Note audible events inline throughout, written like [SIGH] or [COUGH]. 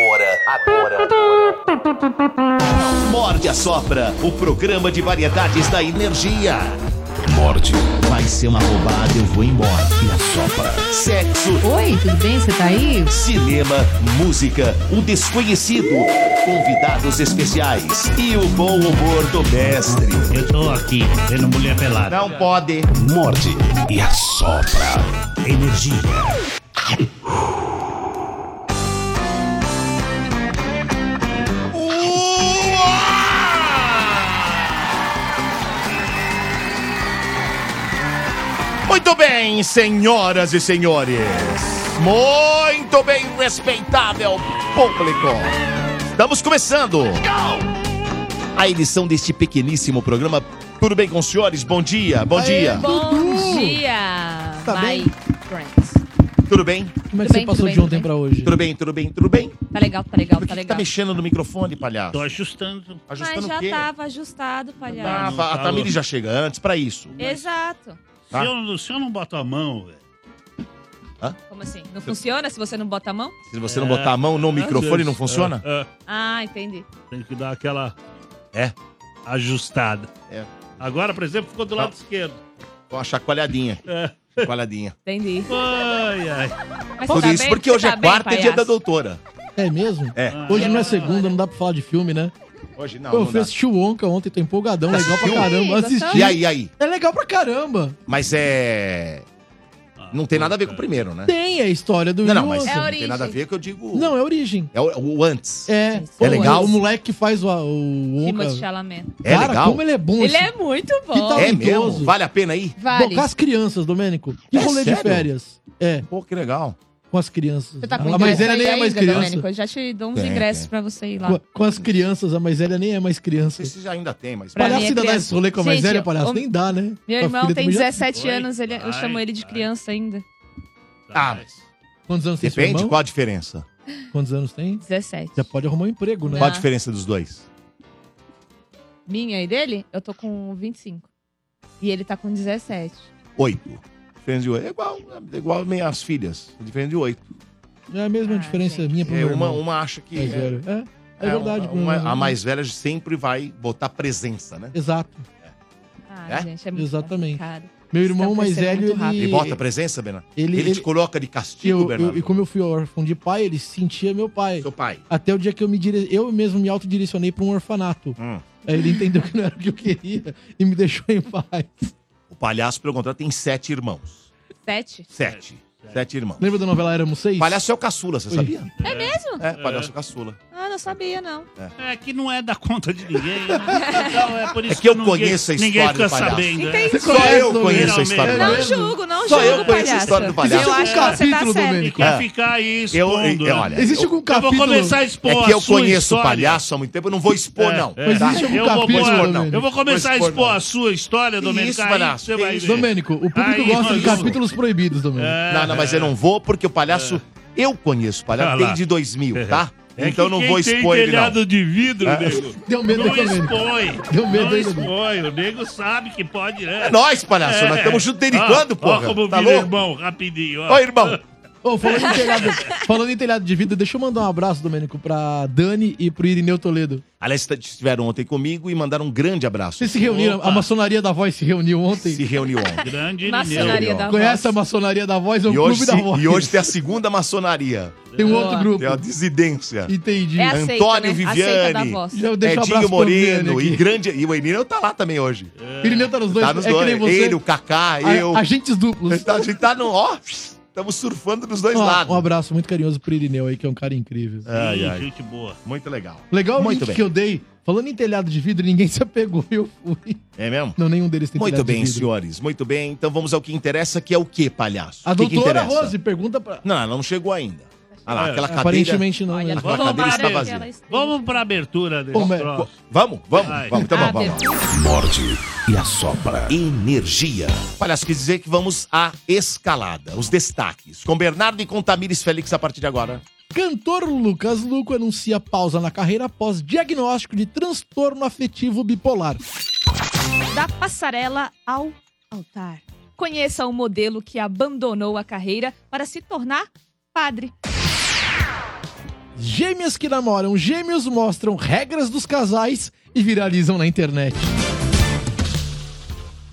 Agora, agora, agora. Morde a Sopra, o programa de variedades da energia. Morde. Vai ser uma roubada, eu vou embora. E a Sopra. Sexo, Oi, tudo bem? Você tá aí? cinema, música, o desconhecido, convidados especiais e o bom humor do mestre. Eu tô aqui, vendo mulher pelada. Não pode. Morde e assopra. Energia. Muito bem, senhoras e senhores. Muito bem, respeitável público. Estamos começando a edição deste pequeníssimo programa. Tudo bem com os senhores? Bom dia, bom dia. Bom dia! Tá bem? friends. Tudo bem? Como é Tudo que bem, você passou tudo de bem, ontem pra hoje? Tudo bem, tudo bem, tudo bem? Tá legal, tá legal, Por tá que, que tá legal. mexendo no microfone, palhaço? Tô ajustando. Mas Ajustando já o quê? tava ajustado, Ah, palhaço. a Tamiri já chega antes pra isso. Exato. Tá. Se, eu, se eu não boto a mão, velho. Como assim? Não funciona se você não bota a mão? Se você não botar a mão no microfone, não funciona? É, é. Ah, entendi. tem que dar aquela É. ajustada. É. Agora, por exemplo, ficou do lado esquerdo. Com uma chacoalhadinha. É. Chacoalhadinha. Entendi. Ai, ai. Mas Tudo você tá isso bem? porque Você hoje tá é quarta e dia da doutora. É mesmo? É. Hoje não é Ah. segunda, não dá pra falar de filme, né? Hoje não. Pô, eu não fui assistir o Wonka ontem, tô empolgadão, legal pra caramba. Assisti. E aí, e aí? É legal pra caramba. Mas é. Não tem nada a ver com o primeiro, né? Tem a história do Não, não, mas. É a não tem origem. nada a ver que eu digo. Não, é origem. É o, o antes. É. É legal? O moleque que faz o, o Timothée Wonka. Chalamet. É Cara, legal? como ele é bom. Ele esse- é muito bom. Que tal- É talentoso. mesmo? Vale a pena ir? Vale. Bom, com as crianças, Domênico. Que É rolê de sério? férias. É, Pô, que legal. Com as crianças. Você tá com a ingresso mais velha aí nem é mais ainda, criança. Domênico? Eu já te dou uns Tem, ingressos tem. pra você ir lá. Com, com as crianças, a mais velha nem é mais criança. sei se já ainda tem, mas. Pra Palhaço mim é ainda dá criança. esse rolê com a mais Gente, velha, palhaço? o- Nem dá, né? Meu Tua irmão filha tem também já- 17 Oi? anos, ele, eu Vai, chamo ele de vai. criança ainda. Ah, Quantos anos tem seu Depende irmão? qual a diferença. Quantos anos tem? 17. Já pode arrumar um emprego, né? Não. Qual a diferença dos dois? Minha e dele, eu tô com 25. E ele tá com 17. Oito. Diferença de oito. É igual, é igual minhas filhas. Diferença de oito. É a mesma Ah, diferença gente. minha pro É, meu uma, irmão. uma acha que. mais é- velho. É, é, é, verdade. uma- a mais velha sempre vai botar presença, né? Exato. Ah, É? gente, é muito Exatamente. complicado. Meu Vocês irmão estão mais crescendo velho, muito rápido. ele... Ele bota presença, Bernardo? Ele, Ele, ele- te coloca de castigo, eu, Bernardo? e como eu fui órfão de pai, ele sentia meu pai. Seu pai. Até o dia que eu me dire... eu mesmo me autodirecionei pra um orfanato. Hum. Aí ele entendeu que não era o que eu queria e me deixou em paz. Palhaço, pelo contrário, tem sete irmãos. Sete? Sete. Sete irmãos. Lembra da novela Éramos Seis? Palhaço é o caçula, você Oi. sabia? É mesmo? É, palhaço é o caçula. Ah, não sabia, não. É que não é da conta de ninguém. né? [LAUGHS] Então é por isso É que eu ninguém- conheço a Ninguém história fica do palhaço. sabendo. né? Entendi. Só eu conheço a história do Não palhaço. julgo, não Só eu julgo, conheço a palhaço. história do palhaço. Eu acho que você tá Capítulo, certo. Domênico. Quer É. ficar aí Eu, expondo. eu- né? olha, Existe eu, um Eu capítulo... vou começar a expor é que eu a sua conheço o história. palhaço há muito tempo, eu não vou expor, É, não. é. Tá? existe um Eu vou capítulo, Domênico. Eu vou começar a expor, não. a sua história, Domênico. isso, aí palhaço? você Que vai isso? ver. Domênico, o público Aí, gosta de nós- capítulos proibidos, Domênico. É, Não, não, mas é. eu não vou porque o palhaço. Eu conheço o palhaço Ah lá. desde 2000, tá? É então que não quem vou tem expor ele, não. telhado de vidro, É. nego. Deu medo Não Domênico. expõe. Deu medo não aí, expõe. O nego sabe que pode, né? É nós, palhaço. Nós estamos judericando, Ó, porra. Ó, como tá vira louco? irmão, rapidinho. Ó. Ô, irmão. Ô, falando, em telhado, falando em telhado de vida, deixa eu mandar um abraço, Domênico, pra Dani e pro Irineu Toledo. Aliás, estiveram ontem comigo e mandaram um grande abraço. Vocês se reuniram, Opa. a maçonaria da voz se reuniu ontem. Se reuniu ontem. Grande Maçonaria Irineu. da Conhece a maçonaria da voz? É um E clube hoje, da se- voz. e hoje tem a segunda maçonaria. tem um Boa. outro grupo. Tem a dissidência. Entendi. É a seita, Antônio né? Viviane. um Edinho Viviane Moreno e grande. E o Irineu tá lá também hoje. O Irineu tá nos dois. Tá nos é que nem dois. você. Ele, o Kaká, A- eu. Agentes duplos. A gente tá no. Ó, estamos surfando dos dois Ó, lados. um abraço muito carinhoso pro Irineu aí, que é um cara incrível. Ai, ai. Gente boa. Muito legal. Legal o Muito link bem. que eu dei. Falando em telhado de vidro, ninguém [LAUGHS] se apegou e eu fui. É mesmo? Não, nenhum deles tem Muito telhado bem, de vidro. senhores. Muito bem. Então vamos ao que interessa, que é o que, palhaço? A O que que doutora interessa? Rose pergunta pra... Não, ela não chegou ainda. Olha lá, É, aquela cadeira. Aparentemente não. Olha, né? Aquela tomara cadeira está que vazia. Vamos pra abertura desse Ô, troço. Vamos, vamos, Vai. vamos. Então Ah, vamos, vamos. Morde e assopra. Energia. Palhaço, quer dizer que vamos à escalada, os destaques. Com Bernardo e com Tamires Félix a partir de agora. Cantor Lucas Luco anuncia pausa na carreira após diagnóstico de transtorno afetivo bipolar. Da passarela ao altar. Conheça o modelo que abandonou a carreira para se tornar padre. Gêmeas que namoram gêmeos mostram regras dos casais e viralizam na internet.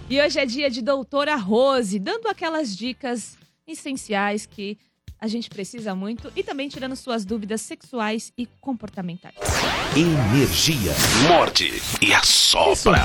E hoje é dia de doutora Rose, dando aquelas dicas essenciais que a gente precisa muito e também tirando suas dúvidas sexuais e comportamentais. Energia. Morde e assopra.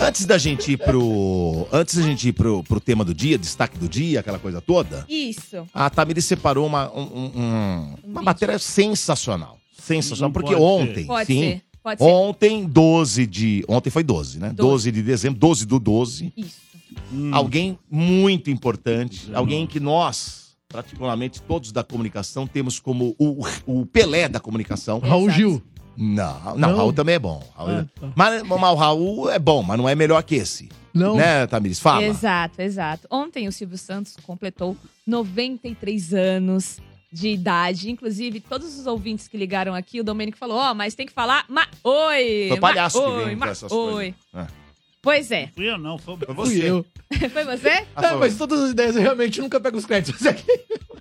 Antes da gente ir pro. Antes da gente ir pro, pro tema do dia, destaque do dia, aquela coisa toda, Isso. a Tamiri separou uma, um- um- um- uma matéria sensacional. Sensacional, Não porque pode ontem, Pode sim. ser. Pode ser. Ontem, 12 de. Ontem foi 12, né? 12, 12. de dezembro, 12 do 12. Isso. Hum. Alguém muito importante, alguém que nós, particularmente todos da comunicação, temos como o, o Pelé da comunicação. Raul. Gil. Não, não, Não? Raul também é bom. Raul- Ah, tá. mas, mas o Raul é bom, mas não é melhor que esse. Não. Né, Tamires? Fala. Exato, exato. Ontem o Silvio Santos completou 93 anos de idade. Inclusive, todos os ouvintes que ligaram aqui, o Domênico falou: Ó, mas tem que falar ma oi. Foi palhaço ma que oi, vem com ma essas oi. coisas. É. Pois é. Fui eu não, foi o Foi Fui você. eu. [LAUGHS] Foi você? Ah, mas você. todas as ideias eu realmente nunca pego os créditos. Aqui.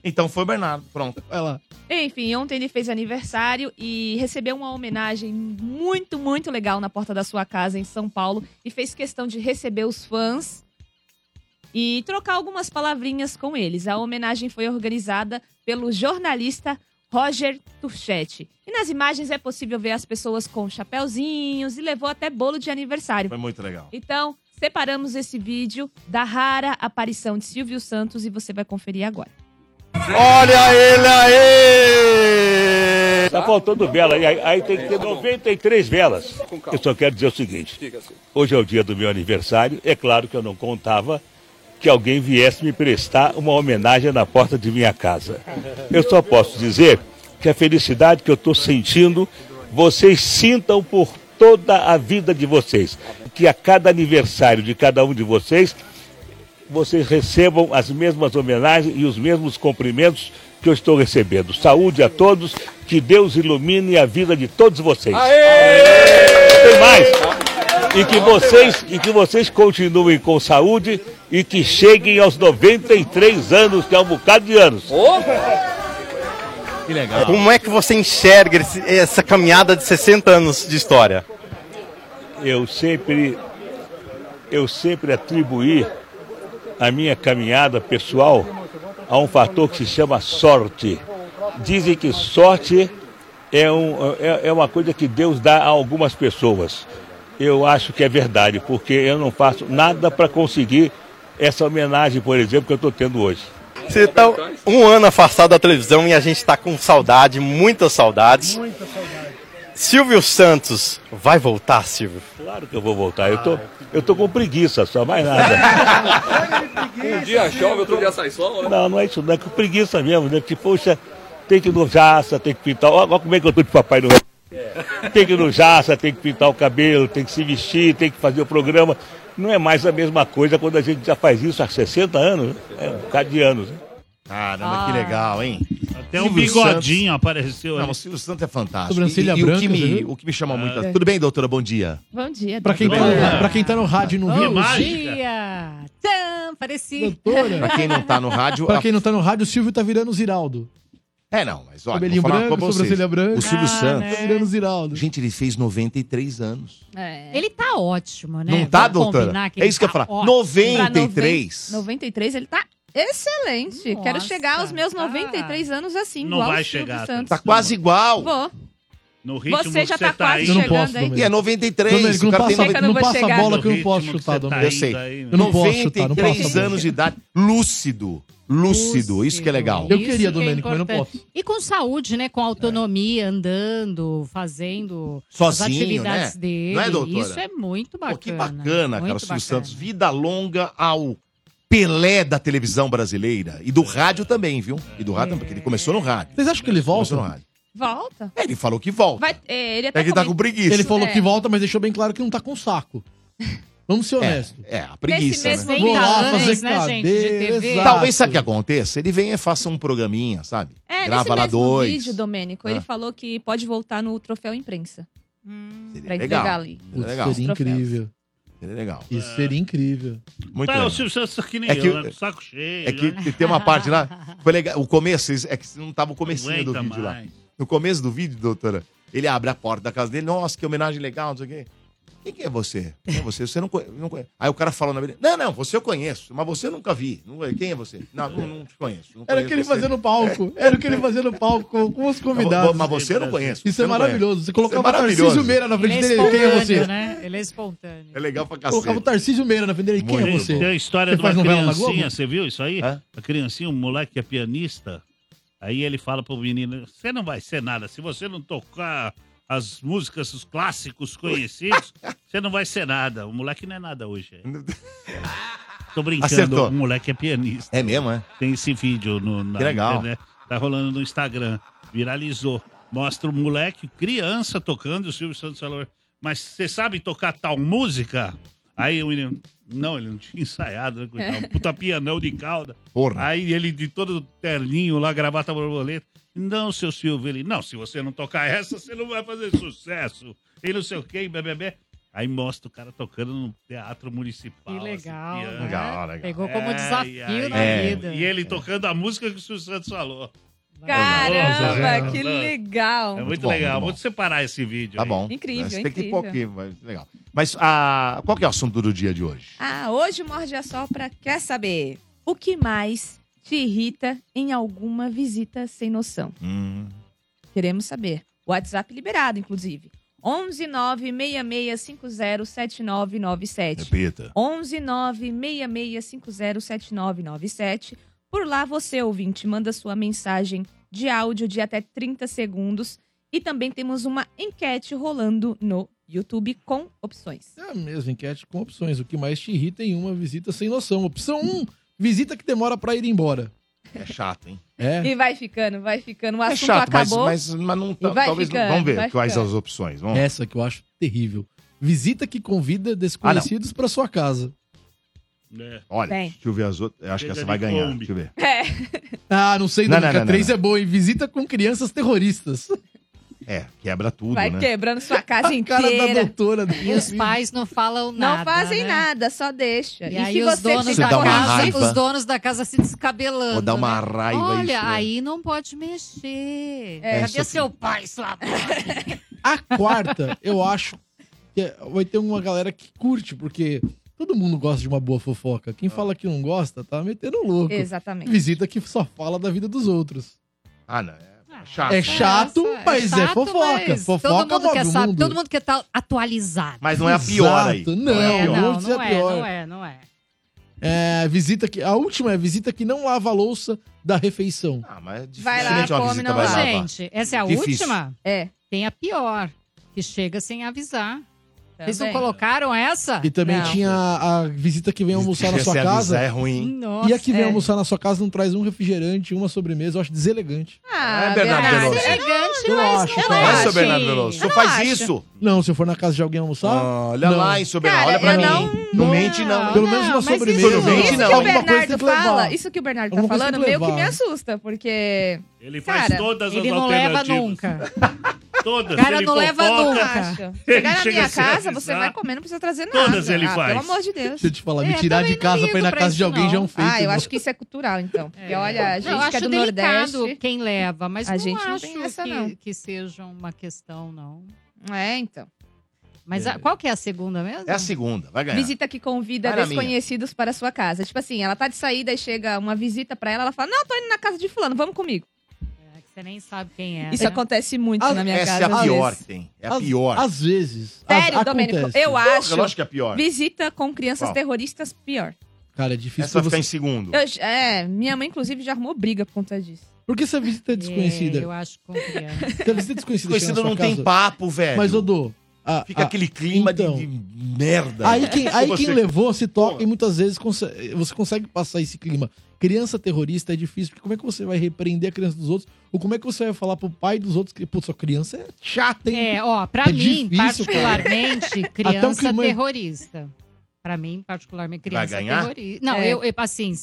Então foi o Bernardo, pronto. Vai lá. Enfim, ontem ele fez aniversário e recebeu uma homenagem muito, muito legal na porta da sua casa em São Paulo e fez questão de receber os fãs e trocar algumas palavrinhas com eles. A homenagem foi organizada pelo jornalista Roger Turchetti. E nas imagens é possível ver as pessoas com chapéuzinhos e levou até bolo de aniversário. Foi muito legal. Então, separamos esse vídeo da rara aparição de Silvio Santos e você vai conferir agora. Olha ele aí! Tá faltando vela, aí, aí tem que ter 93 velas. Eu só quero dizer o seguinte: hoje é o dia do meu aniversário, é claro que eu não contava que alguém viesse me prestar uma homenagem na porta de minha casa. Eu só posso dizer que a felicidade que eu estou sentindo, vocês sintam por toda a vida de vocês. Que a cada aniversário de cada um de vocês, vocês recebam as mesmas homenagens e os mesmos cumprimentos que eu estou recebendo. Saúde a todos, que Deus ilumine a vida de todos vocês. Tem mais. E que vocês e que vocês continuem com saúde e que cheguem aos 93 anos, que é um bocado de anos. Que legal. Como é que você enxerga esse- essa caminhada de 60 anos de história? eu sempre eu sempre atribuí a minha caminhada pessoal a um fator que se chama sorte. Dizem que sorte é, um, é, é uma coisa que Deus dá a algumas pessoas. Eu acho que é verdade, porque eu não faço nada para conseguir essa homenagem, por exemplo, que eu estou tendo hoje. Você está um ano afastado da televisão e a gente está com saudade, muitas saudades. Silvio Santos vai voltar, Silvio? Claro que eu vou voltar. Eu tô, eu tô com preguiça só, mais nada. [LAUGHS] Um dia chove, outro dia sai sol, né? Não, não é isso, não é com preguiça mesmo, né? Que, poxa, tem que ir no jaça, tem que pintar. Olha olha como é que eu tô de papai no Tem que ir no jaça, tem que pintar o cabelo, tem que se vestir, tem que fazer o programa. Não é mais a mesma coisa quando a gente já faz isso há 60 anos, né? É um bocado de anos. Né? Caramba, que legal, hein? Até um Silvio bigodinho apareceu Não, o Silvio Santos é fantástico. Sobrancelha e, e o, branca, que você me, o que me chama muito. É. Tudo bem, doutora? Bom dia. Bom dia. Pra quem, tá, doutora. pra quem tá no rádio e não Que viu, mágica. dia! Tã, pareci. doutora. Pra quem não tá no rádio. Pra a- quem não tá no rádio, o Silvio tá virando Ziraldo. É, não, mas olha, Cabelinho vou falar branco, pra vocês. sobrancelha branca. O Silvio Ah, Santos. né? Virando Ziraldo. Gente, ele fez 93 anos. É. Ele tá ótimo, né? Não tá, Vamos doutora? combinar É ele isso que eu ia tá falar. ótimo. Pra 93. 93, ele tá excelente. Nossa, Quero chegar aos meus tá. 93 anos assim, Não igual vai o Silvio chegar, Santos. Tá quase igual. Vou. No ritmo Você já tá tá quase não chegando posso. E é Domênico. 93. Domênico, o não cara tem passa, que eu não não passa a bola que eu não posso chutar, tá Domênico. Eu sei. aí? Eu não posso chutar, não 93 posso. anos de idade. Lúcido. Lúcido. Isso que é legal. Eu queria, que é Domênico, mas não posso. E com saúde, né? Com autonomia, andando, fazendo as Sozinho, atividades né? dele. Não é, doutora? Isso é muito bacana. Pô, que bacana, cara, muito o Silvio. Santos. Vida longa ao Pelé da televisão brasileira. E do rádio também, viu? E do rádio também, porque ele começou no rádio. Vocês acham que ele Começou no volta? rádio. Volta. É, ele falou que volta. Vai, é, ele até é que tá com preguiça. Ele falou É. que volta, mas deixou bem claro que não tá com saco. Vamos ser honestos. É, é, a preguiça, Nesse né? mesmo Vou lá anos, fazer né, gente, de TV? exato. Talvez sabe o que aconteça? Ele venha e faça um programinha, sabe? É, Grava nesse lá mesmo dois. vídeo, Domênico, ele Ah. falou que pode voltar no troféu imprensa. Hum. Seria Pra legal. entregar ali. Seria Putz, legal. seria incrível. Seria legal. Isso seria incrível. Muito Tá, legal. o Silvio Santos tá que nem É que- eu, né? Saco cheio. É que né? tem uma parte lá. [LAUGHS] Foi legal. O começo, é que não tava o comecinho do aguenta vídeo lá. mais. No começo do vídeo, doutora, ele abre a porta da casa dele, nossa, que homenagem legal, não sei o quê. Quem que é você? Quem é você? Você não conhece. Não conhece. Aí o cara falou na vida, não, não, você eu conheço, mas você eu nunca vi. Não- Quem é você? Não, não, não te conheço. não Era o que ele fazia no palco. Era o que ele fazia no palco com, os convidados. Mas você eu não conheço. Isso é não maravilhoso. Você colocava Isso é o Tarcísio maravilhoso. Meira na frente é dele. Quem é você? né? Ele é espontâneo. É legal pra Colocava o cacete. Tarcísio Meira na frente dele. Quem é você? Tem a história Você de uma criancinha, você viu isso aí? Hã? A criancinha, um moleque que é pianista. Aí ele fala pro menino: você não vai ser nada. Se você não tocar as músicas, os clássicos conhecidos, [LAUGHS] você não vai ser nada. O moleque não é nada hoje. Tô brincando, Acertou. o moleque é pianista. É mesmo, é? Tem esse vídeo no, na legal. internet. Tá rolando no Instagram. Viralizou. Mostra o moleque, criança, tocando. O Silvio Santos falou: Mas você sabe tocar tal música? Aí o menino. Não, ele não tinha [LAUGHS] ensaiado, né? coitado? Um puta pianão de cauda. Porra. Aí ele de todo terninho lá, gravata borboleta. Não, seu Silvio, ele. Não, se você não tocar essa, você não vai fazer sucesso. E não sei o quê, bebê. Aí mostra o cara tocando no teatro municipal. Que legal, assim, né? Legal, legal. Pegou como É, desafio aí- na É. vida. E ele tocando a música que o Silvio Santos falou. Caramba, Nossa, que é. legal. É muito bom, legal. muito bom. Vou separar esse vídeo. Tá aí. bom. Incrível, Mas Tem que ir incrível. pouquinho, mas legal. Mas ah, qual que é o assunto do dia de hoje? Ah, hoje o Morde a Sopra quer saber o que mais te irrita em alguma visita sem noção. Hum, Queremos saber. WhatsApp liberado, inclusive. 11 96650 7997. repita. 11 96650 7997. Por lá você, ouvinte, manda sua mensagem de áudio de até 30 segundos. E também temos uma enquete rolando no YouTube com opções. É a mesma enquete com opções. O que mais te irrita em uma visita sem noção. Opção 1, visita que demora pra ir embora. É chato, hein? É. E vai ficando, vai ficando. O É assunto chato, mas, acabou. mas, mas não E vai talvez ficando, vamos ver vai quais ficando. as opções. Vamos. Essa que eu acho terrível. Visita que convida desconhecidos pra sua casa. É. Olha, Bem. deixa eu ver as outras. Eu acho que essa vai ganhar. Deixa eu ver. É. Ah, não sei Não, não, não, não, Três não. é boa, hein? Visita com crianças terroristas. É, quebra tudo, Vai né? quebrando sua [LAUGHS] casa A cara da inteira. doutora. E os pais não falam nada. Não fazem né? nada, só deixa. E, E, aí os você donos da casa, os donos da casa se descabelando. Vou dar uma né? raiva Olha, isso, né? aí não pode mexer. É, Cadê seu pai, sua mãe? A quarta, eu acho que vai ter uma galera que curte, porque todo mundo gosta de uma boa fofoca. Quem fala que não gosta, tá metendo louco. Exatamente. Visita que só fala da vida dos outros. Ah, não. É chato. É chato, Nossa, mas é chato, fofoca. mas Fofoca todo mundo quer saber, mundo. todo mundo quer estar atualizado. Mas não é a pior aí. Exato, Não, é É, não, não a é, pior. não é, não é. É, visita que. A última é visita que não lava a louça da refeição. Ah, mas Vai lá, uma come, não vai lavar. Gente, essa é a Difícil. última? É. Tem a pior, que chega sem avisar. Vocês não também. colocaram essa? E também Não. tinha a, a visita que vem almoçar na sua casa. É ruim. Nossa. E a que vem É. almoçar na sua casa não traz um refrigerante, uma sobremesa. Eu acho deselegante. Ah, É, Bernardo Veloso. elegante, Eu mas acho, não cara. É, Bernardo Veloso. Não faz acho. isso. Não, se eu for na casa de alguém almoçar. Olha Não. lá, hein, seu Bernardo. Olha pra mim. não- Não mente, não. Pelo menos uma sobremesa. isso- Não mente, Isso não. que o Bernardo fala, isso que o Bernardo tá falando, meio que me assusta, porque. Ele faz Cara, todas Ele as não leva alternativas. nunca. [LAUGHS] Todas. Cara, ele não leva nunca. Chegar na minha casa, você vai comer, não precisa trazer nada. Todas ele ah, faz. Pelo amor de Deus. Deixa eu te falar, É, me tirar também de casa não pra ir na ligo casa de pra alguém isso, já é um não. feito. Ah, eu acho que isso é cultural, então. Porque É. olha, a Não, gente eu que acho é do delicado Nordeste. quem leva, mas A não gente não acho tem essa, que, não. que seja uma questão, não. É, então. Mas a- qual que é a segunda mesmo? É a segunda, vai ganhar. Visita que convida Vai na minha. desconhecidos para sua casa. Tipo assim, ela tá de saída e chega uma visita pra ela, ela fala: Não, tô indo na casa de fulano, vamos comigo. É, que você nem sabe quem é. Isso né? acontece muito Ah, na minha Essa casa. é a pior vezes. que tem. É a Às- pior. Às vezes. Sério, Domênico, acontece. eu acho. Eu acho que é a pior. Visita com crianças Qual? terroristas, pior. Cara, é difícil Essa vai pra ficar em você. segundo. Eu- é, minha mãe, inclusive, já arrumou briga por conta disso. Porque se a visita é desconhecida. É, eu acho com criança. Se a visita é desconhecida. sua não tem casa- papo, velho. Mas, Odô. A- Fica a- aquele clima de- então. de, merda. Aí quem, [LAUGHS] aí Você- quem levou se toca Pô. e muitas vezes você consegue passar esse clima. Criança terrorista é difícil, porque como é que você vai repreender a criança dos outros? Ou como é que você vai falar pro pai dos outros que, putz, sua criança é chata, hein? É, ó, pra É mim, difícil, cara. particularmente, o criança clima- terrorista. Pra mim, particularmente, criança ganhar? terrorista. Não, É. eu, eu, assim,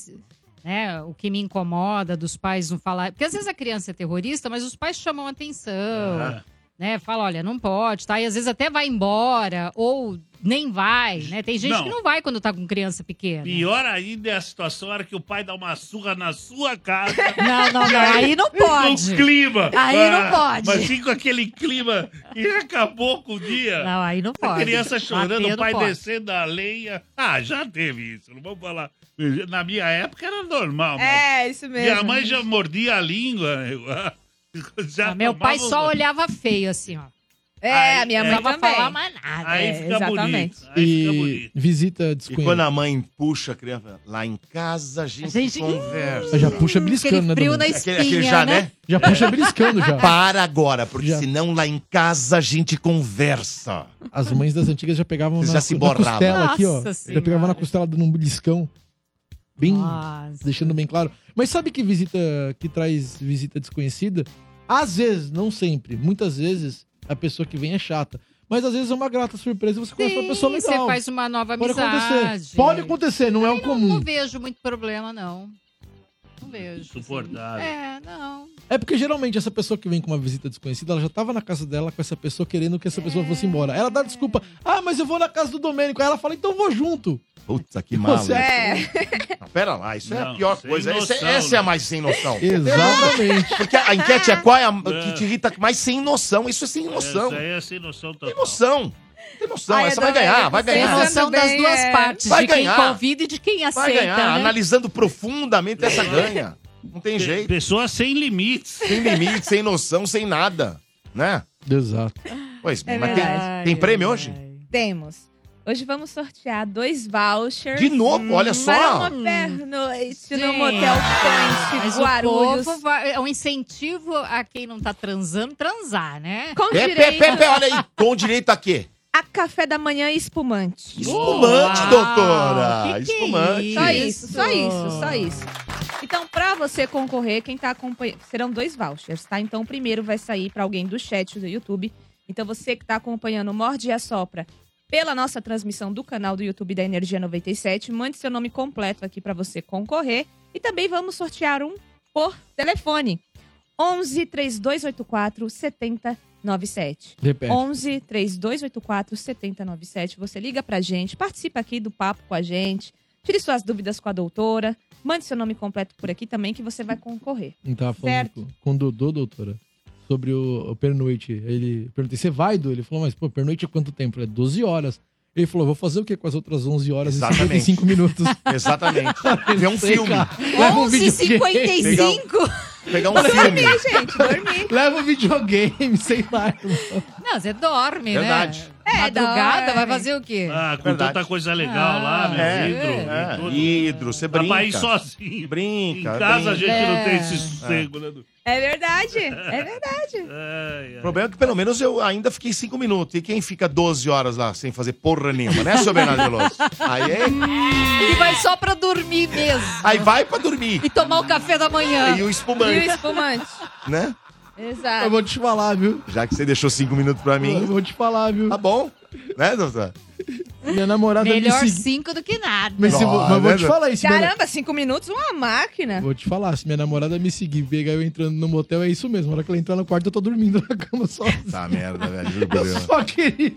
né, o que me incomoda dos pais não falar. Porque às vezes a criança é terrorista, mas os pais chamam atenção. Ah. Né? Fala, olha, não pode, tá? E às vezes até vai embora, ou nem vai, né? Tem gente Não. que não vai quando tá com criança pequena. Pior ainda é a situação na hora que o pai dá uma surra na sua casa. [LAUGHS] Não, não, não. Aí não [LAUGHS] pode. No clima. Aí não Ah, pode. Mas fica aquele clima e acabou com o dia. Não, aí não A pode. criança chorando, Bater o pai não descendo a lenha. Ah, já teve isso, não vamos falar. Na minha época era normal. É, isso mesmo. Minha mãe já mordia a língua. [LAUGHS] Já Ah, Meu pai só olhava feio, assim, ó. É, a Aí, minha mãe Não também. falar mais nada. Aí É, fica exatamente. bonito. Aí fica E bonito. visita E quando a mãe puxa a criança, lá em casa a gente, A gente- conversa. Já puxa beliscando, Aquele né, frio Dona? na Aquele, espinha, aquele já, né? né? Já puxa beliscando já. Para agora, porque Já. senão lá em casa a gente conversa. As mães das antigas já pegavam Vocês na, já se na borravam. costela aqui, ó. Nossa Já pegava na costela dando um beliscão. Bem, Nossa. deixando bem claro. Mas sabe que visita que traz visita desconhecida? Às vezes, não sempre, muitas vezes a pessoa que vem é chata. Mas às vezes é uma grata surpresa e você conhece uma pessoa legal. Você faz uma nova Pode amizade. acontecer. Pode acontecer, não é o Não, comum. não vejo muito problema, não. Não vejo. Insuportável. É, não. É porque geralmente essa pessoa que vem com uma visita desconhecida, ela já tava na casa dela com essa pessoa querendo que essa pessoa fosse embora. Ela dá desculpa. Ah, mas eu vou na casa do Domênico. Aí ela fala, então vou junto. Puta, que mal. Você É. Pera lá, isso é a Não, pior sem coisa. Essa, noção, essa é a né? mais sem noção. Exatamente. Porque a enquete é qual é a que te irrita mais sem noção. Isso é sem noção. Essa aí é sem noção total. Tem noção. Tem noção. Ai, Essa vai Adorei, ganhar, vai Tem ganhar. Pensando noção das bem, duas é. partes, Vai de quem ganhar. convida e de quem Vai aceita, ganhar. né? Analisando profundamente, essa ganha. Não tem jeito. Pessoa sem limites. Sem limite, sem noção, sem nada. Né? Exato. Pois, É mas tem, tem prêmio hoje? Temos. Hoje vamos sortear dois vouchers. De novo, olha só. Para uma pernoite no Motel Mas Point, o Guarulhos. povo vai- é um incentivo a quem não tá transando, transar, né? Com Pé, pé, direito pé, pé, olha aí. Com direito a quê? A café da manhã espumante. Espumante, Uau, doutora. que que é Espumante. Só Isso. só isso, só isso. Então, pra você concorrer, quem tá acompanhando. Serão dois vouchers, tá? Então, o primeiro vai sair pra alguém do chat do YouTube. Então, você que tá acompanhando o Morde e a Sopra pela nossa transmissão do canal do YouTube da Energia 97, mande seu nome completo aqui pra você concorrer. E também vamos sortear um por telefone. 11 3284 97. 11 3284 7097. Você liga pra gente, participa aqui do papo com a gente, tire suas dúvidas com a doutora, mande seu nome completo por aqui também que você vai concorrer. Então, falando certo? com o Dodô, doutora, sobre o, o pernoite. Ele perguntei: "Você vai, do Ele falou: "Mas pô, pernoite é quanto tempo?" É 12 horas. Ele falou, vou fazer o que com as outras 11 horas Exatamente. e 55 minutos? [LAUGHS] Exatamente. [LAUGHS] Vê um filme. 11h55? Pegar um dormir, filme. Dormir, gente, dormir. Leva um videogame, [LAUGHS] sei lá. Não, você dorme, né? Verdade. né? É, Madrugada, vai fazer o quê? Ah, com Verdade. tanta coisa legal ah, lá, né? Hidro. É. Hidro, é. você brinca. Dá pra ir sozinho. Brinca. Em casa brinca. a gente é. não tem esse é. sossego, né? É verdade, é verdade. [LAUGHS] Ai, O problema é que pelo menos eu ainda fiquei 5 minutos. E quem fica 12 horas lá sem fazer porra nenhuma, né, seu Bernardo Veloso? Aí, é- Ele vai só pra dormir mesmo. aí vai pra dormir. E tomar o café da manhã. E o E o espumante, espumante. né? Eu Exato. vou te falar, viu? Já que você deixou 5 minutos pra Eu mim, vou te falar, viu? tá bom. Né, doutor? Minha namorada Melhor me seguiu. cinco do que nada. Mas, se, mas vou né, te falar isso. minha- Caramba, cinco minutos, uma máquina. Vou te falar, se minha namorada me seguir, pegar eu entrando no motel, é isso mesmo. Na hora que ela entrar no quarto, eu tô dormindo na cama sozinho. Tá merda, velho. Eu Deus. só queria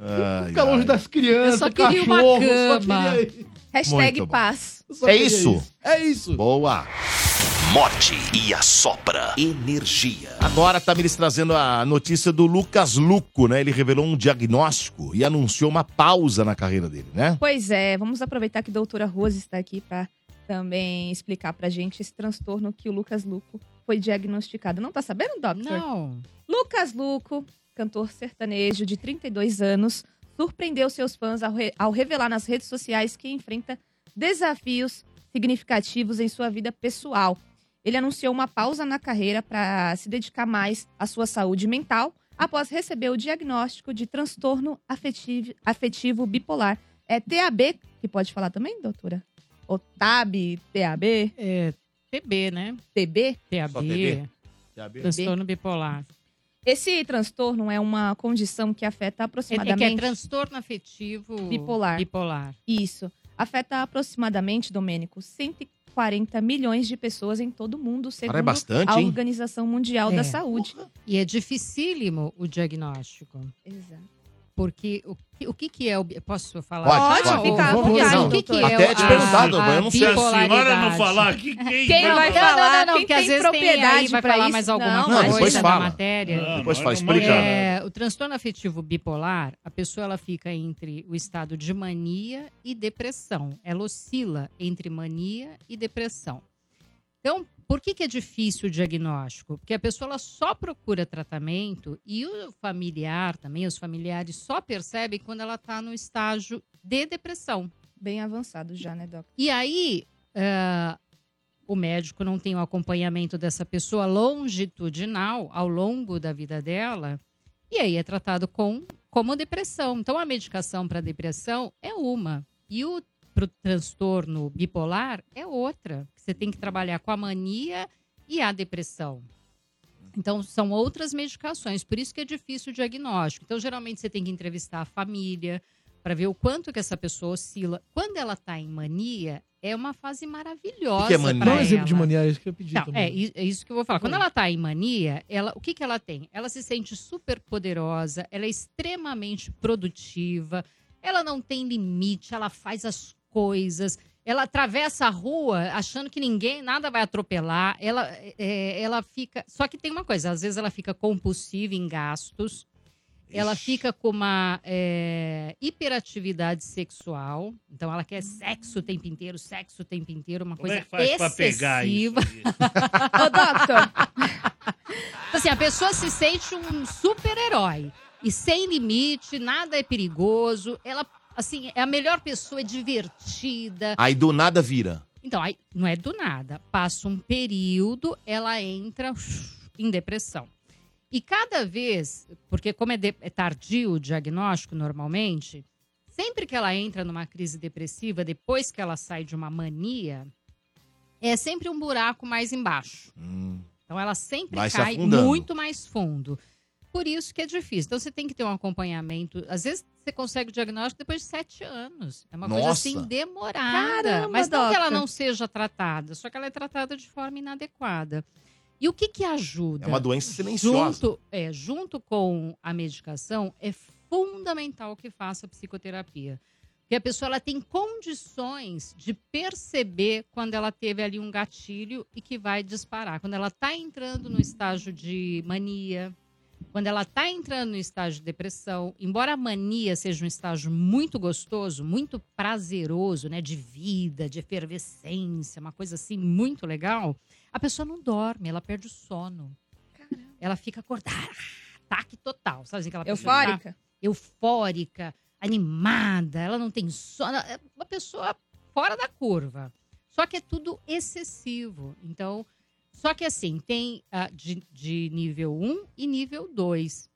Ai, ficar longe ai. das crianças, Eu só queria uma cachorro, cama. Só queria. Hashtag Muito bom. paz. Só É queria isso? É isso. Boa. Morde e assopra. Energia. Agora, Tamiris trazendo a notícia do Lucas Luco, né? Ele revelou um diagnóstico e anunciou uma pausa na carreira dele, né? Pois é, vamos aproveitar que a doutora Rose está aqui para também explicar pra gente esse transtorno que o Lucas Luco foi diagnosticado. Não tá sabendo, doctor? Não. Lucas Luco, cantor sertanejo de 32 anos, surpreendeu seus fãs ao, re- ao revelar nas redes sociais que enfrenta desafios significativos em sua vida pessoal. Ele anunciou uma pausa na carreira para se dedicar mais à sua saúde mental após receber o diagnóstico de transtorno afetivo, afetivo bipolar. É TAB, que pode falar também, doutora? Ou TAB, TAB, É, TB, né? TB? TAB. TB? Transtorno bipolar. Esse transtorno é uma condição que afeta É, é que é aproximadamente. transtorno afetivo Bipolar. bipolar. Isso. Afeta aproximadamente, Domênico, 100 140 milhões de pessoas em todo o mundo, segundo é bastante, a? Organização Mundial É. da Saúde. E é dificílimo o diagnóstico. Exato. Porque o, que- o que, que é o. Posso falar? Pode, Pode, pode. ficar à Vamos- vontade, o que, que é Até te a doutor, eu não sei. Se a senhora não falar aqui, quem, Quem vai Não, falar? não, não, Quem porque tem às vezes tem propriedade aí, vai falar isso? mais alguma Não, coisa depois da matéria. Não, Depois faz, explica. manjamos. É, o transtorno afetivo bipolar, a pessoa ela fica entre o estado de mania e depressão. Ela oscila entre mania e depressão. Então, por que, que é difícil o diagnóstico? Porque a pessoa ela só procura tratamento e o familiar também, os familiares só percebem quando ela está no estágio de depressão. Bem avançado já, né, Doc? E aí, ah, o médico não tem o acompanhamento dessa pessoa longitudinal ao longo da vida dela, e aí é tratado com, como depressão. Então, a medicação para depressão é uma, e o pro transtorno bipolar é outra. Você tem que trabalhar com a mania e a depressão. Então, são outras medicações, por isso que é difícil o diagnóstico. Então, geralmente, você tem que entrevistar a família para ver o quanto que essa pessoa oscila. Quando ela está em mania, é uma fase maravilhosa. O que é mania? um exemplo de ela. mania, é isso que eu pedi Não, também. é, é isso que eu vou falar. Quando ela tá em mania, ela, o que, que ela tem? Ela se sente super poderosa, ela é extremamente produtiva, ela não tem limite, ela faz as coisas, ela atravessa a rua achando que ninguém, nada vai atropelar, ela, é, ela fica. Só que tem uma coisa, às vezes ela fica compulsiva em gastos. Ela fica com uma é, hiperatividade sexual. Então, ela quer sexo o tempo inteiro, sexo o tempo inteiro, uma Como coisa é que faz pra pegar isso? excessiva. [LAUGHS] Ô, Doctor, Então, [LAUGHS] assim, a pessoa se sente um super-herói. E sem limite, nada é perigoso. Ela, assim, é a melhor pessoa, é divertida. Aí do nada vira. Então, aí, não é do nada. Passa um período, ela entra em depressão. E cada vez, porque como é, de- é tardio o diagnóstico normalmente, sempre que ela entra numa crise depressiva, depois que ela sai de uma mania, é sempre um buraco mais embaixo. Hum. Então ela sempre Vai se cai afundando. muito mais fundo. Por isso que é difícil. Então você tem que ter um acompanhamento. Às vezes você consegue o diagnóstico depois de sete anos. É uma coisa Nossa. assim demorada. Caramba, Mas não que ela não seja tratada, só que ela é tratada de forma inadequada. E o que que ajuda? É uma doença silenciosa. Junto, é, junto com a medicação, é fundamental que faça psicoterapia. Porque a pessoa ela tem condições de perceber quando ela teve ali um gatilho e que vai disparar. Quando ela está entrando no estágio de mania, quando ela está entrando no estágio de depressão, embora a mania seja um estágio muito gostoso, muito prazeroso, né, de vida, de efervescência, uma coisa assim muito legal, a pessoa não dorme, ela perde o sono. Ela fica acordada, ataque total, sabe assim, aquela pessoa que tá eufórica? eufórica, animada, ela não tem sono, é uma pessoa fora da curva. Só que é tudo excessivo. Então, só que assim, tem ah, de, de nível 1 e nível 2.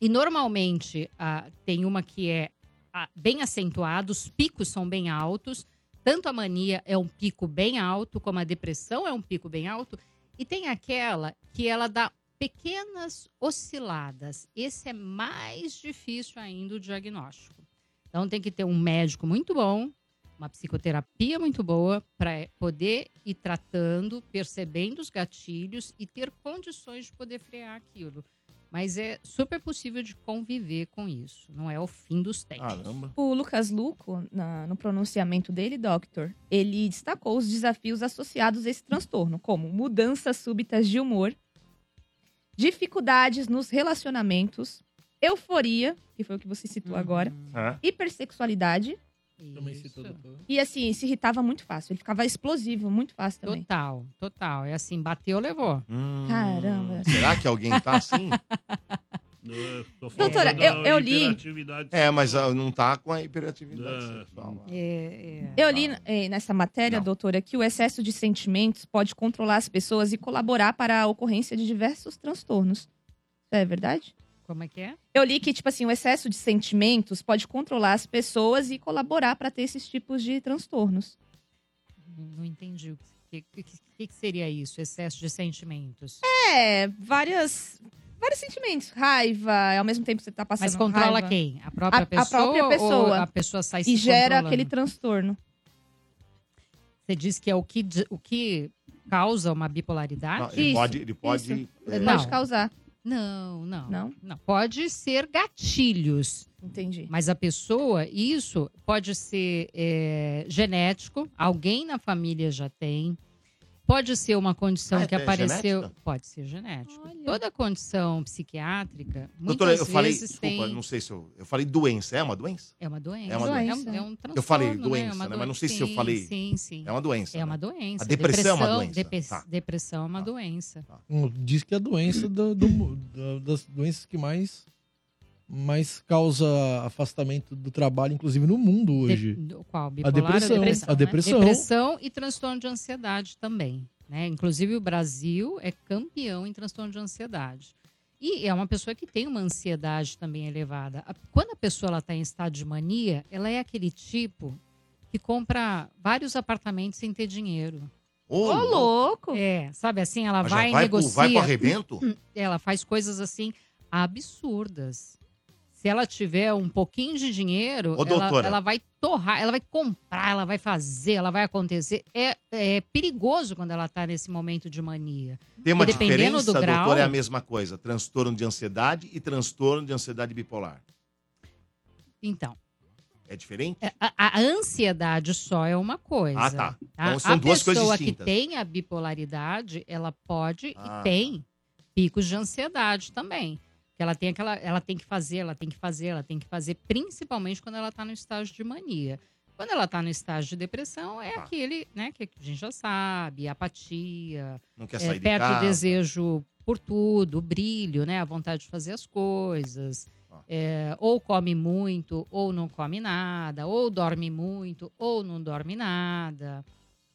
E normalmente ah, tem uma que é ah, bem acentuada, os picos são bem altos. Tanto a mania é um pico bem alto, como a depressão é um pico bem alto. E tem aquela que ela dá pequenas osciladas. Esse é mais difícil ainda o diagnóstico. Então tem que ter um médico muito bom, uma psicoterapia muito boa para poder ir tratando, percebendo os gatilhos e ter condições de poder frear aquilo. Mas é super possível de conviver com isso. Não é o fim dos tempos. Caramba. O Lucas Luco, na- no pronunciamento dele, Doctor, ele destacou os desafios associados a esse transtorno, como mudanças súbitas de humor, dificuldades nos relacionamentos, euforia, que foi o que você citou agora, É. hipersexualidade, E assim, se irritava muito fácil. Ele ficava explosivo muito fácil também. Total, total. É assim, bateu, levou. Hum. Caramba. Será que alguém tá assim? [LAUGHS] Eu falando Doutora, eu- eu li- É, mas ah, não tá com a hiperatividade É. sexual. É, é. Eu li eh, nessa matéria, Não. doutora, que o excesso de sentimentos pode controlar as pessoas e colaborar para a ocorrência de diversos transtornos. Isso é verdade? Como é que é? Eu li que, tipo assim, o excesso de sentimentos pode controlar as pessoas e colaborar para ter esses tipos de transtornos. Não, entendi. O que, que, que- que seria isso? Excesso de sentimentos. É, várias. Vários sentimentos. Raiva, ao mesmo tempo que você tá passando Mas controla raiva, quem? A própria A- a pessoa? própria ou pessoa. a pessoa sai se E gera aquele transtorno. Você diz que é o que, o que causa uma bipolaridade? Não, ele Isso, pode, ele pode. isso. é, Não. Pode causar. Não, não. Não? Pode ser gatilhos. Entendi. Mas a pessoa, isso pode ser é, genético, alguém na família já tem. Pode ser uma condição Ah, que é apareceu. genética? Pode ser genético. Olha. Toda condição psiquiátrica, muitas Doutora, eu falei, vezes desculpa, tem. não sei se eu. Eu falei doença. É uma doença? É uma doença. É uma doença. É um, é um Eu falei doença, né? É uma né? Mas não sei se eu sim, falei- Sim, sim. É uma doença. É né? uma doença. A depressão é uma doença. Tá. Depressão é uma Tá. doença. Hum, Diz que é a doença do- do- da- das doenças que mais, mais causa afastamento do trabalho, inclusive no mundo hoje. De- qual? A Bipolar depressão. ou A né? depressão. Depressão e transtorno de ansiedade também. Né? Inclusive, o Brasil é campeão em transtorno de ansiedade. E é uma pessoa que tem uma ansiedade também elevada. A- Quando a pessoa está em estado de mania, ela é aquele tipo que compra vários apartamentos sem ter dinheiro. Ô, Ô, louco. É, sabe assim, ela Mas vai e vai, pro, vai pro arrebento? [LAUGHS] ela faz coisas assim absurdas. Se ela tiver um pouquinho de dinheiro, Ô, ela, doutora. ela vai torrar, ela vai comprar, ela vai fazer, ela vai acontecer. É, é perigoso quando ela tá nesse momento de mania. Tem uma diferença, do grau- doutor, é a mesma coisa. Transtorno de ansiedade e transtorno de ansiedade bipolar. Então, É diferente? é, a, a ansiedade só é uma coisa. Ah, tá. tá? Então são a duas coisas pessoa que distintas. tem a bipolaridade, ela pode Ah, e tem picos de ansiedade também. Que ela tem aquela, ela tem que fazer, ela tem que fazer, ela tem que fazer, principalmente quando ela está no estágio de mania. Quando ela está no estágio de depressão, é Tá. aquele, né, que a gente já sabe, apatia, Não quer é, sair de perde casa. o desejo por tudo, o brilho, né, a vontade de fazer as coisas. Ah. É, ou come muito, ou não come nada, ou dorme muito, ou não dorme nada.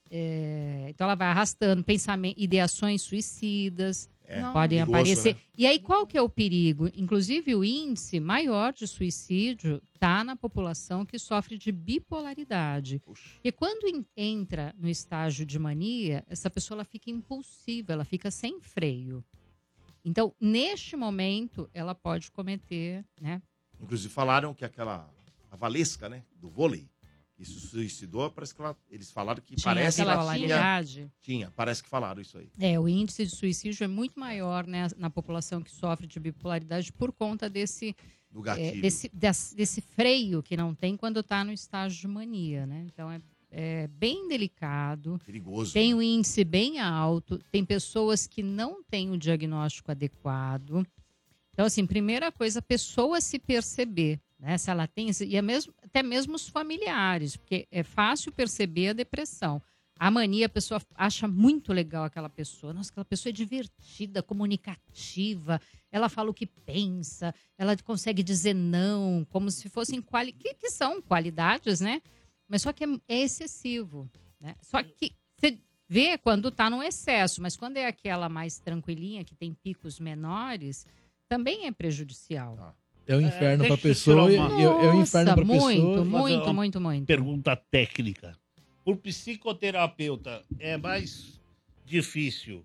É, então ela vai arrastando pensamentos, ideações suicidas É, podem perigoso, aparecer. né? E aí qual que é o perigo? Inclusive o índice maior de suicídio está na população que sofre de bipolaridade. Puxa. Porque quando en- entra no estágio de mania, essa pessoa ela fica impulsiva, ela fica sem freio. Então, neste momento, ela pode cometer, né? Inclusive falaram que aquela a Valesca, né, do vôlei, que se suicidou, parece que ela- eles falaram que Tinha parece que ela tinha, tinha, parece que falaram isso aí. É, o índice de suicídio é muito maior né, na população que sofre de bipolaridade por conta desse, Do é, desse, des- desse freio que não tem quando está no estágio de mania, né? Então é, é bem delicado. Perigoso. Tem né? um índice bem alto, tem pessoas que não têm o diagnóstico adequado. Então, assim, primeira coisa, a pessoa se perceber, né? Se ela tem, e é mesmo, até mesmo os familiares, porque é fácil perceber a depressão. A mania, a pessoa acha muito legal aquela pessoa. Nossa, aquela pessoa é divertida, comunicativa, ela fala o que pensa, ela consegue dizer não, como se fossem quali que, que são qualidades, né? Mas só que é, é excessivo, né? Só que você vê quando tá no excesso, mas quando é aquela mais tranquilinha, que tem picos menores, também é prejudicial. É o inferno É, pra deixa eu pessoa. tirar e- É, é o inferno muito, pessoa. muito, uma muito, muito. Pergunta técnica. Por psicoterapeuta, é mais difícil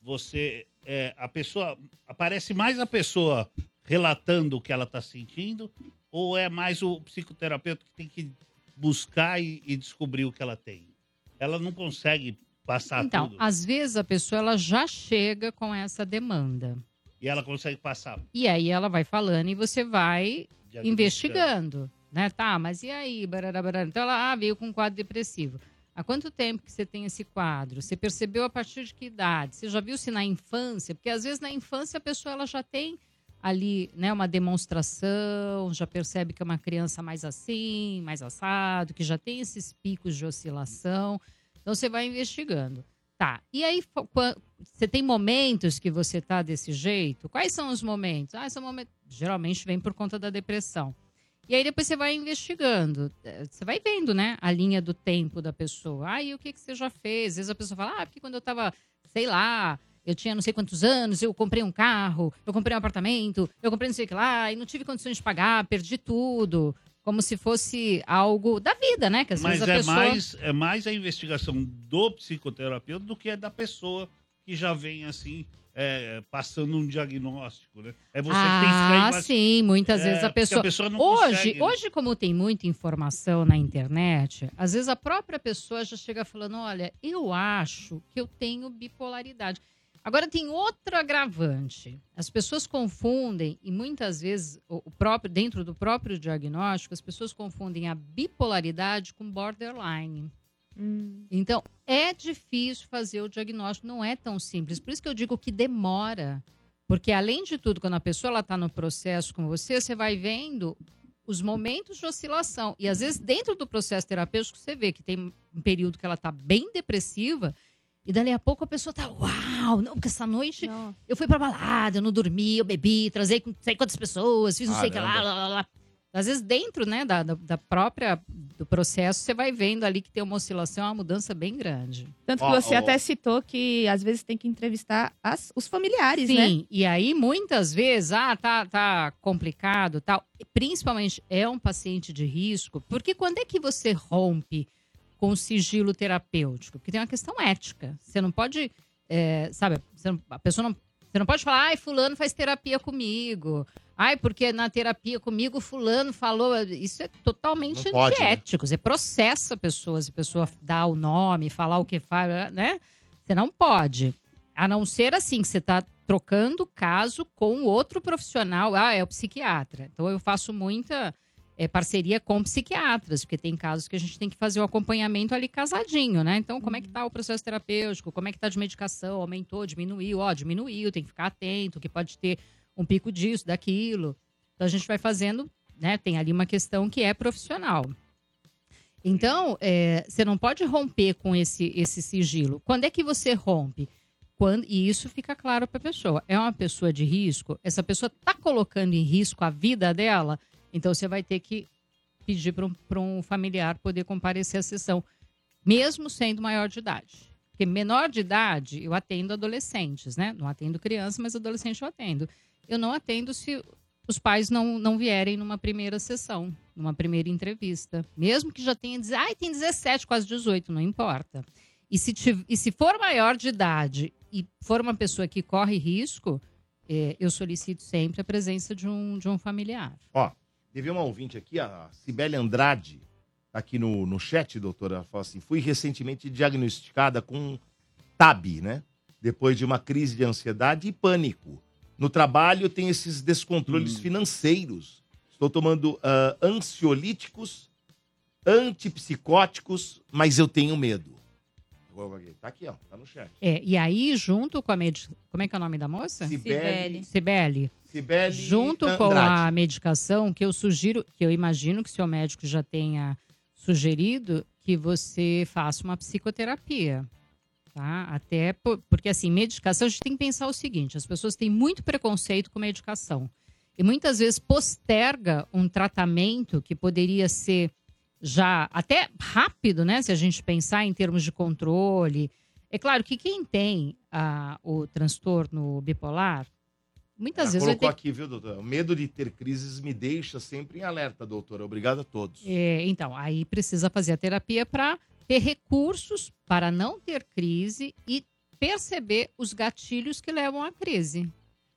você. é, a pessoa. Aparece mais a pessoa relatando o que ela está sentindo, ou é mais o psicoterapeuta que tem que buscar e, e descobrir o que ela tem? Ela não consegue passar Então, tudo. às vezes a pessoa ela já chega com essa demanda. E ela consegue passar. E aí ela vai falando e você vai investigando, né? Tá, mas e aí? Barará, barará. Então ela ah, veio com um quadro depressivo. Há quanto tempo que você tem esse quadro? Você percebeu a partir de que idade? Você já viu se na infância? Porque às vezes na infância a pessoa ela já tem ali, né, uma demonstração, já percebe que é uma criança mais assim, mais assado, que já tem esses picos de oscilação. Então você vai investigando. Tá. E aí você tem momentos que você tá desse jeito? Quais são os momentos? Ah, são momentos geralmente vem por conta da depressão. E aí depois você vai investigando. Eh, Você vai vendo, né, a linha do tempo da pessoa. Ah, e o que, que você já fez? Às vezes a pessoa fala, ah, porque quando eu tava, sei lá, eu tinha não sei quantos anos, eu comprei um carro, eu comprei um apartamento, eu comprei não sei o que lá, e não tive condições de pagar, perdi tudo. Como se fosse algo da vida, né? Que às Mas vezes a é, pessoa. mais, é mais a investigação do psicoterapeuta do que a da pessoa que já vem assim é, passando um diagnóstico, né? É você que tem que ficar Ah, embaixo- sim, muitas É, vezes a pessoa. a pessoa hoje, consegue, né? hoje, como tem muita informação na internet, às vezes a própria pessoa já chega falando: olha, eu acho que eu tenho bipolaridade. Agora tem outro agravante. As pessoas confundem, e muitas vezes, o próprio, dentro do próprio diagnóstico, as pessoas confundem a bipolaridade com borderline. Então, é difícil fazer o diagnóstico, não é tão simples. Por isso que eu digo que demora. Porque, além de tudo, quando a pessoa está no processo com você, você vai vendo os momentos de oscilação. E, às vezes, dentro do processo terapêutico, você vê que tem um período que ela está bem depressiva e, dali a pouco, a pessoa está, uau, não, porque essa noite eu fui pra balada, eu não dormi, eu bebi, trazei com não sei quantas pessoas, fiz não sei o que lá, lá, lá, lá. Às vezes, dentro né, da, da, própria do processo, você vai vendo ali que tem uma oscilação, uma mudança bem grande. Tanto que você ó. até citou que às vezes tem que entrevistar as- os familiares, né? Sim, e aí muitas vezes, ah, tá, tá complicado, tal. Principalmente é um paciente de risco, porque quando é que você rompe com sigilo terapêutico? Porque tem uma questão ética. Você não pode, é, sabe, você não- a pessoa não, você não pode falar, ai, fulano faz terapia comigo. Ai, porque na terapia comigo fulano falou. Isso é totalmente Não pode, né? antiético. Você processa a pessoa, se a pessoa dá o nome, falar o que faz, né? Você não pode. A não ser assim, que você está trocando caso com outro profissional. Ah, é o psiquiatra. Então eu faço muita eh, parceria com psiquiatras, porque tem casos que a gente tem que fazer o acompanhamento ali casadinho, né? Então, como é que tá o processo terapêutico? Como é que tá de medicação? Aumentou, diminuiu? Ó, diminuiu, tem que ficar atento, que pode ter um pico disso, daquilo. Então a gente vai fazendo, né? Tem ali uma questão que é profissional. Então, é, você não pode romper com esse, esse sigilo. Quando é que você rompe? Quando, e isso fica claro para a pessoa. É uma pessoa de risco, essa pessoa está colocando em risco a vida dela, então você vai ter que pedir para um, um familiar poder comparecer à sessão, mesmo sendo maior de idade. Porque menor de idade, eu atendo adolescentes, né? Não atendo criança, mas adolescente eu atendo. Eu não atendo se os pais não, não vierem numa primeira sessão, numa primeira entrevista. Mesmo que já tenha, ai, tem 17, quase 18, não importa. E se, tiv- e se for maior de idade e for uma pessoa que corre risco, eh, eu solicito sempre a presença de um, de um familiar. Ó, teve uma ouvinte aqui, a Cibele Andrade, tá aqui no, no chat, doutora, ela fala assim, fui recentemente diagnosticada com TAB, né? Depois de uma crise de ansiedade e pânico. No trabalho tem esses descontroles financeiros. Estou tomando ah, ansiolíticos, antipsicóticos, mas eu tenho medo. Tá aqui, ó, tá no chat. É, e aí, junto com a medicação. Como é que é o nome da moça? Cibele. Cibele. Cibele Junto com Andrade. a medicação, que eu sugiro, que eu imagino que seu médico já tenha sugerido, que você faça uma psicoterapia. Tá? Até por- porque, assim, medicação, a gente tem que pensar o seguinte: as pessoas têm muito preconceito com medicação. E muitas vezes posterga um tratamento que poderia ser já até rápido, né? Se a gente pensar em termos de controle. É claro que quem tem ah, o transtorno bipolar, muitas Ela vezes colocou ter aqui, viu, doutora? O medo de ter crises me deixa sempre em alerta, doutora. Obrigado a todos. É, então, aí precisa fazer a terapia para ter recursos para não ter crise e perceber os gatilhos que levam à crise.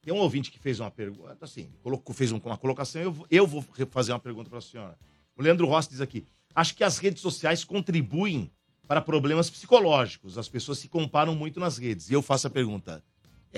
Tem um ouvinte que fez uma pergunta, assim, colocou, fez um- uma colocação, eu, vou- eu vou fazer uma pergunta para a senhora. O Leandro Rossi diz aqui, acho que as redes sociais contribuem para problemas psicológicos. As pessoas se comparam muito nas redes. E eu faço a pergunta,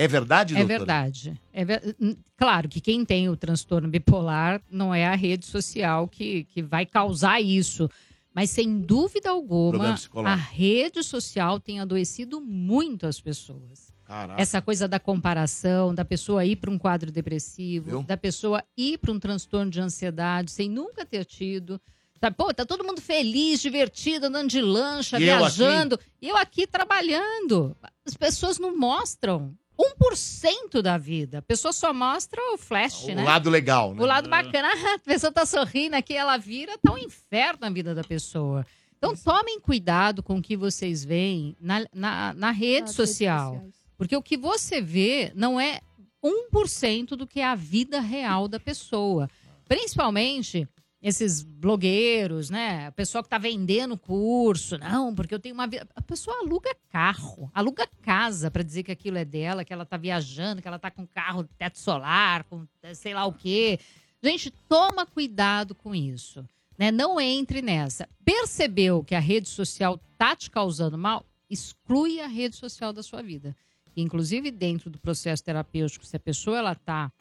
é verdade, É doutora? verdade. É ver- hum, Claro que quem tem o transtorno bipolar não é a rede social que, que vai causar isso. Mas, sem dúvida alguma, a rede social tem adoecido muito as pessoas. Caraca. Essa coisa da comparação, da pessoa ir para um quadro depressivo, Viu? da pessoa ir para um transtorno de ansiedade sem nunca ter tido. Tá, pô, tá todo mundo feliz, divertido, andando de lancha, E eu viajando. E eu aqui trabalhando. As pessoas não mostram 1% da vida. A pessoa só mostra o flash, O né? lado legal, né? O lado bacana, [LAUGHS] a pessoa tá sorrindo aqui, ela vira, tá um inferno na vida da pessoa. Então tomem cuidado com o que vocês veem na, na, na rede Nas social. Porque o que você vê não é 1% do que é a vida real da pessoa. Principalmente esses blogueiros, né? A pessoa que tá vendendo curso, não, porque eu tenho uma vida. A pessoa aluga carro, aluga casa para dizer que aquilo é dela, que ela tá viajando, que ela tá com carro teto solar, com sei lá o quê. Gente, toma cuidado com isso, né? Não entre nessa. Percebeu que a rede social tá te causando mal? Exclui a rede social da sua vida. Inclusive dentro do processo terapêutico, se a pessoa ela tá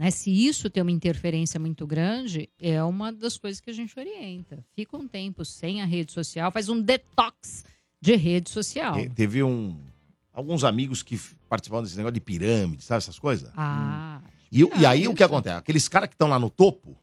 né? Se isso tem uma interferência muito grande, é uma das coisas que a gente orienta. Fica um tempo sem a rede social, faz um detox de rede social. Te- Teve um, alguns amigos que participavam desse negócio de pirâmide, sabe essas coisas? Ah, E, e aí o que acontece? Aqueles caras que estão lá no topo,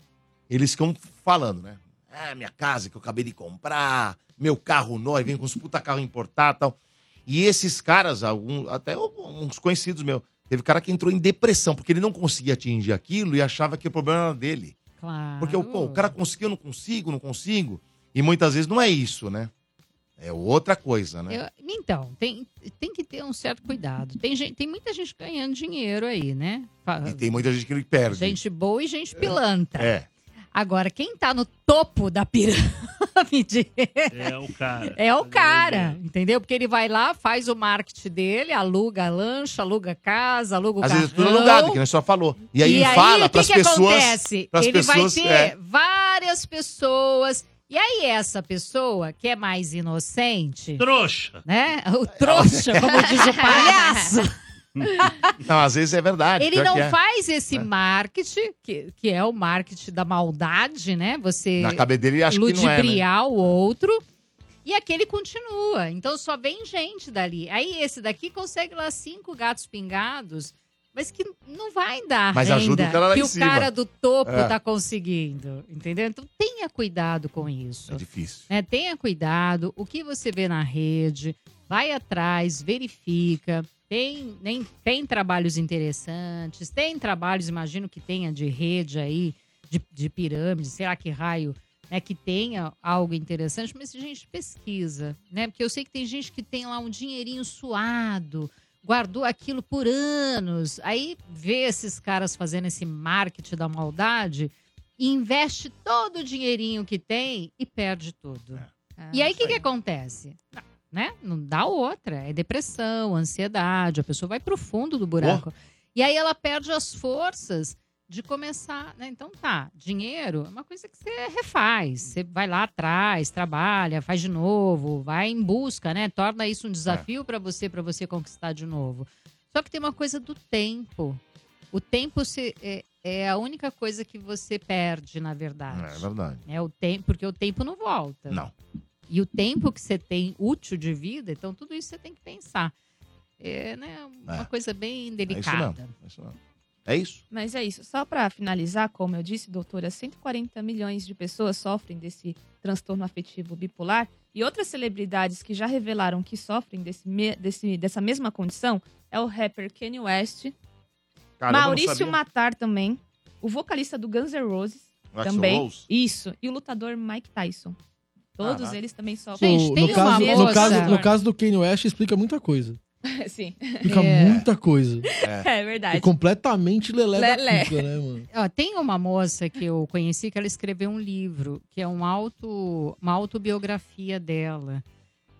eles ficam falando, né? Ah, minha casa que eu acabei de comprar, meu carro novo, vem com uns puta carro importado e tal. E esses caras, algum, até uns conhecidos meus, teve cara que entrou em depressão, porque ele não conseguia atingir aquilo e achava que o problema era dele. claro. Porque pô, o cara conseguiu, eu não consigo, não consigo. E muitas vezes não é isso, né? É outra coisa, né? Eu- então, tem, tem que ter um certo cuidado. Tem, gente, tem muita gente ganhando dinheiro aí, né? E tem muita gente que perde. Gente boa e gente pilantra. É. Agora, quem tá no topo da pirâmide [LAUGHS] É o cara. é o cara, entendeu? Porque ele vai lá, faz o marketing dele, aluga lancha, aluga casa, aluga o Às vezes tudo alugado, que nem só falou. E aí E fala o que pras que pessoas. acontece? Ele pessoas, vai ter é. várias pessoas. E aí, essa pessoa que é mais inocente, Trouxa. né? O trouxa, [LAUGHS] como diz o palhaço. [LAUGHS] [LAUGHS] Não, às vezes é verdade. Ele não é. faz esse marketing, que, que é o marketing da maldade, né? Você Na cabeça dele, acho que não é. Né? ludibriar o outro. E aquele continua. Então só vem gente dali. Aí esse daqui consegue lá cinco gatos pingados, mas que não vai dar Mas renda ajuda o cara lá que em o cima. cara do topo É. tá conseguindo. Entendeu? Então tenha cuidado com isso. É difícil. né? Tenha cuidado, o que você vê na rede, vai atrás, verifica. Tem, nem, tem trabalhos interessantes, tem trabalhos, imagino que tenha de rede aí, de, de pirâmide, sei lá que raio, né? Que tenha algo interessante, mas a gente pesquisa, né? Porque eu sei que tem gente que tem lá um dinheirinho suado, guardou aquilo por anos, aí vê esses caras fazendo esse marketing da maldade e investe todo o dinheirinho que tem e perde tudo. e aí o que, que acontece? Não, Né? Não dá outra. É depressão, ansiedade, a pessoa vai pro fundo do buraco. E aí ela perde as forças de começar, né? Então tá, dinheiro é uma coisa que você refaz. Você vai lá atrás, trabalha, faz de novo, vai em busca, né? Torna isso um desafio pra você, para você conquistar de novo. Só que tem uma coisa do tempo. O tempo se, é, é a única coisa que você perde, na verdade. É verdade. É o tempo, porque o tempo não volta. Não. E o tempo que você tem útil de vida, então tudo isso você tem que pensar. É né, uma É. coisa bem É isso delicada. mesmo. É isso mesmo. É isso? Mas é isso. Só para finalizar, como eu disse, doutora, 140 milhões de pessoas sofrem desse transtorno afetivo bipolar. E outras celebridades que já revelaram que sofrem desse, desse- dessa mesma condição é o rapper Kanye West, Caramba, Maurício. Matar também, o vocalista do Guns N' Roses Axl também. Rose? Isso. E o lutador Mike Tyson. Todos Caraca. eles também sofrem. Gente, No- tem no, uma caso, no, moça- caso, no caso do Kanye West, explica muita coisa. [LAUGHS] Sim. Explica É. muita coisa. É [LAUGHS] E verdade. completamente lelé, né, mano? Ó, tem uma moça que eu conheci que ela escreveu um livro, que é um auto, uma autobiografia dela.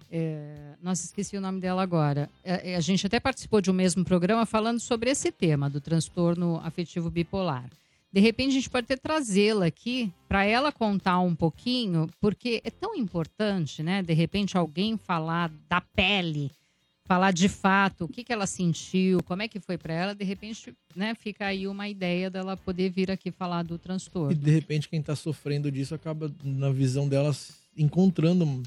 É, nossa, esqueci o nome dela agora. É, é, a gente até participou de um mesmo programa falando sobre esse tema do transtorno afetivo bipolar. De repente, a gente pode até trazê-la aqui para ela contar um pouquinho, porque é tão importante, né? De repente, alguém falar da pele, falar de fato o que, que ela sentiu, como é que foi para ela. De repente, né? Fica aí uma ideia dela poder vir aqui falar do E transtorno. de repente quem tá sofrendo disso acaba, na visão delas, encontrando,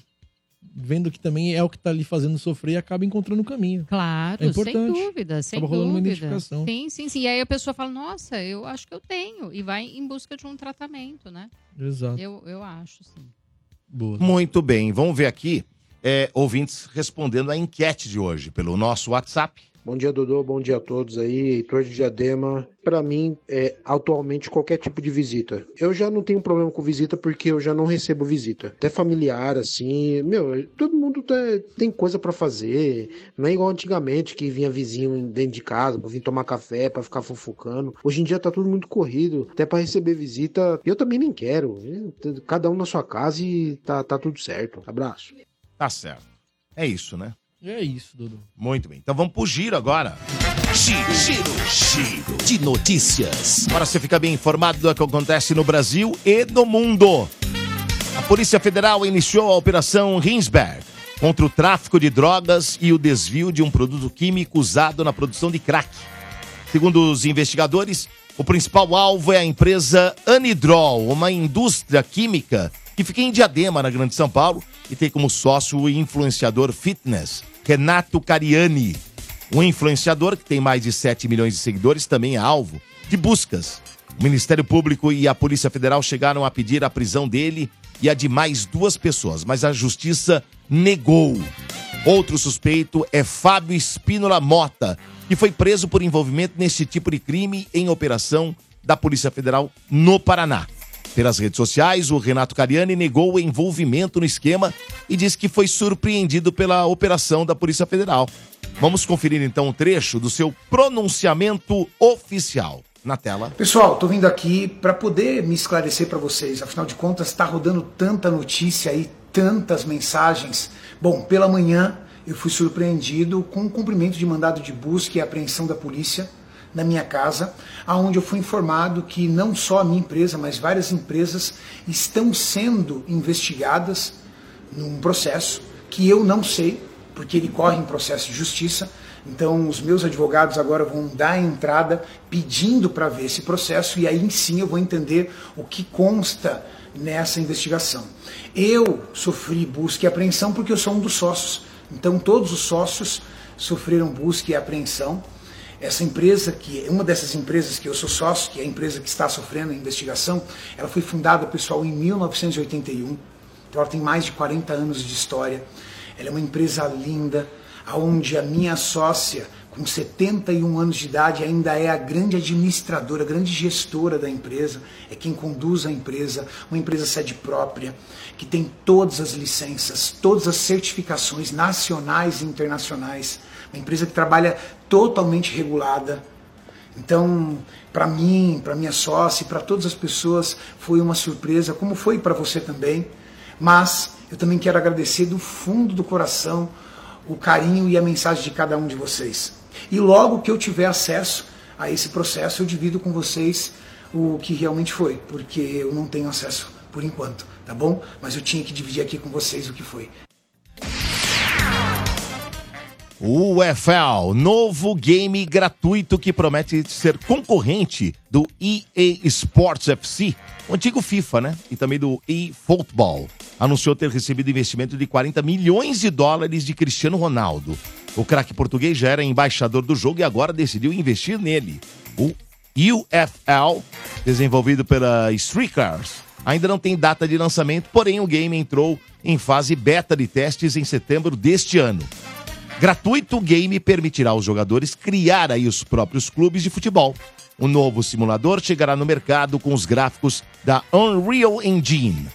vendo que também é o que tá ali fazendo sofrer e acaba encontrando o caminho. Claro, É sem dúvida, sem Acaba rolando uma dúvida. identificação. Sim, sim, sim. E aí a pessoa fala, nossa, eu acho que eu tenho. E vai em busca de um tratamento, né? Exato. Eu, eu acho, sim. Boa. Muito bem, vamos ver aqui. é, ouvintes respondendo a enquete de hoje pelo nosso WhatsApp Bom dia, Dodô. Bom dia a todos aí. Heitor de Diadema. Para mim, é atualmente qualquer tipo de visita. Eu já não tenho problema com visita porque eu já não recebo visita. Até familiar, assim. Meu, todo mundo tá- tem coisa para fazer. Não é igual antigamente que vinha vizinho dentro de casa pra vir tomar café, pra ficar fofocando. Hoje em dia tá tudo muito corrido. Até para receber visita, eu também nem quero. Cada um na sua casa e tá, tá tudo certo. Abraço. Tá certo. É isso, né? É isso, Dudu. Muito bem. Então vamos pro giro agora. Giro, giro, giro de notícias. Para você ficar bem informado do que acontece no Brasil e no mundo. A Polícia Federal iniciou a Operação Rinsberg contra o tráfico de drogas e o desvio de um produto químico usado na produção de crack. Segundo os investigadores, o principal alvo é a empresa Anidrol, uma indústria química que fica em Diadema, na Grande São Paulo, e tem como sócio o influenciador fitness, Renato Cariani. Um influenciador que tem mais de 7 milhões de seguidores também é alvo de buscas. O Ministério Público e a Polícia Federal chegaram a pedir a prisão dele e a de mais duas pessoas, mas a justiça negou. Outro suspeito é Fábio Espínola Mota, que foi preso por envolvimento nesse tipo de crime em operação da Polícia Federal no Paraná. Pelas redes sociais, o Renato Cariani negou o envolvimento no esquema e disse que foi surpreendido pela operação da Polícia Federal. Vamos conferir então um trecho do seu pronunciamento oficial. Na tela. Pessoal, tô vindo aqui para poder me esclarecer para vocês. Afinal de contas, está rodando tanta notícia aí, tantas mensagens. Bom, pela manhã eu fui surpreendido com o cumprimento de mandado de busca e apreensão da polícia na minha casa, aonde eu fui informado que não só a minha empresa, mas várias empresas estão sendo investigadas num processo que eu não sei, porque ele corre em processo de justiça. Então, os meus advogados agora vão dar a entrada pedindo para ver esse processo e aí sim eu vou entender o que consta nessa investigação. Eu sofri busca e apreensão porque eu sou um dos sócios. Então, todos os sócios sofreram busca e apreensão. Essa empresa, que é uma dessas empresas que eu sou sócio, que é a empresa que está sofrendo a investigação, ela foi fundada, pessoal, em 1981. Então, ela tem mais de 40 anos de história. Ela é uma empresa linda, aonde a minha sócia, com 71 anos de idade, ainda é a grande administradora, a grande gestora da empresa, é quem conduz a empresa, uma empresa sede própria, que tem todas as licenças, todas as certificações nacionais e internacionais, uma empresa que trabalha totalmente regulada. Então, para mim, para minha sócia para todas as pessoas, foi uma surpresa, como foi para você também. Mas eu também quero agradecer do fundo do coração o carinho e a mensagem de cada um de vocês. E logo que eu tiver acesso a esse processo, eu divido com vocês o que realmente foi, porque eu não tenho acesso por enquanto, tá bom? Mas eu tinha que dividir aqui com vocês o que foi. UFL, novo game gratuito que promete ser concorrente do EA Sports FC, o antigo FIFA, né? E também do eFootball. Anunciou ter recebido investimento de 40 milhões de dólares de Cristiano Ronaldo. O craque português já era embaixador do jogo e agora decidiu investir nele. O UFL, desenvolvido pela Streakers, ainda não tem data de lançamento, porém o game entrou em fase beta de testes em setembro deste ano. Gratuito o game permitirá aos jogadores criar aí os próprios clubes de futebol. O novo simulador chegará no mercado com os gráficos da Unreal Engine.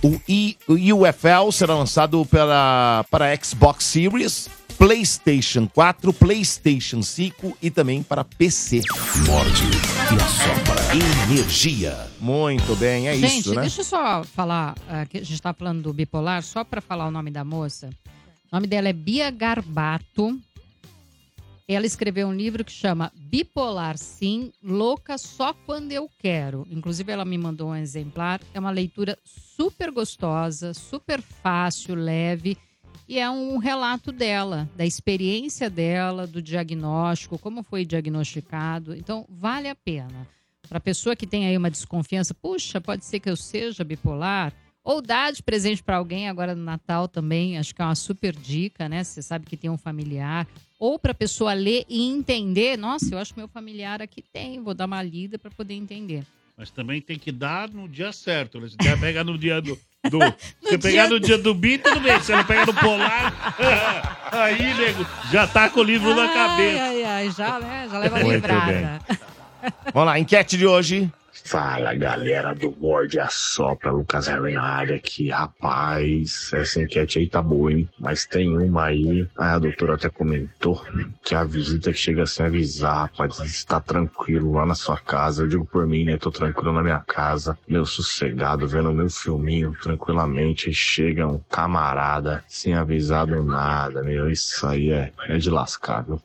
O, UFL será lançado pela, para Xbox Series, PlayStation 4, PlayStation 5 e também para PC. Morde e assopra. Energia. Muito bem, é gente, isso, né? deixa eu só falar, ah, que a gente tá falando do bipolar, só para falar o nome da moça. O nome dela é Bia Garbato. Ela escreveu um livro que chama Bipolar Sim, Louca Só Quando Eu Quero. Inclusive, ela me mandou um exemplar. É uma leitura super gostosa, super fácil, leve. E é um relato dela, da experiência dela, do diagnóstico, como foi diagnosticado. Então, vale a pena. Para pessoa que tem aí uma desconfiança, puxa, pode ser que eu seja bipolar. Ou dá de presente para alguém agora no Natal também, acho que é uma super dica, né? Você sabe que tem um familiar. Ou para a pessoa ler e entender, nossa, eu acho que meu familiar aqui tem, vou dar uma lida para poder entender. Mas também tem que dar no dia certo. Né? Se der, pega no dia do. do [LAUGHS] você pegar dia no dia do BI, tudo bem. Se você não pega no polar, [LAUGHS] aí, nego, já tá com o livro na Ai, cabeça. ai, ai, já, né? Já leva Muito livrada. [LAUGHS] Vamos lá, enquete de hoje. Fala galera do Morde a Sopra, Lucas Herren na área aqui. Rapaz, essa enquete aí tá boa, hein? Mas tem uma aí, a doutora até comentou, que a visita que chega sem avisar, rapaz, está tranquilo lá na sua casa. Eu digo por mim, né? Tô tranquilo na minha casa, meu sossegado, vendo meu filminho tranquilamente. Chega um camarada sem avisar do nada, meu. Isso aí é, é de lascar, viu?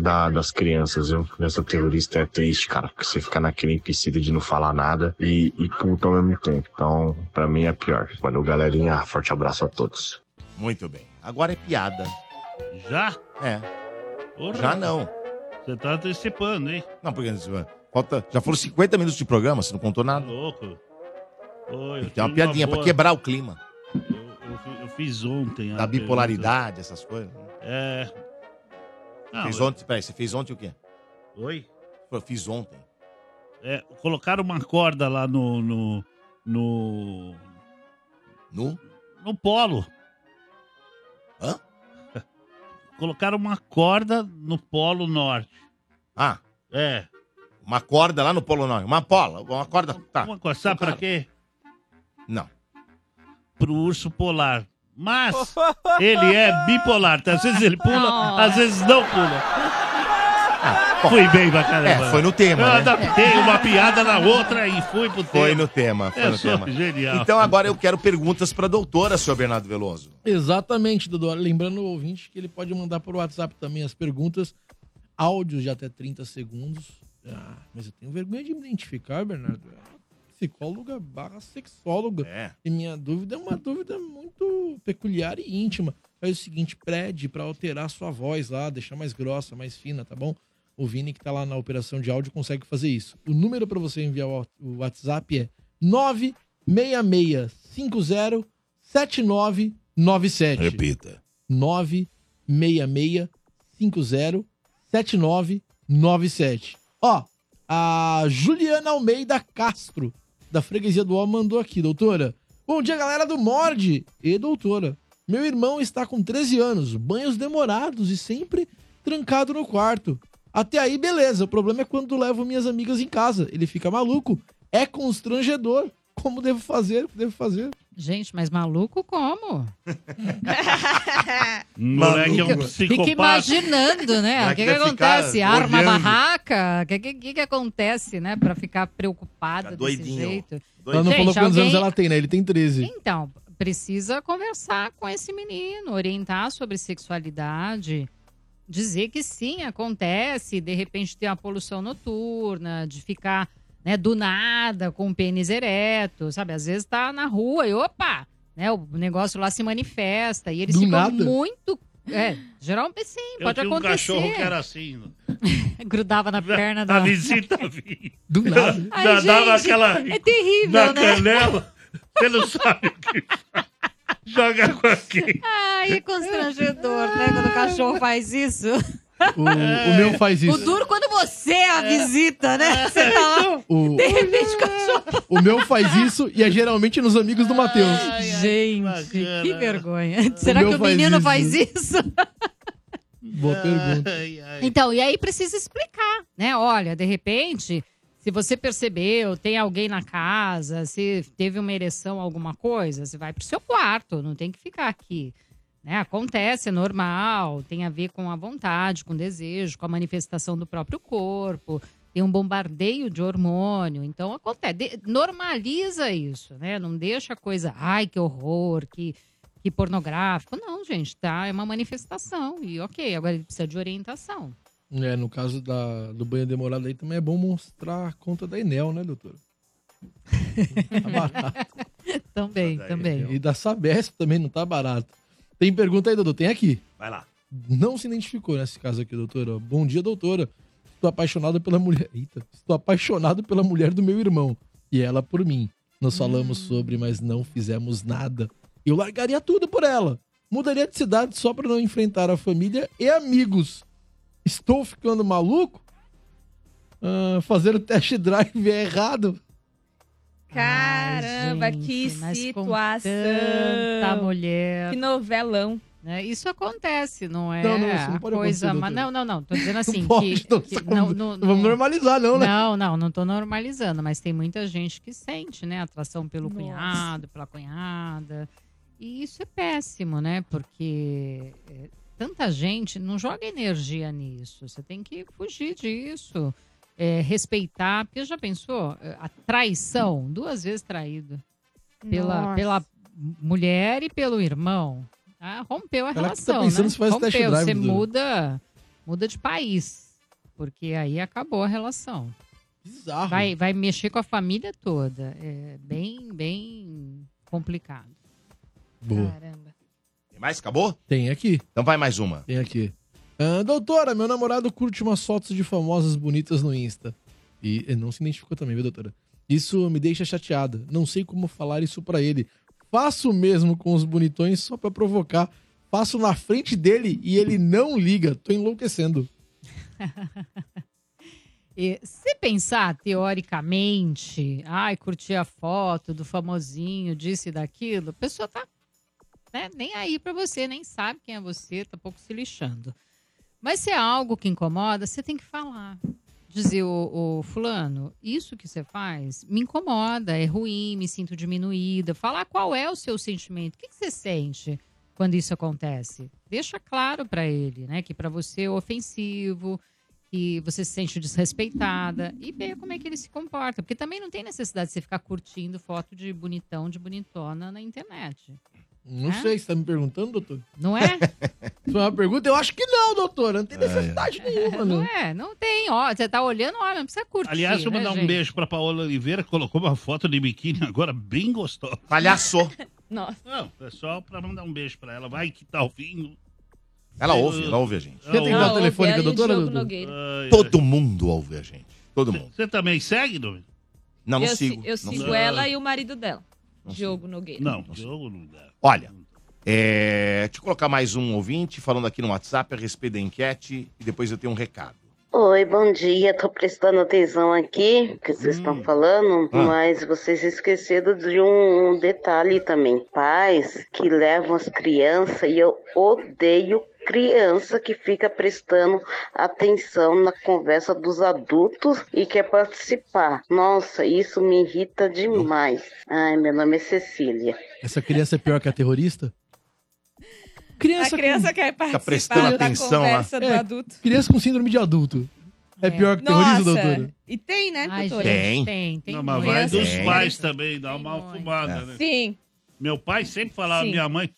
Da, das crianças, viu? Criança terrorista é triste, cara, porque você fica naquele empecilho de não falar nada e, e puta ao mesmo tempo. Então, pra mim é pior. Valeu, galerinha. Forte abraço a todos. Muito bem. Agora é piada. Já? É. Porra. Já não. Você tá antecipando, hein? Não, porque falta, já foram 50 minutos de programa, você não contou nada. Louco. Oi, Tem uma piadinha pra boa- quebrar o clima. Eu, eu eu fiz ontem. Da bipolaridade, essas coisas. pergunta. É. Não, fez eu- ontem, peraí, você fez ontem o quê? Oi? Eu fiz ontem. É, colocaram uma corda lá no. No. No. No? No polo. Hã? [LAUGHS] Colocaram uma corda no polo norte. Ah. É. Uma corda lá no Polo Norte. Uma pola, uma corda. Tá. Uma corda, sabe pra quê? Não. Pro urso polar. Mas ele é bipolar, tá? Às vezes ele pula, às vezes não pula. fui bem pra caramba. É, foi no tema, Eu né? adaptei uma piada na outra e fui pro tema. Foi no tema, foi Eu no sou tema. genial. Então agora eu quero perguntas pra doutora, senhor Bernardo Veloso. Exatamente, Dudu. Lembrando o ouvinte que ele pode mandar por WhatsApp também as perguntas, áudios de até 30 segundos. Ah, mas eu tenho vergonha de me identificar, Bernardo. É Psicóloga barra sexóloga. É. E minha dúvida é uma dúvida muito peculiar e íntima. Faz o seguinte, pede pra alterar sua voz lá, deixar mais grossa, mais fina, tá bom? O Vini que tá lá na operação de áudio consegue fazer isso. O número pra você enviar o o WhatsApp é 966507997. Repita. 966507997. Ó, a Juliana Almeida Castro, da Freguesia do Ó, mandou aqui, doutora. Bom dia, galera do Morde e doutora. Meu irmão está com 13 anos, banhos demorados e sempre trancado no quarto. Até aí, beleza. O problema é quando levo minhas amigas em casa. Ele fica maluco. É constrangedor. Como devo fazer? O que devo fazer? Gente, mas maluco como? [LAUGHS] Moleque é um Fica- psicopata. Fica imaginando, né? O que, que acontece? Arma olhando? barraca? O que, que, que que acontece, né? Pra ficar preocupada desse doidinho. jeito. Ela não Gente, falou quantos anos alguém- ela tem, né? Ele tem 13. Então, precisa conversar com esse menino, orientar sobre sexualidade, dizer que sim, acontece, de repente ter uma poluição noturna, de ficar né, do nada com o pênis ereto, sabe? Às vezes tá na rua e opa, né, o negócio lá se manifesta e eles Do ficam nada? muito. É, geralmente sim, Eu pode tinha um acontecer. cachorro que era assim. [LAUGHS] Grudava na perna da. [LAUGHS] A visita vinha. Do nada. [LAUGHS] Ai, Já dava gente, aquela. é terrível, Na né? canela. Você não sabe o que faz. Joga com aqui. Ai, é constrangedor, né? Quando o cachorro faz isso. O, o meu faz O isso. duro quando você é a visita, né? Você tá lá, O, de repente [LAUGHS] o cachorro... o meu faz isso e é geralmente nos amigos do Matheus. Gente, que vergonha. Será que o faz menino isso. faz isso? [LAUGHS] Boa pergunta. Então, e aí precisa explicar, né? Olha, de repente, se você percebeu, tem alguém na casa, se teve uma ereção, alguma coisa, você vai pro seu quarto, não tem que ficar aqui. Né? Acontece, é normal, tem a ver com a vontade, com o desejo, com a manifestação do próprio corpo, tem um bombardeio de hormônio, então acontece. De- normaliza isso, né? Não deixa a coisa, ai, que horror, que, que pornográfico. Não, gente, tá? É uma manifestação. E ok, agora ele precisa de orientação. É, no caso da, do banho demorado aí também é bom mostrar a conta da Enel, né, doutora? [LAUGHS] Tá barato. também, também. E da Sabesp também não tá barato. Tem pergunta aí, doutor? Tem aqui. Vai lá. Não se identificou nesse caso aqui, doutora. Bom dia, doutora. Estou apaixonado pela mulher. Eita. Estou apaixonado pela mulher do meu irmão. E ela por mim. Nós falamos sobre, mas não fizemos nada. Eu largaria tudo por ela. Mudaria de cidade só para não enfrentar a família e amigos. Estou ficando maluco? Ah, fazer o test drive é errado? Caramba, gente, que situação. tanta mulher. Que novelão. né? Isso acontece, não é Não, não, isso não coisa. mas não, não, não. Tô dizendo [LAUGHS] assim Não pode, que, não, que tá não, não, Vamos normalizar, não, né? Não, não, não tô normalizando, mas tem muita gente que sente, né, atração pelo Nossa. cunhado, pela cunhada. E isso é péssimo, né? Porque é, tanta gente não joga energia nisso. Você tem que fugir disso. É, respeitar, porque já pensou? É, A traição, duas vezes traído. Pela, Nossa. pela mulher e pelo irmão. Ah, rompeu a Ela tá relação, pensando né? se faz test rompeu, drive, você Dudu. muda, muda de país. Porque aí acabou a relação. Bizarro. Vai, vai mexer com a família toda. É bem, bem complicado. Boa. Caramba. Tem mais? Acabou? Tem aqui. Então vai mais uma. Tem aqui. Ah, doutora, meu namorado curte umas fotos de famosas bonitas no Insta. E não se identificou também, viu, doutora? Isso me deixa chateada. Não sei como falar isso pra ele. Faço mesmo com os bonitões só pra provocar. Faço na frente dele e ele não liga. Tô enlouquecendo. [LAUGHS] Se pensar teoricamente, ai, curtir a foto do famosinho, disso e daquilo, a pessoa tá né, nem aí pra você, nem sabe quem é você, tá pouco se lixando. Mas se é algo que incomoda, você tem que falar. Dizer, o, fulano, isso que você faz me incomoda, é ruim, me sinto diminuída. Falar qual é o seu sentimento, o que, que você sente quando isso acontece. Deixa claro pra ele, né, que pra você é ofensivo, que você se sente desrespeitada e ver como é que ele se comporta. Porque também não tem necessidade de você ficar curtindo foto de bonitão, de bonitona na internet. Não É? sei, você tá me perguntando, doutor? Não é? [LAUGHS] Foi uma pergunta? Eu acho que não, doutora. Não tem necessidade nenhuma, Não não. é, não tem. Ó, você tá olhando, olha, não precisa curtir. Aliás, deixa eu né, mandar um gente? beijo pra Paola Oliveira, que colocou uma foto de biquíni agora bem gostosa. Palhaço. [LAUGHS] Nossa. Não, é só pra mandar um beijo pra ela. Vai que tá ouvindo. Ela ouve, ela ouve a gente. Ela ouve. Ah, ouve ela e o. Ai, Todo mundo ouve a gente. Todo mundo. Você também segue, Domingo? Não, não eu, sigo. si- eu Não sigo sigo. ela e o marido dela, Diogo Nogueira. Não, Diogo não dá. Olha, é, deixa eu colocar mais um ouvinte falando aqui no WhatsApp a respeito da enquete e depois eu tenho um recado. Oi, bom dia. Tô prestando atenção aqui que vocês estão falando, Ah. mas vocês esqueceram de um detalhe também. Pais que levam as crianças e eu odeio criança que fica prestando atenção na conversa dos adultos e quer participar. Nossa, isso me irrita demais. Ai, meu nome é Cecília. Essa criança é pior que a terrorista? Criança a criança com- quer participar prestando da atenção lá. conversa do É, adulto. Criança com síndrome de adulto. É, pior que terrorista, doutora? E tem, né, Ai, doutora? Tem. Tem, tem. Não, mas vai dos Tem. pais também, dá uma fumada, né? Sim. Meu pai sempre falava, Sim. minha mãe,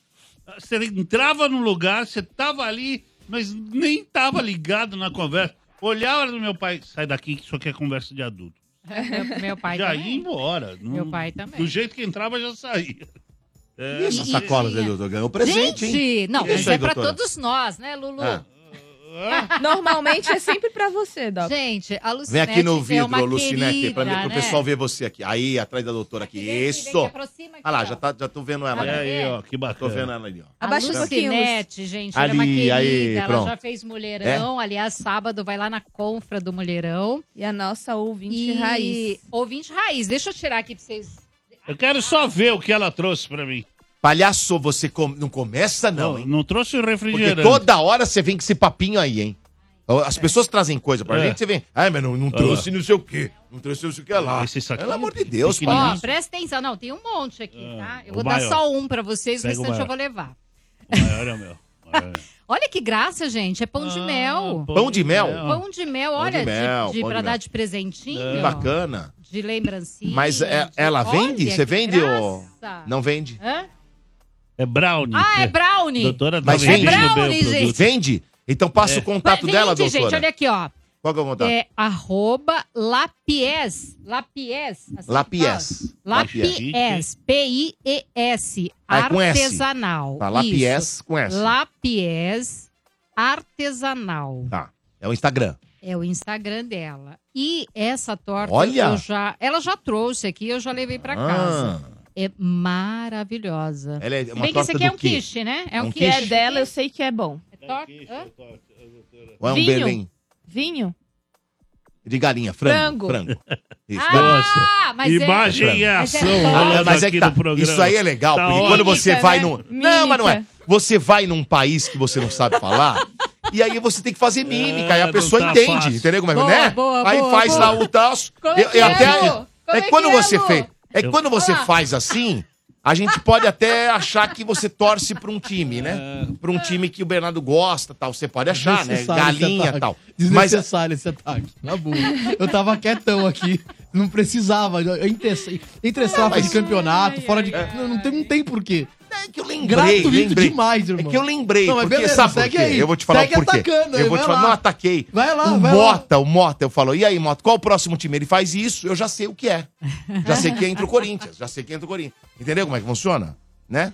você entrava no lugar, você tava ali, mas nem tava ligado na conversa. Olhava no meu pai, sai daqui que isso aqui é conversa de adulto. Meu, meu pai já também. ia embora. Meu pai também. Do jeito que entrava, já saía. É, E essa mas- sacola dele, doutor? Ganhou presente, Gente, hein? não, isso mas aí, é pra doutora? todos nós, né, Lulu? Ah. [LAUGHS] Normalmente é sempre pra você, Doc. Gente, a Lucinete Vem aqui no é vidro, uma Lucinete, pra, querida, pro né? pessoal ver você aqui. Aí, atrás da doutora aqui. Isso! Olha lá, ó. já, tá, já tô vendo ela. Olha aí, ó, que Tô bacana. vendo ela ali, ó. A Abaixa pouquinho, Lucinete, gente, ela é uma Ali, querida, aí, ela pronto. já fez Mulherão, aliás, sábado vai lá na Confra do Mulherão. E a nossa ouvinte E... raiz. Ouvinte raiz, deixa eu tirar aqui pra vocês. Eu quero só ver o que ela trouxe pra mim. Palhaço, você com- não começa não, Não, hein? não trouxe o Porque refrigerante. toda hora você vem com esse papinho aí, hein? As pessoas trazem coisa pra É. gente, você vem. Ai, mas não, não trouxe não sei o quê. Não trouxe não sei o que lá. Esse saquinho Pelo amor de Deus, é pequenininho. Ó, presta atenção, não, tem um monte aqui, tá? Eu o vou maior. dar só um pra vocês, o Pega o restante eu maior. vou levar. O maior é o meu. O é o. [LAUGHS] Olha que graça, gente, é pão de Ah, mel. Pão de mel? Pão de mel, Pão de olha, de, mel, de, de pra mel. dar de presentinho. Que bacana. De lembrancinha. Mas é- de- ela vende? Olha, Você vende ou graça. não vende? Hã? É brownie. Ah, é brownie. Doutora, Mas vende? o brownie, gente. Vende? Então passa É. o contato Vende, dela, gente, doutora. olha aqui, ó. Qual que é o contato? É arroba Lapies. Lapies. assim Lapies. Lapies. P-I-E-S. Ah, é. Artesanal. Tá, Lapies Isso. com S. Lapies Artesanal. Tá. É o Instagram. É o Instagram dela. E essa torta Olha! eu já, ela já trouxe aqui, eu já levei pra casa. É maravilhosa. Ela é uma bem que esse torta aqui é um quê? quiche, né? É É um, um Que é quiche. dela, eu sei que é bom. É torta? Hã? Ou é um Vinho? Belém? Vinho? De galinha, frango. Frango. Frango. Isso, Ah, mas Imagem é... e mas é ação. mas é que tá, isso aí é legal, Tá porque ótimo. quando você vai né? num. Não, mas não é. Você vai num país que você não sabe falar, [LAUGHS] e aí você tem que fazer mímica, aí a não pessoa tá entende, fácil. entendeu como é, Boa, né? boa, aí boa, faz boa. lá o taço. Como eu- é eu é, até, é é quando é, você Lu? fez. É que quando você Ah. faz assim, a gente pode até achar que você torce pra um time, né? Pra um time que o Bernardo gosta, tal. Você pode achar, né? Desnecessário esse Galinha e ataque. tal. Mas Desnecessário esse ataque. Na boa. Eu tava quietão aqui. Não precisava. Entre, entre safra mas- de campeonato, fora de. Não, não tem, não tem porquê. É que eu lembrei, Gratuito lembrei. demais, É irmão. que eu lembrei, Não, mas porque beleza, sabe por segue quê? aí. Eu vou te falar Segue o porquê. atacando aí, eu vou te falar, lá. não ataquei. Vai lá, o vai lá. Mota, o Mota, eu falo, e aí, Mota, qual o próximo time? Ele faz isso, eu já sei o que é. Já sei que é entre o Corinthians, já sei que é entre o Corinthians. Entendeu como é que funciona? Né?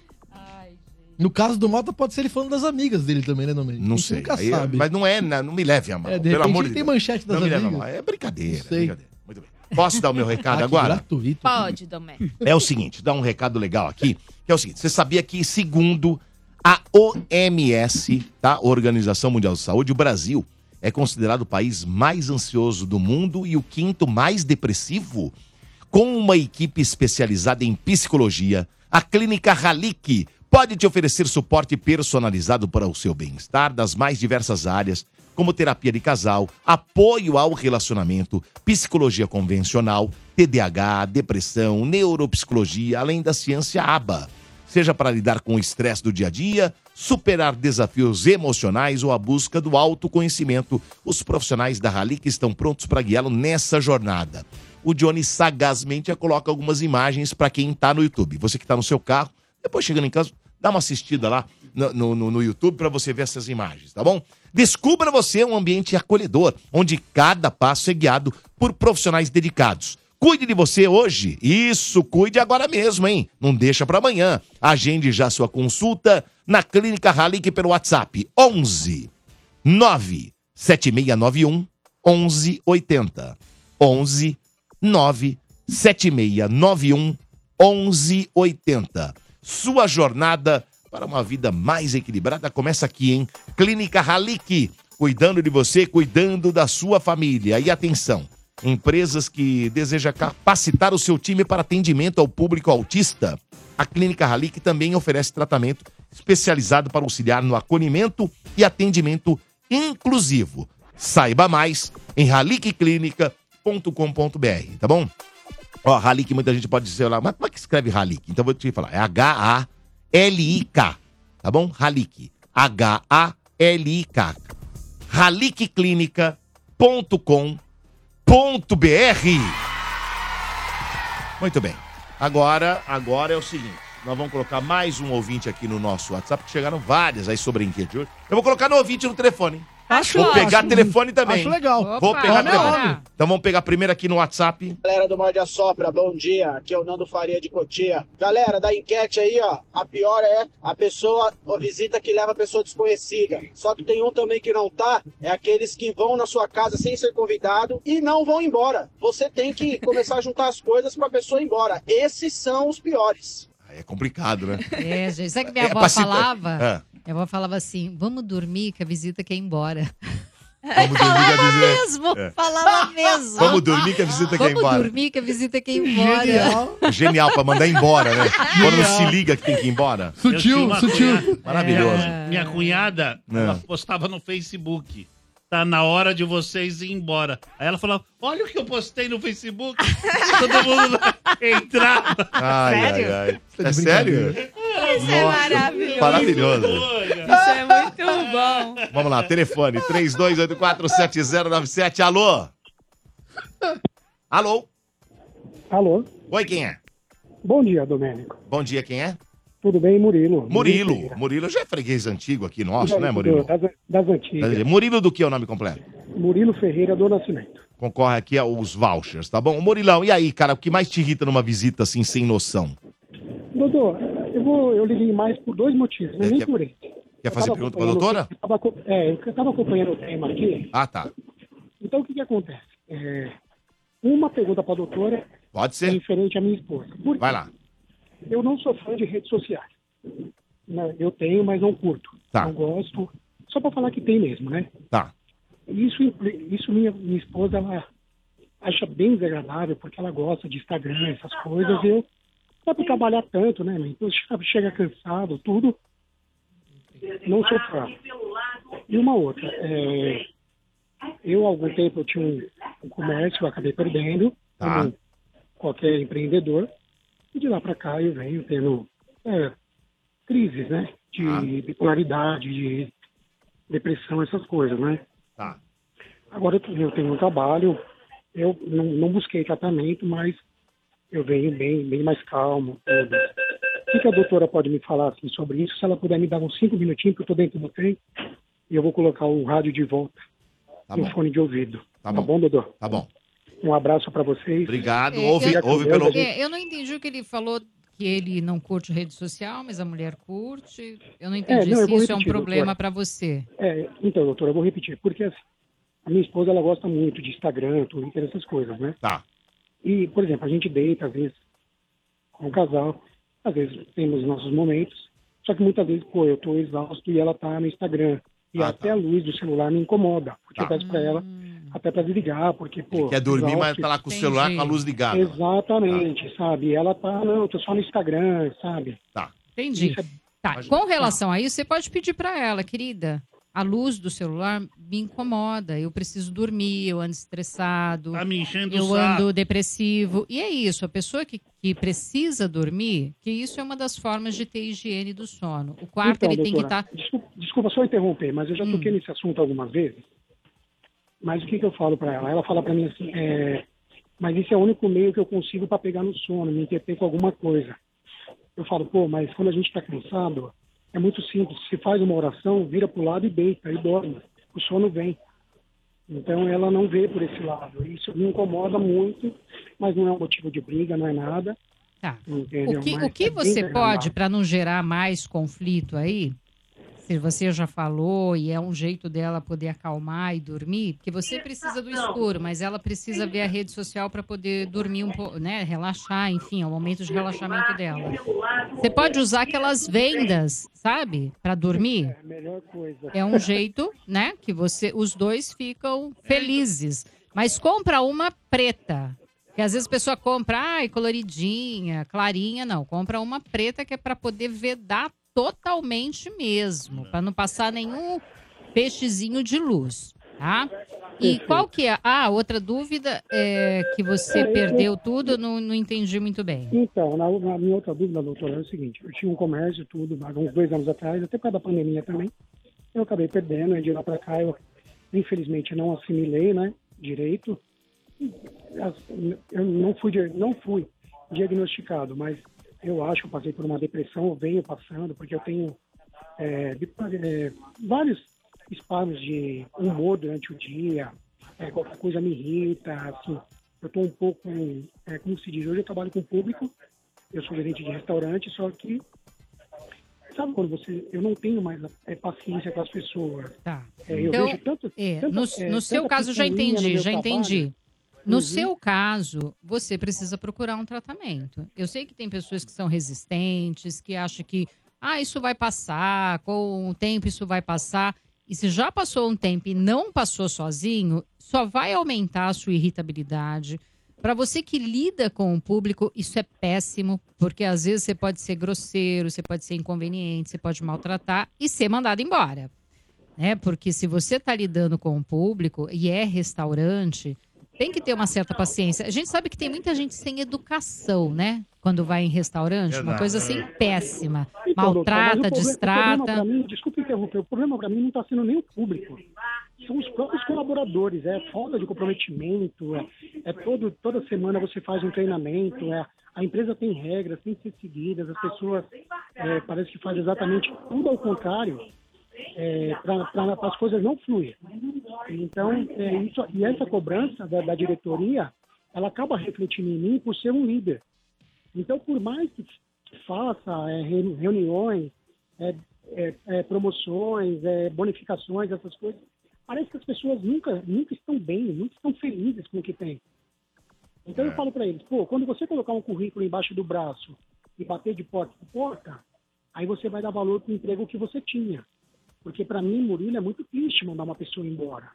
No caso do Mota, pode ser ele falando das amigas dele também, né, Domênico? Não sei. Nunca Aí, sabe. Mas não é, né, não me leve a mal. É, de pelo amor de ele tem Deus. manchete das não me leve a amigas. mal. É brincadeira, Sei. brincadeira. Muito bem. Posso dar o meu [LAUGHS] recado Ah, agora? gratuito. Pode, Domé. É o seguinte, dá um recado legal aqui, que é o seguinte, você sabia que segundo a OMS, tá? Organização Mundial de Saúde, o Brasil é considerado o país mais ansioso do mundo e o quinto mais depressivo? Com uma equipe especializada em psicologia, a Clínica Halik pode te oferecer suporte personalizado para o seu bem-estar das mais diversas áreas, como terapia de casal, apoio ao relacionamento, psicologia convencional, TDAH, depressão, neuropsicologia, além da ciência ABA. Seja para lidar com o estresse do dia a dia, superar desafios emocionais ou a busca do autoconhecimento, os profissionais da Halik estão prontos para guiá-lo nessa jornada. O Johnny sagazmente coloca algumas imagens para quem está no YouTube. Você que está no seu carro, depois chegando em casa, dá uma assistida lá no, no, no YouTube para você ver essas imagens, tá bom? Descubra você um ambiente acolhedor, onde cada passo é guiado por profissionais dedicados. Cuide de você hoje. Isso, cuide agora mesmo, hein? Não deixa para amanhã. Agende já sua consulta na Clínica Halik pelo WhatsApp 11 9 7691 1180. 11 9 7691 1180. Sua jornada para uma vida mais equilibrada começa aqui, hein? Clínica Halik, cuidando de você, cuidando da sua família. E atenção, empresas que desejam capacitar o seu time para atendimento ao público autista, a Clínica Halik também oferece tratamento especializado para auxiliar no acolhimento e atendimento inclusivo. Saiba mais em halikclinica.com.br, tá bom? Ó, Halik, muita gente pode dizer lá, mas como é que escreve Halik? Então vou te falar, é H-A-L-I-K, tá bom? Halik, H-A-L-I-K. halikclinica.com.br Muito bem. Agora, agora é o seguinte, nós vamos colocar mais um ouvinte aqui no nosso WhatsApp, que chegaram várias aí sobre a enquete de hoje. Eu vou colocar no ouvinte no telefone. hein? Acho Vou pegar acho- telefone também. Acho legal. Vou Opa, pegar homem é telefone. homem. Então vamos pegar primeiro aqui no WhatsApp. Galera do Morde a Sopra, bom dia. Aqui é o Nando Faria de Cotia. Galera, da enquete aí, ó, a pior é a pessoa, a visita que leva a pessoa desconhecida. Só que tem um também que não tá, é aqueles que vão na sua casa sem ser convidado e não vão embora. Você tem que começar a juntar as coisas pra pessoa ir embora. Esses são os piores. É complicado, né? É, gente. Sabe que minha É avó falava? É. Minha avó falava assim: vamos dormir que a visita quer ir embora. Vamos dormir que a Falava visita... mesmo, É. falava mesmo. Vamos dormir que a visita quer ir Vamos embora. dormir que a visita quer ir embora. Genial. Genial pra mandar embora, né? Quando não se liga que tem que ir embora. Tinha uma cunhada- Maravilhoso. É, minha cunhada, É. ela postava no Facebook. Tá na hora de vocês ir embora. Aí ela falava: Olha o que eu postei no Facebook. [LAUGHS] Todo mundo entrava. Ai, Sério? ai, ai. É de sério? Isso é maravilhoso. Maravilhoso. Isso é muito bom. Vamos lá, telefone 32847097. Alô? Alô? Alô? Oi, quem é? Bom dia, Domênico. Bom dia, quem é? Tudo bem, Murilo? Murilo. Murilo já é freguês antigo aqui nosso, né, Murilo? Das, das antigas. Murilo do que é o nome completo? Murilo Ferreira do Nascimento. Concorre aqui aos vouchers, tá bom? Murilão, e aí, cara, o que mais te irrita numa visita assim, sem noção? Doutor, eu, vou, eu liguei mais por dois motivos, não é É, nem quer- por esse. Quer fazer pergunta pra doutora? eu tava é, eu estava acompanhando o tema aqui. Ah, tá. Então, o que, que acontece? É, uma pergunta para a doutora Pode é ser. referente à minha esposa. Por? Vai lá. Eu não sou fã de redes sociais. Né, Eu tenho, mas não curto. Tá. Não gosto. Só para falar que tem mesmo, né? Tá. Isso, isso minha, minha esposa, ela acha bem desagradável, porque ela gosta de Instagram, essas coisas, e eu dá para trabalhar tanto, né? Então chega- cansado, tudo. Não sou fã. E uma outra, é, eu há algum tempo eu tinha um, comércio, eu acabei perdendo, como qualquer empreendedor, e de lá para cá eu venho tendo é, crises, né? De bipolaridade, de depressão, essas coisas, né? Tá. Agora eu tenho- um trabalho, eu não, não busquei tratamento, mas eu venho bem, bem mais calmo. Tudo. O que, que a doutora pode me falar assim, sobre isso? Se ela puder me dar uns cinco minutinhos, que eu estou dentro do trem, e eu vou colocar o rádio de volta Tá no bom. fone de ouvido. Tá Tá, bom. bom, doutor? Tá bom. Um abraço para vocês. Obrigado. É, ouve, eu- ouve pelo. É, eu não entendi o que ele falou que ele não curte rede social, mas a mulher curte. Eu não entendi não, eu se isso é um repetir, problema para você. É, então, doutora, eu vou repetir, porque assim, a minha esposa ela gosta muito de Instagram, Twitter, essas coisas, né? Tá. E, por exemplo, a gente deita, às vezes, com o casal, às vezes temos nossos momentos, só que muitas vezes, pô, eu tô exausto e ela tá no Instagram. E Ah, até a luz do celular me incomoda, porque Tá. eu peço pra ela Hum. Até pra desligar, porque, pô... Quer dormir, mas tá lá com o celular com a luz ligada. Exatamente, sabe? E ela tá, não, eu tô só no Instagram, sabe? Tá. Entendi. É- Tá, com relação a isso, você pode pedir para ela, querida. A luz do celular me incomoda. Eu preciso dormir, eu ando estressado. Tá me enchendo o eu saco. ando depressivo. E é isso, a pessoa que, que precisa dormir, que isso é uma das formas de ter higiene do sono. O quarto Então, ele tem que tá- doutora, estar. Desculpa, desculpa só interromper, mas eu já toquei nesse assunto algumas vezes. Mas o que, que eu falo para ela? Ela fala para mim assim, é, mas esse é o único meio que eu consigo para pegar no sono, me entreter com alguma coisa. Eu falo, pô, mas quando a gente está cansado, é muito simples. Se faz uma oração, vira para o lado e deita, e dorme. O sono vem. Então ela não vê por esse lado. Isso me incomoda muito, mas não é um motivo de briga, não é nada. Tá. Entendeu? O que, Mas o que é você pode, para não gerar mais conflito aí, você já falou e é um jeito dela poder acalmar e dormir, porque você precisa do escuro, mas ela precisa ver a rede social para poder dormir um pouco, né? Relaxar, enfim, é o momento de relaxamento dela. Você pode usar aquelas vendas, sabe? Para dormir. É. É um jeito, né? Que você, os dois ficam felizes. Mas compra uma preta. Porque às vezes a pessoa compra, ai, coloridinha, clarinha. Não, compra uma preta que é para poder vedar totalmente mesmo. para não passar nenhum peixezinho de luz, tá? E qual que é? Ah, outra dúvida é que você É, eu- perdeu tudo, eu não, não entendi muito bem. Então, na, na minha outra dúvida, doutora, é o seguinte: eu tinha um comércio, tudo, há uns dois anos atrás, até por causa da pandemia também. Eu acabei perdendo, e de lá para cá eu, infelizmente, não assimilei, né, direito. Eu não fui, não fui diagnosticado, mas eu acho que eu passei por uma depressão, eu venho passando, porque eu tenho é, é, vários espalhos de humor durante o dia, é, qualquer coisa me irrita, assim, eu estou um pouco, é, como se diz, hoje eu trabalho com público, eu sou gerente de restaurante, só que, sabe quando você, eu não tenho mais é, paciência com as pessoas. Tá. É, eu Então, vejo tanto, tanta- no, no seu caso, já entendi, já trabalho. entendi. No Uhum. seu caso, você precisa procurar um tratamento. Eu sei que tem pessoas que são resistentes, que acham que, ah, isso vai passar, com o tempo isso vai passar. E se já passou um tempo e não passou sozinho, só vai aumentar a sua irritabilidade. Para você que lida com o público, isso é péssimo, porque às vezes você pode ser grosseiro, você pode ser inconveniente, você pode maltratar e ser mandado embora né? Porque se você está lidando com o público e é restaurante, tem que ter uma certa paciência. A gente sabe que tem muita gente sem educação, né? Quando vai em restaurante, uma coisa assim péssima. Então, Maltrata, problema- distrata. O problema pra mim, desculpa interromper, o problema para mim não está sendo nem o público. São os próprios colaboradores, é falta de comprometimento, é, é todo, toda semana você faz um treinamento, é, a empresa tem regras, tem que ser seguidas, as pessoas é, parece que fazem exatamente tudo ao contrário é, para as coisas não fluírem. Então, é, isso, e essa cobrança da, da diretoria, ela acaba refletindo em mim por ser um líder. Então, por mais que, faça é, re- reuniões, é, é, é, promoções, bonificações, essas coisas, parece que as pessoas nunca, nunca estão bem, nunca estão felizes com o que tem. Então eu falo para eles, pô, quando você colocar um currículo embaixo do braço e bater de porta por porta, aí você vai dar valor para o emprego que você tinha. Porque para mim, Murilo, é muito triste mandar uma pessoa embora.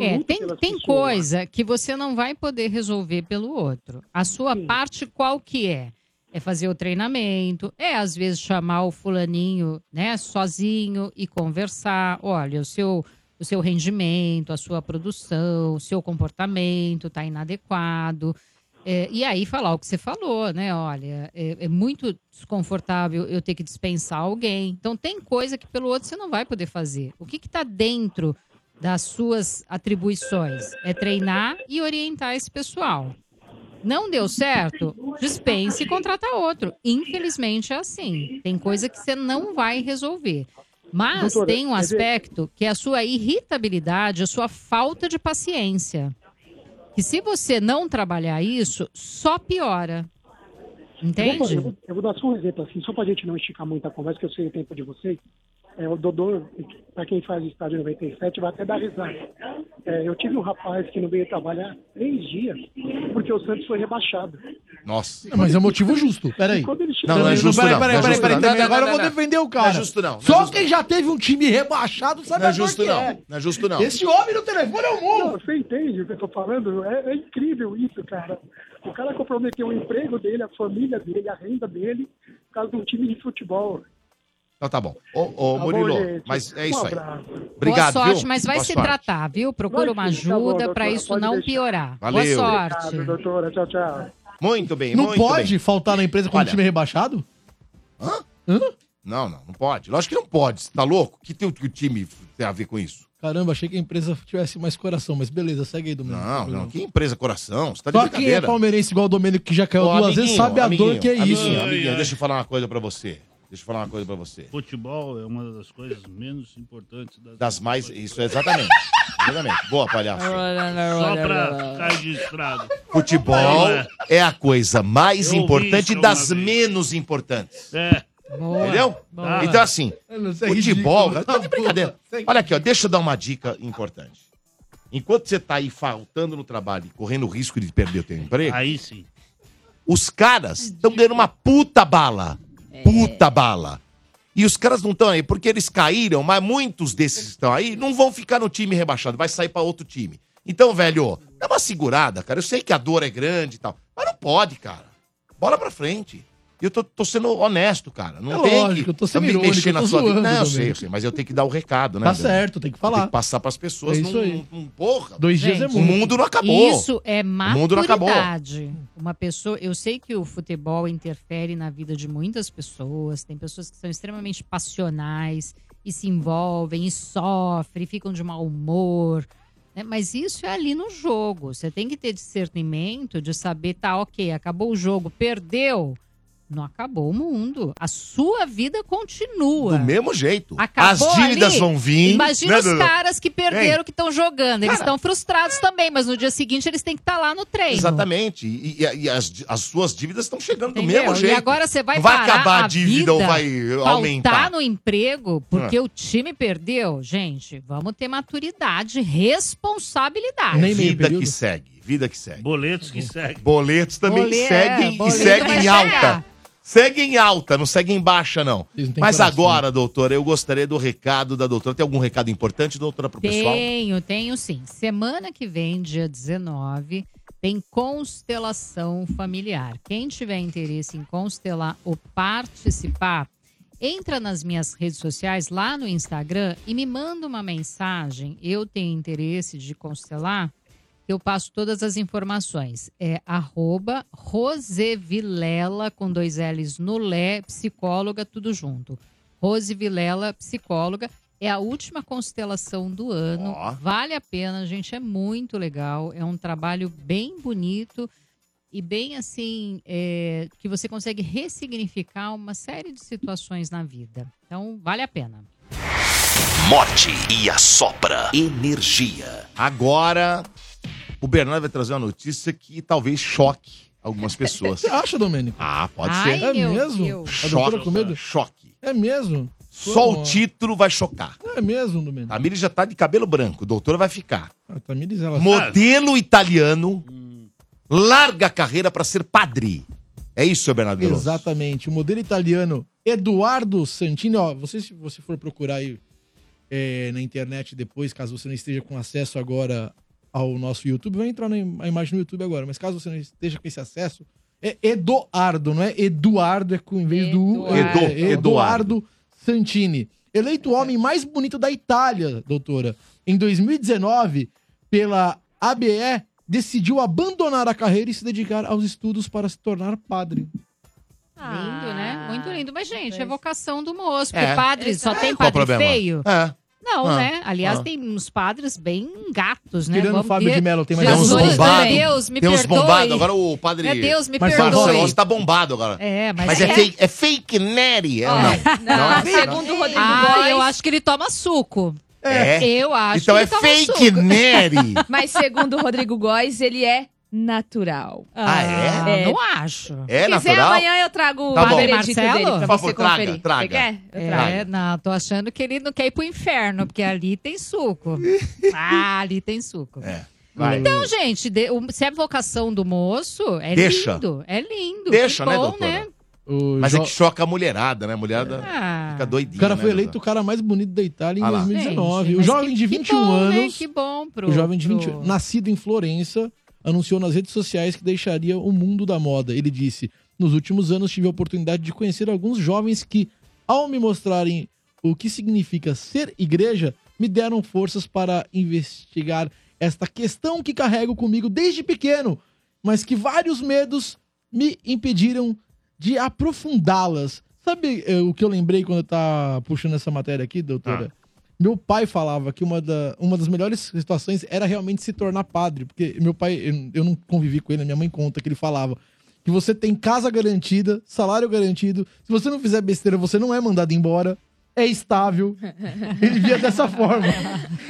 É, tem, tem pessoas. coisa que você não vai poder resolver pelo outro. A sua parte qual que é? É fazer o treinamento, é às vezes chamar o fulaninho, né, sozinho e conversar. Olha, o seu o seu rendimento, a sua produção, o seu comportamento está inadequado. É, e aí falar o que você falou, né? Olha, é, é muito desconfortável eu ter que dispensar alguém. Então tem coisa que pelo outro você não vai poder fazer. O que está dentro das suas atribuições? É treinar e orientar esse pessoal. Não deu certo? Dispense e contrata outro. Infelizmente é assim. Tem coisa que você não vai resolver. Mas Doutora, tem um aspecto que é a sua irritabilidade, a sua falta de paciência. Que se você não trabalhar isso, só piora. Eu Entende? vou, eu vou- eu vou dar só um exemplo, assim, só pra gente não esticar muito a conversa, que eu sei o tempo de vocês. É, o Dodô, para quem faz estádio 97, vai até dar risada. É, eu tive um rapaz que não veio trabalhar três dias, porque o Santos foi rebaixado. Nossa. Mas é motivo justo. Peraí. Não, não é justo Peraí, não. peraí, não peraí, peraí, não. Não, Agora não, eu vou não, defender o Não cara. é justo não. não é Só justo quem já teve um time rebaixado sabe Não é a justo que não. é. Não é justo não. Esse homem no telefone é um Não, monstro. você entende o que eu tô falando? É, é incrível isso, cara. O cara comprometeu o emprego dele, a família dele, a renda dele, por causa de um time de futebol. Então tá bom. Ô, ô Tá bom, Murilo, gente. mas é Um isso aí. abraço. Obrigado, Boa sorte, viu? mas vai Boa se sorte. tratar, viu? Procura uma tá bom, ajuda para doutora, isso não deixar. piorar. Valeu. Boa sorte. Obrigado, doutora. Tchau, tchau. Muito bem, Não muito pode bem. faltar na empresa com um Olha. time rebaixado? Não, não, não pode. Lógico que não pode. Você tá louco? O que tem o que o time tem a ver com isso? Caramba, achei que a empresa tivesse mais coração, mas beleza, segue aí, Domênico. Não, não. Que empresa coração? Você tá de Só quem é palmeirense igual o Domênico, que já caiu Ô, duas vezes, amiguinho, sabe a dor amiguinho, que é isso. Amiguinho, amiguinho, deixa eu falar uma coisa pra você. Deixa eu falar uma coisa pra você. Futebol é uma das coisas menos importantes das... Das mais. Isso, exatamente. exatamente. Boa, palhaço. Só pra ficar registrado. Futebol É. é a coisa mais Eu ouvi importante isso das vez. menos importantes. É. Entendeu? Boa. Então, assim, é futebol. ridículo. Tá de brincadeira. Olha aqui, ó, deixa eu dar uma dica importante. Enquanto você tá aí faltando no trabalho e correndo o risco de perder o teu emprego, Aí sim. os caras estão ganhando uma puta bala. Puta bala. E os caras não estão aí porque eles caíram, mas muitos desses que estão aí não vão ficar no time rebaixado, vai sair pra outro time. Então, velho, dá uma segurada, cara. Eu sei que a dor é grande e tal, mas não pode, cara. Bola pra frente. E eu tô, tô sendo honesto, cara. Não É tem lógico, que eu tô sendo me irônico, mexer na sua vida. Não, eu sei, eu sei, mas eu tenho que dar o recado, né? Tá certo, tem que Tem falar. que passar pras pessoas. É isso não, aí. não- porra. Dois dias é O muito. mundo não acabou. Isso é O mundo não acabou. maturidade. Uma pessoa, eu sei que o futebol interfere na vida de muitas pessoas. Tem pessoas que são extremamente passionais e se envolvem e sofrem, ficam de mau humor. né? Mas isso é ali no jogo. Você tem que ter discernimento de saber, tá, ok, acabou o jogo, perdeu. Não acabou o mundo. A sua vida continua. Do mesmo jeito. Acabou As dívidas ali. vão vir. Imagina né, os caras que perderam, Hein? que estão jogando. Eles estão frustrados também, mas no dia seguinte eles têm que estar lá no treino. Exatamente. E, e- e as, as suas dívidas estão chegando do Entendeu? mesmo jeito. E agora você vai Não vai parar acabar a a dívida ou vida, vai aumentar. No emprego porque É. o time perdeu. Gente, vamos ter maturidade, responsabilidade. É vida que segue. Vida que segue. Boletos que seguem. Boletos também Bole- seguem é, e boleto seguem em chegar. alta. Seguem em alta, não seguem em baixa, não. Mas coração. agora, doutora, eu gostaria do recado da doutora. Tem algum recado importante, doutora, pro pessoal? Tenho, tenho sim. Semana que vem, dia 19, tem constelação familiar. Quem tiver interesse em constelar ou participar, entra nas minhas redes sociais, lá no Instagram, e me manda uma mensagem. Eu tenho interesse de constelar, eu passo todas as informações. É arroba Rosevilela, com dois L's no Lé, psicóloga, tudo junto. Rose Vilela, psicóloga. É a última constelação do ano. Vale a pena, gente. É muito legal. É um trabalho bem bonito e bem assim é, que você consegue ressignificar uma série de situações na vida. Então, vale a pena. Morte e a sopra energia. Agora, o Bernardo vai trazer uma notícia que talvez choque algumas pessoas. [LAUGHS] Você acha, Domênico? Ah, pode Ai, ser. É mesmo? Deus. A doutora Choque. com medo? Choque. É mesmo? Só o Pô, título vai chocar. É mesmo, Domênico? Tamires já tá de cabelo branco, doutora vai ficar. A Tamires, ela... Modelo italiano larga a carreira para ser padre. É isso, seu Bernardo Veloso? Exatamente. O modelo italiano Eduardo Santini, ó, você, se você for procurar aí é, na internet depois, caso você não esteja com acesso agora ao nosso YouTube, vai entrar na imagem no YouTube agora, mas caso você não esteja com esse acesso, é Eduardo, não é Eduardo, é com em vez do U, é Edu- Eduardo. Eduardo. Santini. Eleito o homem mais bonito da Itália, doutora. Em 2019, pela ABE, decidiu abandonar a carreira e se dedicar aos estudos para se tornar padre. Lindo, né? Muito lindo. Mas, gente, é vocação do moço. É. Porque padre só tem padre feio? É. Não, Ah, né? Aliás, ah. tem uns padres bem gatos, né? Tirando o Fábio ver. de Mello, tem mais Tem uns Jesus, bombados. Deus, me Tem uns perdoe. bombados. Agora o padre. Meu Deus, me Marcelo perdoe. Barcelos tá bombado agora. É, mas, Mas é, fake, é fake Nery, é ou [LAUGHS] não? Não é fake? Segundo o Rodrigo Ah, Góes- eu acho que ele toma suco. É? Eu acho Então que é fake suco. Nery. [LAUGHS] Mas segundo o Rodrigo Góes, ele é natural. Ah, é? É. Não acho. É Se quiser, natural? amanhã eu trago Tá o bom. veredito Marcelo? dele pra Por você favor, traga, conferir. traga. Você quer? Eu É, não, tô achando que ele não quer ir pro inferno, porque ali tem suco. [LAUGHS] ah, ali tem suco. É. Vai. Então, gente, de- o- se é vocação do moço, é Deixa. lindo. É lindo. Deixa, que né, bom, doutora? né? O Mas Jo- é que choca a mulherada, né? A mulherada Ah. fica doidinha. O cara né, foi doutor? eleito o cara mais bonito da Itália em Ah lá. 2019. Gente, o jovem que- de que 21 bom, né? anos. Que bom pro- o jovem de 20 pro- nascido em Florença, anunciou nas redes sociais que deixaria o mundo da moda. Ele disse: Nos últimos anos tive a oportunidade de conhecer alguns jovens que, ao me mostrarem o que significa ser igreja, me deram forças para investigar esta questão que carrego comigo desde pequeno, mas que vários medos me impediram de aprofundá-las. Sabe eh, o que eu lembrei quando eu tava puxando essa matéria aqui, doutora? Meu pai falava que uma, da, uma das melhores situações era realmente se tornar padre. Porque meu pai, eu, eu não convivi com ele, minha mãe conta que ele falava que você tem casa garantida, salário garantido. Se você não fizer besteira, você não é mandado embora. É estável. [LAUGHS] Ele via dessa forma.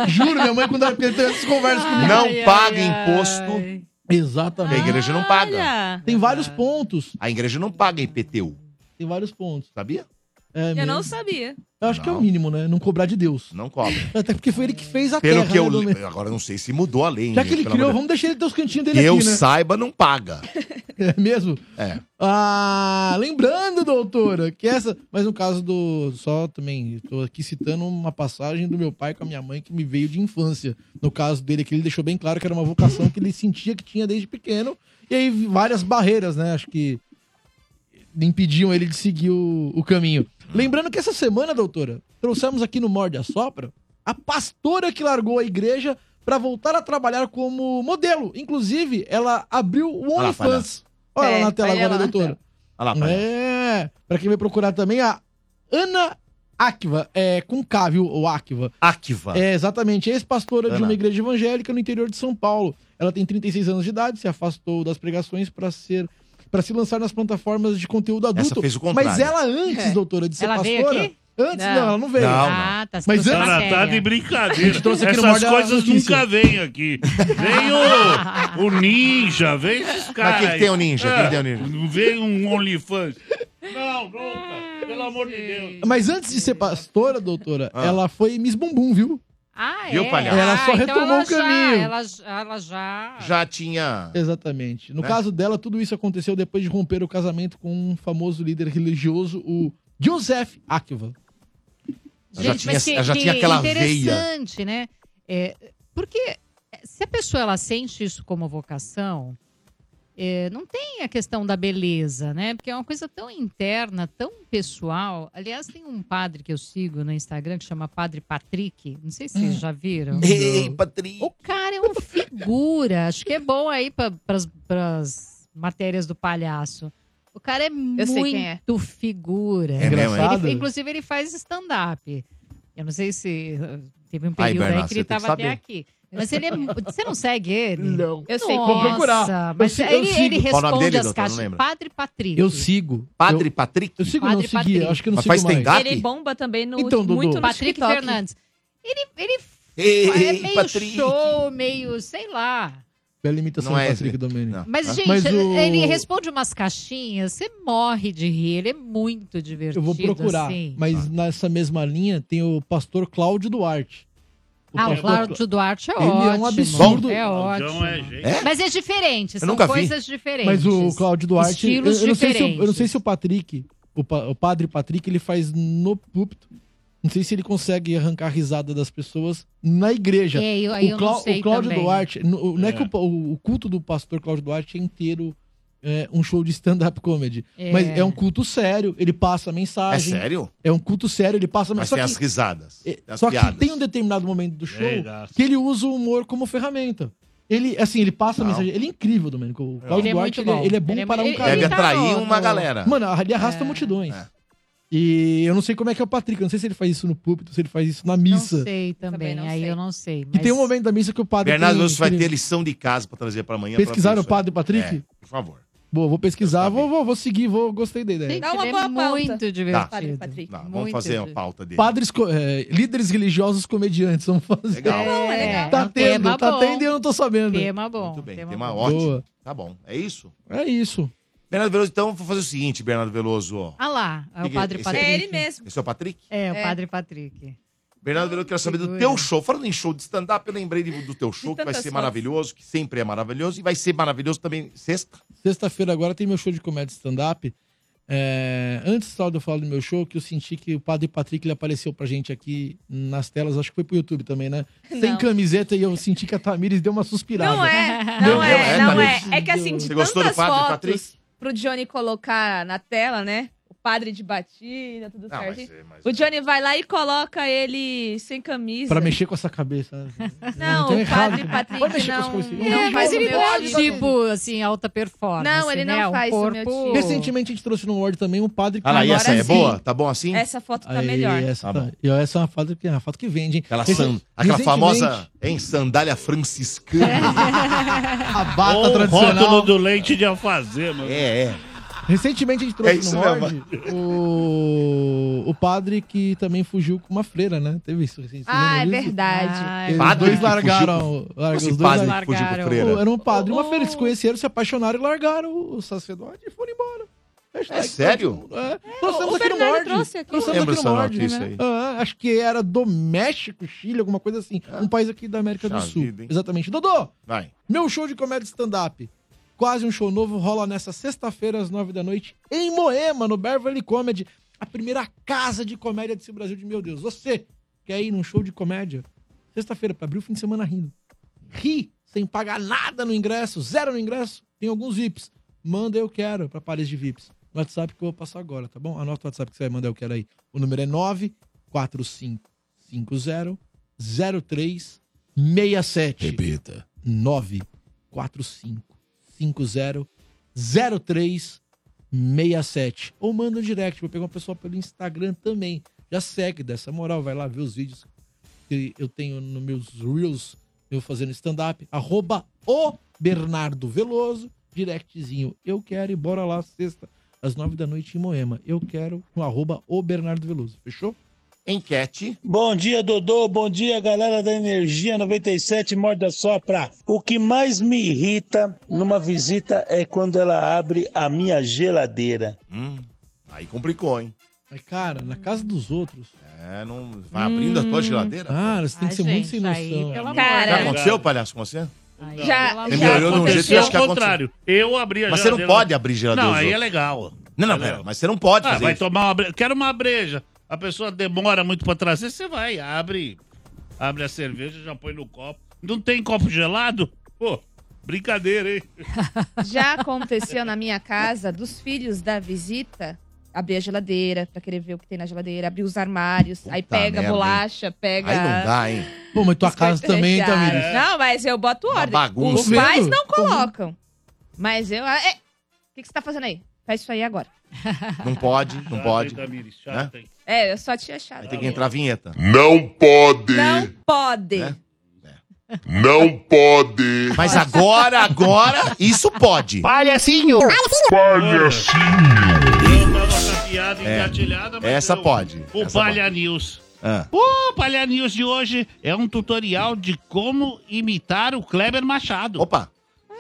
Juro, minha mãe, quando ela teve essas conversas comigo. Não paga imposto. Exatamente. A igreja não paga. Tem vários pontos. A igreja não paga IPTU. Tem vários pontos. Sabia? É Eu mesmo. não sabia. Eu acho que é o mínimo, né? Não cobrar de Deus. Não cobra. [LAUGHS] Até porque foi ele que fez a Pelo terra. que eu. né, li- Domênico? Agora eu não sei se mudou a lei. hein, Já que ele pelo criou, de vamos deixar ele ter os cantinhos dele Que eu aqui, né? saiba, não paga. [LAUGHS] É mesmo? É. Ah, lembrando, doutora, que essa. Mas no caso do. Só também, estou aqui citando uma passagem do meu pai com a minha mãe que me veio de infância. No caso dele, que ele deixou bem claro que era uma vocação que ele sentia que tinha desde pequeno. E aí várias barreiras, né? Acho que impediam ele de seguir o, o caminho. Lembrando que essa semana, doutora, trouxemos aqui no Morde a Sopra a pastora que largou a igreja para voltar a trabalhar como modelo. Inclusive, ela abriu o Olha lá, OnlyFans. Olha É, ela na tela olha agora, lá doutora. Olha lá. É, pra quem vai procurar também, a Ana Akiva, é com K, viu? O Akiva. Akiva. É, exatamente, ex-pastora de uma igreja evangélica no interior de São Paulo. Ela tem 36 anos de idade, se afastou das pregações para ser para se lançar nas plataformas de conteúdo adulto. Essa fez o contrário. Mas ela antes, É. doutora, de ser Ela veio pastora, aqui? antes não. Não. ela não veio. Não, não. Ah, tá. Mas se antes- Ela tá de A brincadeira. gente trouxe aqui no Essas coisas Notícia. nunca vêm aqui. Vem o, o Ninja, vem esses caras. que que tem o Ninja? É, que tem o Ninja? Vem um OnlyFans. Não, nunca. Pelo amor de Deus. Mas antes de ser pastora, doutora, Ah. ela foi Miss Bumbum, viu? Ah, é? Viu, palhaço? Ela só Ah, então retomou ela o caminho. Já, ela, já- ela já... Já tinha. Exatamente. No Né? caso dela, tudo isso aconteceu depois de romper o casamento com um famoso líder religioso, o Joseph Akiva. Ela já Gente, tinha- mas que, ela já que tinha aquela veia. interessante, né? É, porque se a pessoa ela sente isso como vocação, é, não tem a questão da beleza, né? Porque é uma coisa tão interna, tão pessoal. Aliás, tem um padre que eu sigo no Instagram que chama Padre Patrick. Não sei se vocês já viram. Ei, Patrícia. O cara é um figura. Acho que é bom aí para as matérias do palhaço. O cara é muito sei quem é. figura. É mesmo, é? Engraçado. Ele- inclusive, ele faz stand-up. Eu não sei se uh, teve um período aí Bernardo, que ele estava até aqui. Mas ele é. Você não segue ele? Não. Eu sei Nossa, é. procurar. Mas Eu si- eu ele, ele Qual o nome responde dele, as caixas. Padre Patrick. Eu sigo. Padre Eu, Patrick? eu sigo Padre não segui, Patrick. acho que não Mas sigo faz mais. stand-up? Ele bomba também no, Então, muito no Patrick TikTok. Fernandes. Ele, ele Ei, é meio Patrick. show, meio, sei lá. Bela imitação Não do é Patrick. Domênico. Mas, gente, Mas o- ele responde umas caixinhas, você morre de rir, ele é muito divertido. Eu vou procurar. assim. Mas nessa mesma linha tem o pastor Cláudio Duarte. Ah, o Cláudio Duarte é Ele é ótimo. um absurdo. É Claudião ótimo. é. É? Mas é diferente, são coisas diferentes. Mas o Cláudio Duarte. Eu, Estilos eu não sei se, eu, eu não sei se o Patrick, o, pa- o padre Patrick, ele faz no púlpito. Não sei se ele consegue arrancar a risada das pessoas na igreja. É, eu- não sei o Cláudio também. Duarte, não é, É. que o, o- o culto do pastor Cláudio Duarte é inteiro é, um show de stand-up comedy. É. Mas é um culto sério, ele passa mensagem. É sério? É um culto sério, ele passa a Mas mensagem. tem as risadas. É, as Só piadas. que tem um determinado momento do show que ele usa o humor como ferramenta. Ele, assim, ele passa Não. mensagem. Ele é incrível, Domênico. O Cláudio Ele é Duarte, muito ele, bom. ele é bom Ele é- para um ele- cara. Deve tá atrair no- uma galera. Mano, ele arrasta multidões. E eu não sei como é que é o Patrick. eu Não sei se ele faz isso no púlpito, se ele faz isso na missa. Não sei também, aí eu não sei. E tem um momento da missa que o padre. Bernardo tem- Veloso vai ter lição de casa pra trazer pra amanhã. pra Pesquisaram o padre. Patrick? É, por favor. Boa, vou pesquisar, vou, vou, vou seguir, vou, gostei da ideia. Dá uma é boa pauta. muito divertido. Padre Patrick. Vamos Muito fazer uma de- pauta dele. Padres, é, líderes religiosos comediantes, vamos fazer. Legal. Não, é legal. Tá tendo, tema tá bom. tendo e eu não tô sabendo. Tema bom. Muito bem, tema tema ótimo. Boa. Tá bom, é isso? É isso. Bernardo Veloso, então vou fazer o seguinte, Bernardo Veloso. Ah lá, é o Que que- Padre Patrick. É ele mesmo. Esse é o Patrick? É, o É. Padre Patrick. Bernardo Veloso, eu quero saber do teu show. Falando em show de stand-up, eu lembrei de- do teu show, que vai ser maravilhoso, que sempre é maravilhoso, e vai ser maravilhoso também sexta. Sexta-feira agora tem meu show de comédia stand-up. É, antes só de eu falar do meu show, que eu senti que o Padre Patrick ele apareceu pra gente aqui nas telas, acho que foi pro YouTube também, né? Sem Não. camiseta e eu senti que a Tamires deu uma suspirada. Não é, [LAUGHS] não é, é, não é. É que assim, de Você gostou do tantas padre, fotos Patrick? pro Johnny colocar na tela, né? Padre de batida, tudo certo. é- mas O Johnny vai lá e coloca ele sem camisa. Pra mexer com essa cabeça. Não, o padre Patrick Pode mexer com não, as coisas. não É, mas ele não é tipo. tipo, assim, alta performance. Não, ele não né? Faz o meu tipo. Recentemente a gente trouxe no Word também um padre que. Ah lá, e essa é sim. boa? Tá bom assim? Essa foto tá Aí, melhor. Essa, Tá tá- e essa é uma foto que, é uma foto que vende, hein? Aquela, aquela famosa, hein, sandália franciscana. [LAUGHS] A bata Ou o tradicional. rótulo do leite de alfazema. é, é. Recentemente a gente trouxe É isso no mesmo. Word o, o padre que também fugiu com uma freira, né? Teve isso. Você Ah, é disso? verdade. Ai, Os Padre dois que largaram. larga- Esse os dois fugiu com largaram. freira. Era um padre e uma freira. Eles se conheceram, se apaixonaram e largaram o sacerdote e foram embora. É sério? É. Trouxemos o aqui no Bernardo Mord. trouxe aqui. Trouxemos Lembro aqui no essa Mord. notícia aí. Ah, acho que era do México, Chile, alguma coisa assim. Um país aqui da América do Sul. vida? Exatamente. Dodô, Vai. meu show de comédia stand-up. Quase um show novo rola nessa sexta-feira, às nove da noite, em Moema, no Beverly Comedy. A primeira casa de comédia desse Brasil de meu Deus. Você quer ir num show de comédia? Sexta-feira, pra abrir o fim de semana rindo. Ri, sem pagar nada no ingresso, zero no ingresso. Tem alguns VIPs. Manda eu quero pra Paris de VIPs. No WhatsApp que eu vou passar agora, tá bom? Anota o WhatsApp que você vai mandar eu quero aí. O número é 94550 0367. Repita. 94550 0367. Ou manda um direct, vou pegar uma pessoa pelo Instagram também. Já segue dessa moral, vai lá ver os vídeos que eu tenho nos meus Reels, eu fazendo stand-up. Arroba o Bernardo Veloso, directzinho. Eu quero e bora lá sexta, às nove da noite em Moema. Eu quero no arroba o Bernardo Veloso. Fechou? Enquete. Bom dia, Dodô. Bom dia, galera da Energia 97 Morda Sopra. O que mais me irrita numa visita é quando ela abre a minha geladeira. Hum, aí complicou, hein? Mas, cara, na casa dos outros. É, não vai abrindo a tua geladeira? Cara, você tem que ser muito gente, sem aí, noção. pelo amor Cara, Já aconteceu, palhaço, com você? Já, Ele já me olhou de um jeito que Aconteceu acho que ao aconteceu. contrário. Eu abri a Mas você não geladeira- pode abrir geladeira Não, aí é outros. legal. Não, não, pera, mas você não pode Ah, fazer vai isso. tomar uma breja. Quero uma breja. A pessoa demora muito pra trazer, você vai, abre, abre a cerveja, já põe no copo. Não tem copo gelado? Pô, brincadeira, hein? [LAUGHS] já aconteceu na minha casa dos filhos da visita abrir a geladeira pra querer ver o que tem na geladeira, abrir os armários, aí Puta pega merda, bolacha, pega. Aí não dá, hein? Pô, mas tua casa também, hein, Biscoito Tamires? recheado. Não, mas eu boto ordem. bagunça. Os pais não colocam. Mas eu. ah, é. O que, que você tá fazendo aí? Faz isso aí agora. Não pode, não Chata, pode. hein, Tamires, Né? chata, hein? É, eu só tinha achado. Aí tem que entrar a vinheta. Não pode. Não pode. Né? Não pode. Mas agora, agora, isso pode. Palhacinho. Tava com a piada É, engatilhada, mas essa eu- pode, O essa Palha News. Ah. O Palha News de hoje é um tutorial de como imitar o Kleber Machado. Opa.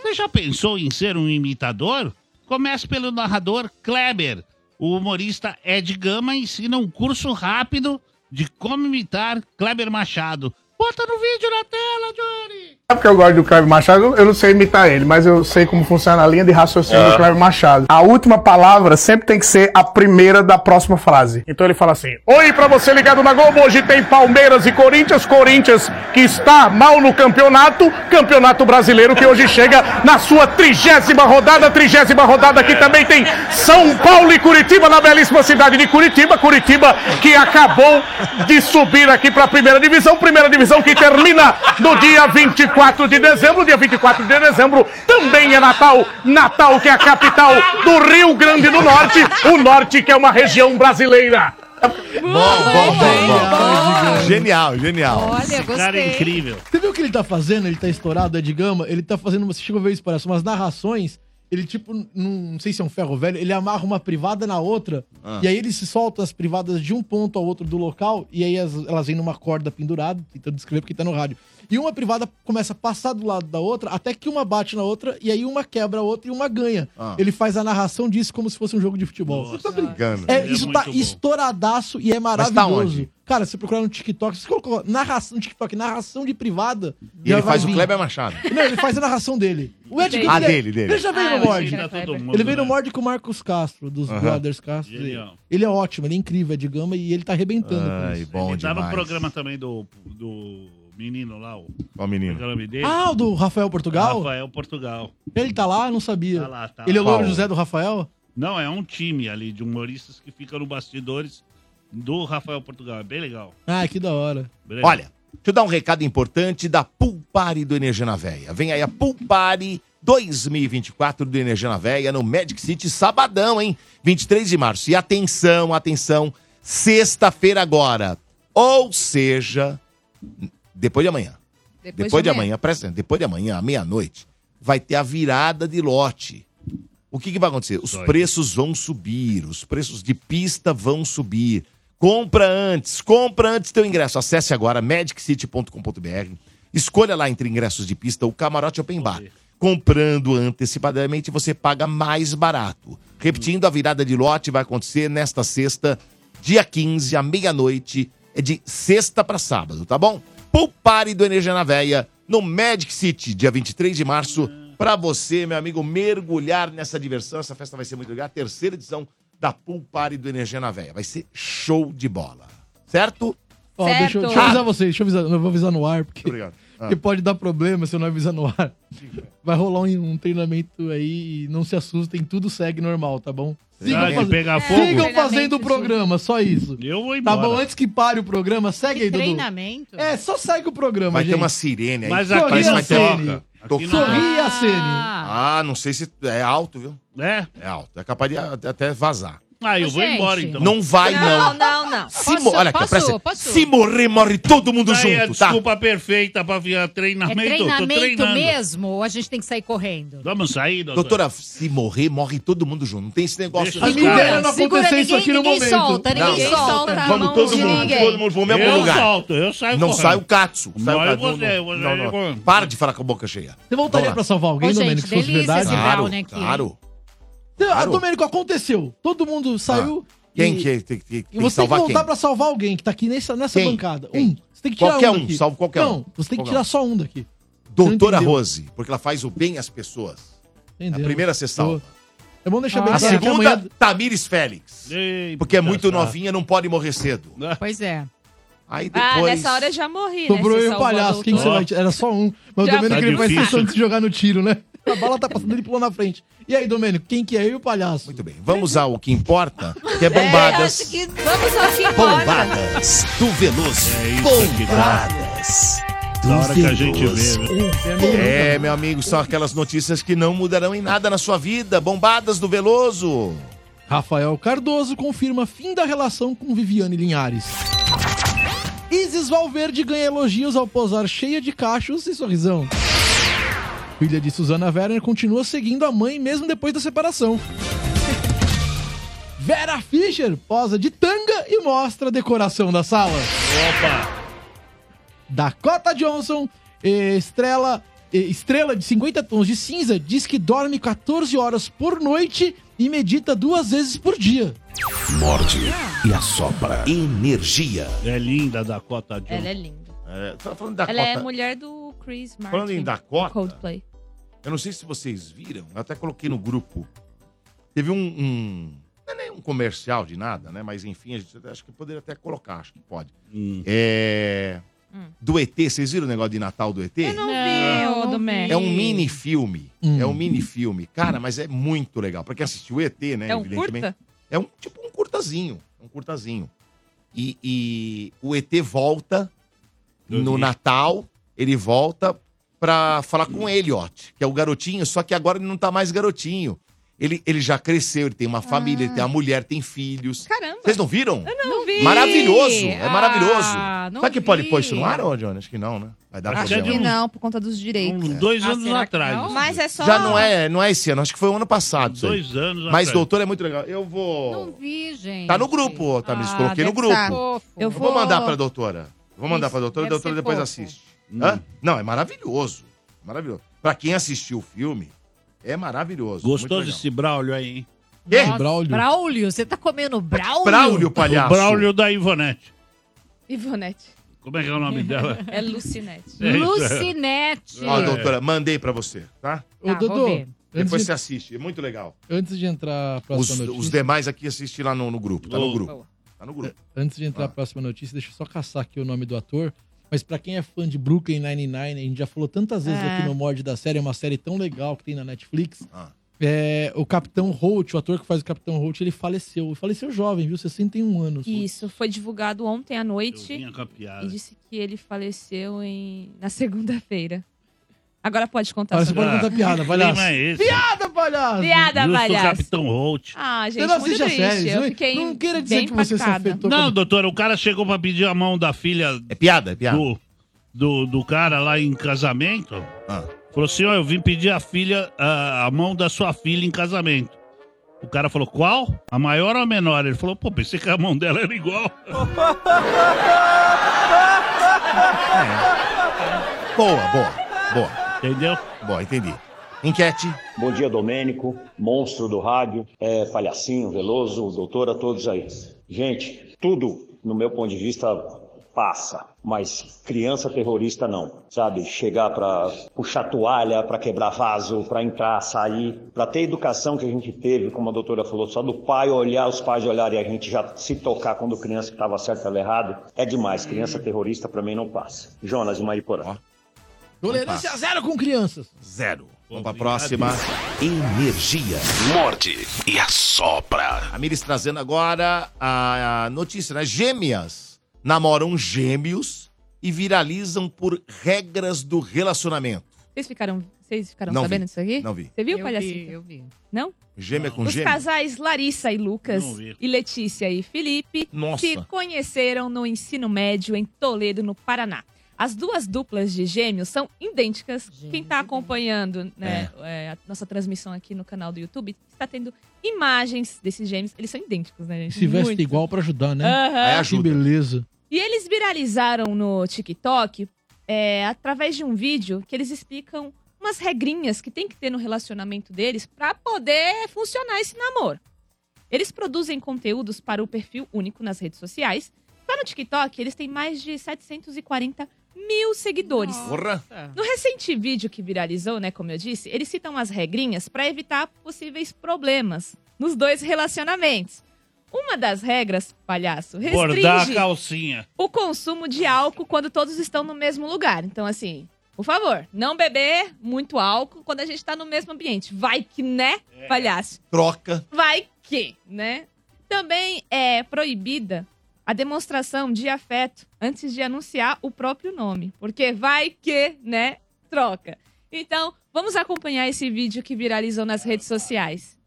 Você já pensou em ser um imitador? Comece pelo narrador Kleber. O humorista Ed Gama ensina um curso rápido de como imitar Kleber Machado. Bota no vídeo na tela, Johnny! É porque eu gosto do Cleber Machado, eu não sei imitar ele, mas eu sei como funciona a linha de raciocínio Ah. do Cleber Machado. A última palavra sempre tem que ser a primeira da próxima frase. Então ele fala assim: Oi, pra você ligado na Globo, hoje tem Palmeiras e Corinthians. Corinthians que está mal no campeonato, campeonato brasileiro que hoje chega na sua trigésima rodada. Trigésima rodada que também tem São Paulo e Curitiba na belíssima cidade de Curitiba. Curitiba que acabou de subir aqui pra primeira divisão. Primeira divisão que termina no dia 24 de dezembro. Dia 24 de dezembro também é Natal. Natal que é a capital do Rio Grande do Norte. O Norte que é uma região brasileira. Bom, bom, bom, bom. Genial, genial. Olha, Esse cara é incrível. Você viu o que ele tá fazendo? Ele tá estourado, Ed Gama. Ele tá fazendo, você chegou a ver isso, parece, umas narrações. Ele, tipo, não, não sei se é um ferro velho, ele amarra uma privada na outra. Ah. E aí ele se solta as privadas de um ponto ao outro do local. E aí as- elas vêm numa corda pendurada, tentando descrever porque tá no rádio. E uma privada começa a passar do lado da outra, até que uma bate na outra, e aí uma quebra a outra e uma ganha. Ah. Ele faz a narração disso como se fosse um jogo de futebol. Você tá brincando. É, isso tá estouradaço e é Mas tá maravilhoso. onde? Cara, se procurar no TikTok, se você colocou narração no TikTok, narração de privada. E ele faz o vir. Kleber Machado. Não, ele faz a narração dele. O Ed Ah, ele- dele, dele. Ele já veio Ah, no Mord. Ele veio no né? Mord com o Marcos Castro, dos Aham. Brothers Castro. Genial. Ele é ótimo, ele é incrível, Ed Gama, e ele tá arrebentando com Ai, isso. bom Ele tá no demais. programa também do, do menino lá, o, Qual menino? qual é o nome dele? Ah, o do Rafael Portugal? Rafael Portugal. Ele tá lá? Não sabia. Tá lá, tá ele é o. Louro? José do Rafael? Não, é um time ali de humoristas que fica no bastidores do Rafael Portugal. É bem legal. Ah, que da hora. Beleza? Olha, deixa eu dar um recado importante da Pool Party do Energia na Veia. Vem aí a Pool Party 2024 do Energia na Veia no Magic City, sabadão, hein? 23 de março. E atenção, atenção, sexta-feira agora. Ou seja, depois de amanhã. Depois, de amanhã, presta atenção, depois de amanhã, à meia-noite, vai ter a virada de lote. O que, que vai acontecer? Os Dói. preços vão subir, os preços de pista vão subir. Compra antes, compra antes teu ingresso. Acesse agora magiccity.com.br. Escolha lá entre ingressos de pista o camarote open bar. Comprando antecipadamente, você paga mais barato. Repetindo, a virada de lote vai acontecer nesta sexta, dia 15, à meia-noite. É de sexta para sábado, tá bom? Pool Party do Energia na Veia, no Magic City, dia 23 de março. Pra você, meu amigo, mergulhar nessa diversão. Essa festa vai ser muito legal. A terceira edição da Pool Party do Energia na Veia. Vai ser show de bola. Certo? Ó, deixa, eu- deixa eu avisar vocês, deixa eu avisar, eu vou avisar no ar, porque, Obrigado. Ah. porque pode dar problema se eu não avisar no ar. Vai rolar um, um treinamento aí e não se assustem, tudo segue normal, tá bom? Ah, de pegar fogo? Sigam fazendo o programa, só isso. Eu vou Tá embora. bom, antes que pare o programa, segue aí, Dudu. Treinamento? É, só segue o programa, Vai gente. ter uma sirene aí. Mas aqui Parece que não vai ter toca. toca. Sorri a Sene. Ah, não sei se é alto, viu? É? É alto. É capaz de a- até vazar. Ah, eu vou gente. embora então. Não vai, não. Não, não, não. Se Posso- mo- Olha aqui, posso- presta posso? Se morrer, morre todo mundo Aí é a junto, tá? desculpa perfeita pra vir É treinamento. Tô treinamento treinando. mesmo ou a gente tem que sair correndo? Vamos sair, doutora? Doutora, se morrer, morre todo mundo junto. Não tem esse negócio. Deixa A de- minha ideia era não Segura, acontecer isso ninguém- aqui no ninguém momento. solta, ninguém Ninguém solta. a Vamos mão todo de mundo, ninguém. todo mundo pro mesmo eu lugar. solto, eu saio Não correndo. sai o Katsu. Sai Não, o eu Katsu. vou- Não, eu vou- não, eu não. vou- Para de falar com a boca cheia. Você voltaria Vamos lá. pra salvar alguém, Ô, gente, Domênico, se fosse delícia verdade? esse Claro, brownie aqui. claro. Ah, claro. Domênico, aconteceu. Todo mundo saiu. Quem e- que tem, tem, tem E que você tem que voltar quem? pra salvar alguém que tá aqui nessa, nessa Quem? bancada. Quem? Um. Você tem que tirar Qualquer um daqui. salvo qualquer um. Não, você tem que Qualquer tirar um. só um daqui. Doutora? Rose, porque ela faz o bem às pessoas. Entendeu? A primeira você salva. É bom deixar Ah, bem A claro que segunda, amanhã... Tamires Félix. Ei, Porque é muito saco. novinha, não pode morrer cedo. Pois é. Aí Ah, depois... nessa hora eu já morri, Sobrou né? eu e o palhaço. Quem que você vai tirar? Era só um. Mas Já o Domênico tá ele faz questão de se jogar no tiro, né? A bala tá passando, ele pulou na frente. E aí, Domênico, quem que é eu e o palhaço? Muito bem, vamos ao que importa, que é É, bombadas. acho que vamos ao que importa. Bombadas do Veloso. É isso que dá. Bombadas Da hora que a gente vê, Veloso. né? É, meu amigo, são aquelas notícias que não mudarão em nada na sua vida. Bombadas do Veloso. Rafael Cardoso confirma fim da relação com Viviane Linhares. Isis Valverde ganha elogios ao posar cheia de cachos e sorrisão. Filha de Susana Werner continua seguindo a mãe mesmo depois da separação. Vera Fischer posa de tanga e mostra a decoração da sala. Opa! Dakota Johnson, estrela, estrela de 50 tons de cinza, diz que dorme 14 horas por noite e medita duas vezes por dia. Morde e assopra. Energia. É linda a Dakota Johnson. Ela é linda. É, tá falando da Ela é mulher do Chris Martin. Falando em Dakota, Coldplay. Eu não sei se vocês viram, eu até coloquei no grupo. Teve um. um não é nem um comercial de nada, né? Mas enfim, a gente, acho que poderia até colocar, acho que pode. É. Do ET, vocês viram o negócio de Natal do ET? Eu não, vi, ô Domé. É um mini filme. É um mini filme. Cara, mas é muito legal. Pra quem assistiu o ET, né? É um evidentemente. curta? É um tipo um curtazinho. Um curtazinho. E, e o ET volta no Natal, ele volta pra falar com Elliot, que é o garotinho, só que agora ele não tá mais garotinho. Ele, ele já cresceu, ele tem uma família, ele tem uma mulher, tem filhos. Caramba. Vocês não viram? Eu não vi. Maravilhoso, é maravilhoso. Ah, não Será que pode vi. pôr isso no ar, ô, Johnny? Acho que não, né? Vai dar Acho problema. que não, por conta dos direitos. dois Ah, anos que atrás. não? Mas é só... Já não é, não é esse ano, acho que foi o ano passado. Dois anos Mas, atrás. doutor, é muito legal. Eu vou. Não vi, gente. Tá no grupo, Tamiris. Ah, Coloquei no grupo. tá. Eu Eu vou vou- mandar pra doutora. Vou mandar Isso, pra doutora a doutora depois fofo. assiste. Hã? Não, é maravilhoso. Maravilhoso. Pra quem assistiu o filme, é maravilhoso. Legal. desse Braulio aí, hein? Quê? Nossa, Braulio. Braulio, você tá comendo Braulio? Braulio, palhaço. O Braulio da Ivonete. Ivonete. Como é que é o nome [LAUGHS] dela? É Lucinete. É isso, Lucinete. Ó, doutora, mandei pra você, tá? Ô, Tá, vou Dodô, ver. Depois antes você de, assiste, é muito legal. antes de entrar a Os, próxima notícia... os demais aqui assistem lá no, no grupo, tá no Boa. grupo. Tá no grupo. Antes de entrar a próxima notícia, deixa eu só caçar aqui o nome do ator. Mas pra quem é fã de Brooklyn Nine-Nine, a gente já falou tantas vezes É. aqui no Mord da série, é uma série tão legal que tem na Netflix. Ah. É, o Capitão Holt, o ator que faz o Capitão Holt, ele faleceu. Faleceu jovem, viu? 61 anos. Isso, foi divulgado ontem à Eu noite. a piada. E disse que ele faleceu em... na segunda-feira. Agora pode contar Agora você pode contar piada, palhaço. Clima é esse? Piada, palhaço! Piada, o palhaço. Capitão Holt. Ah, gente, não muito assiste a triste. série, Eu não- fiquei não queira dizer bem que você se impactada. afetou. Não, doutor, o cara chegou pra pedir a mão da filha É piada, é piada. do, do, do cara lá em casamento. Ah. Falou assim, ó, eu vim pedir a filha, a, a mão da sua filha em casamento. O cara falou, qual? A maior ou a menor? Ele falou, pô, pensei que a mão dela era igual. [LAUGHS] Boa, boa, boa. Entendeu? Boa, entendi. Enquete. Bom dia, Domênico, monstro do rádio, é, palhacinho, veloso, doutor, a todos aí. Gente, tudo, no meu ponto de vista, passa, mas criança terrorista não, sabe? Chegar pra puxar toalha, pra quebrar vaso, pra entrar, sair, pra ter a educação que a gente teve, como a doutora falou, só do pai olhar, os pais olharem e a gente já se tocar quando criança que estava certo estava errado, é demais. Criança terrorista pra mim não passa. Jonas de Mariporã. Tolerância zero com crianças. Zero. Vamos pra próxima. Energia. Morde e assopra. A Miris trazendo agora a a notícia, né? Gêmeas namoram gêmeos e viralizam por regras do relacionamento. Vocês ficaram, vocês ficaram Não sabendo vi. disso aqui? Não vi. Você viu, Eu palhacinho? vi, eu vi. Não? Gêmea com Os casais Larissa e Lucas Não vi. e Letícia e Felipe Nossa. se conheceram no ensino médio em Toledo, no Paraná. As duas duplas de gêmeos são idênticas. Quem está acompanhando né, é, a nossa transmissão aqui no canal do YouTube está tendo imagens desses gêmeos. Eles são idênticos, né, gente? Se veste Muito. igual pra ajudar, né? Aí Que ajuda. beleza. E eles viralizaram no TikTok é, através de um vídeo que eles explicam umas regrinhas que tem que ter no relacionamento deles para poder funcionar esse namoro. Eles produzem conteúdos para o perfil único nas redes sociais. Só no TikTok, eles têm mais de 740 mil seguidores. Porra. No recente vídeo que viralizou, né, como eu disse, eles citam as regrinhas para evitar possíveis problemas nos dois relacionamentos. Uma das regras, palhaço, restringe calcinha. o consumo de álcool quando todos estão no mesmo lugar. Então, assim, por favor, não beber muito álcool quando a gente tá no mesmo ambiente. Vai que, né, palhaço? Troca. Vai que, né? Também é proibida a demonstração de afeto antes de anunciar o próprio nome. Porque vai que, né, troca. Então, vamos acompanhar esse vídeo que viralizou nas redes sociais.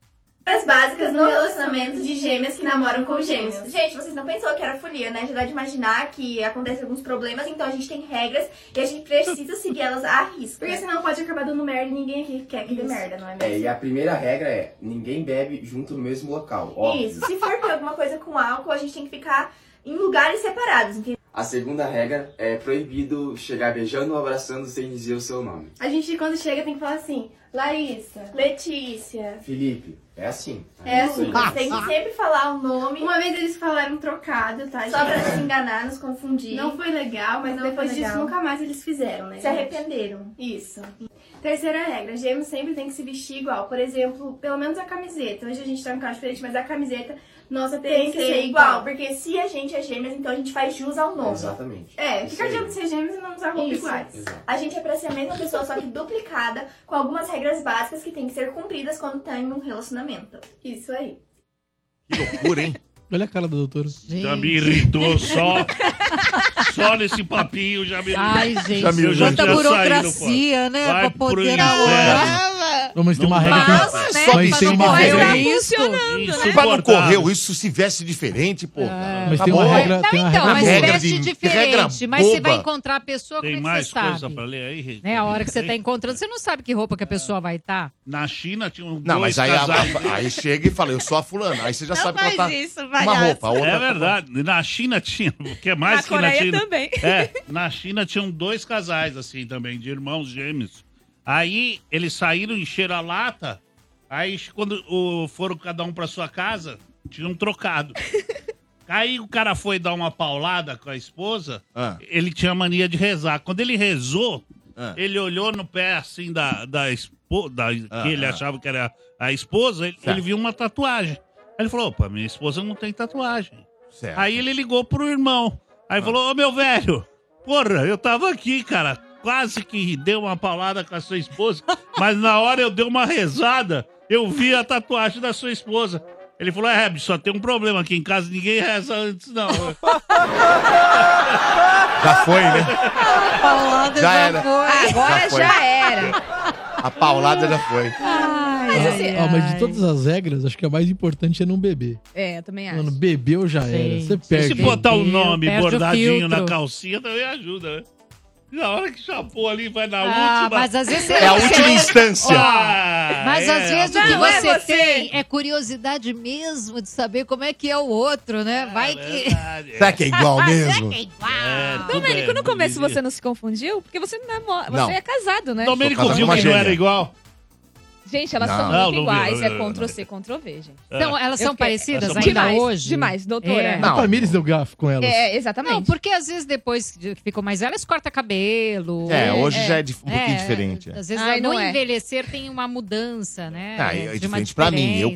Regras básicas no relacionamento de gêmeas que namoram com gêmeos. Gente, vocês não pensou que era folia, né? Já dá de imaginar que acontecem alguns problemas, então a gente tem regras e a gente precisa seguir elas à risca. Porque senão pode acabar dando merda e ninguém aqui quer que dê merda, não é É, mesmo? e a primeira regra é: ninguém bebe junto no mesmo local. Óbvio. Isso. Se for ter alguma coisa com álcool, a gente tem que ficar em lugares separados, entendeu? A segunda regra é proibido chegar beijando ou abraçando sem dizer o seu nome. A gente, quando chega, tem que falar assim: Larissa, Letícia. Felipe, é assim. É assim, você tem que sempre falar o nome. Uma vez eles falaram trocado, tá? Só pra se enganar, nos confundir. Não foi legal, mas Não depois disso legal. nunca mais eles fizeram, né? Se Se arrependeram. Isso. Terceira regra, gêmeos sempre tem que se vestir igual. Por exemplo, pelo menos a camiseta. Hoje a gente tá no carro diferente, mas a camiseta nossa tem, que ser igual. Porque se a gente é gêmeas, então a gente faz jus ao nome. Exatamente. É, fica adianta ser gêmeos e não usar roupa Isso. iguais. Exato. A gente é pra ser a mesma pessoa, só que duplicada, com algumas regras básicas que tem que ser cumpridas quando tá em um relacionamento. Isso aí. Que loucura, hein? [LAUGHS] Olha a cara da doutora. Já me irritou só. [LAUGHS] Só nesse papinho já me Ai, gente, já me- eu já quanta burocracia, saído, né, Vai pra pro poder inferno. Não, mas tem uma regra que... né? Mas Pra tem não uma correr regra... o risco. Mas não correu isso se veste diferente, pô. Mas tem uma regra... Não, tem uma então, regra mas boa. veste regra diferente. Mas você vai encontrar a pessoa, Tem como é que mais você coisa sabe? pra ler aí? Né, a hora que você tá encontrando, você não sabe que roupa que a pessoa vai estar. Na China tinha um Não, mas aí, a- [LAUGHS] aí chega e fala, eu sou a fulana. Aí você já Não sabe que ela tá isso, uma roupa. Outra É tá- verdade. Na China tinha, [LAUGHS] o que é mais Na que Coreia na China. também. É, na China tinham dois casais assim também, de irmãos gêmeos. Aí eles saíram, encheram a lata. Aí quando o- foram cada um pra sua casa, tinham trocado. [LAUGHS] Aí o cara foi dar uma paulada com a esposa, Ah. ele tinha mania de rezar. Quando ele rezou, Ah. ele olhou no pé assim da, da esposa, Ah, que ele ah. achava que era a esposa, ele, ele viu uma tatuagem. Aí ele falou, opa, minha esposa não tem tatuagem. Certo. Aí ele ligou pro irmão. Aí Ah. falou, ô meu velho, porra, eu tava aqui, cara. Quase que deu uma paulada com a sua esposa, [LAUGHS] mas na hora eu dei uma rezada, eu vi a tatuagem da sua esposa. Ele falou, é, bicho, só tem um problema aqui em casa, ninguém reza antes, não. [LAUGHS] Já foi, né? Paulada Já era. Agora Já foi. já era. A paulada já foi. Mas assim, Ó, mas de todas as regras, acho que a mais importante é não beber. É, eu também acho. Mano, bebeu já era. Você E perde. se botar o nome perde o bordadinho na calcinha também ajuda, né? Na hora que chapou ali, vai na Ah, última. mas às vezes você- É a última instância. Ah, Mas é, às vezes o que é você, você. tem é curiosidade mesmo de saber como é que é o outro, né? Vai que. Será que é igual mesmo? É, tudo Domênico, é no começo você não se confundiu? Porque você não é, mo- Não. você é casado, né? Domênico viu que não era igual? Gente, elas Não. são muito não iguais. não É não vi. Ctrl-C, Ctrl-V, gente. Então, elas Eu são parecidas Elas são ainda demais, hoje? Demais, doutora. É. Não. A Tamires deu gafo com elas. É, exatamente. Não, porque às vezes depois que ficam mais velhas, corta cabelo. É, hoje é. já é um pouquinho diferente. é. Às vezes, Ai, no não é. envelhecer tem uma mudança, né? Ah, é diferente pra mim, eu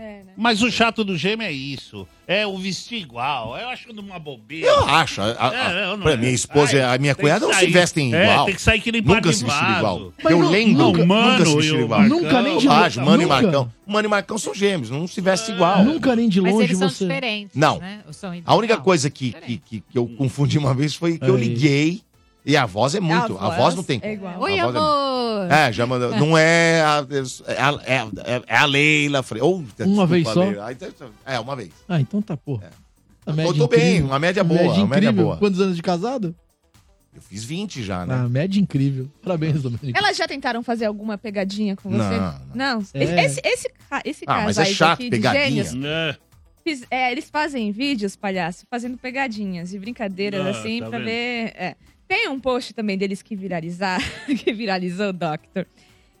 diferença. conheço. Mas o chato do gêmeo é isso. É o vestir igual. Eu acho uma bobeira. Eu acho. A, a, É, eu não- pra minha esposa e a minha cunhada não se vestem É, igual. tem que sair que nem Nunca se vestiram igual. Mas eu não- lembro, não, nunca, Mano nunca se e vestiram igual. Nunca nem de Bobagem, Mano e nunca. Marcão. Mano e Marcão são gêmeos, não se vestem igual. Nunca nem de Mas longe eles são você. diferentes, Não. né? São A única coisa que, que, que, que eu confundi uma vez foi que eu Aí. liguei e a voz é muito. A, voz não tem. É igual. A Oi, voz é- amor! É, já mandou. Não é a, é a, é a- é a Leila. Ou, desculpa, vez só? Leila. Aí, É, uma vez. Ah, então tá, pô. A Eu tô bem, uma média boa, uma média boa. Quantos anos de casado? Eu fiz 20 já, né? Ah, média incrível. Parabéns, Domênico. Elas já tentaram fazer alguma pegadinha com você? Não, Não. É. Esse, esse, esse Ah, mas é chato, aqui de pegadinha. gêmeos, É. fiz- é, eles fazem vídeos, palhaço, fazendo pegadinhas e brincadeiras Ah, assim tá pra vendo? ver. é. Tem um post também deles que viralizar, [LAUGHS] que viralizou, Doctor.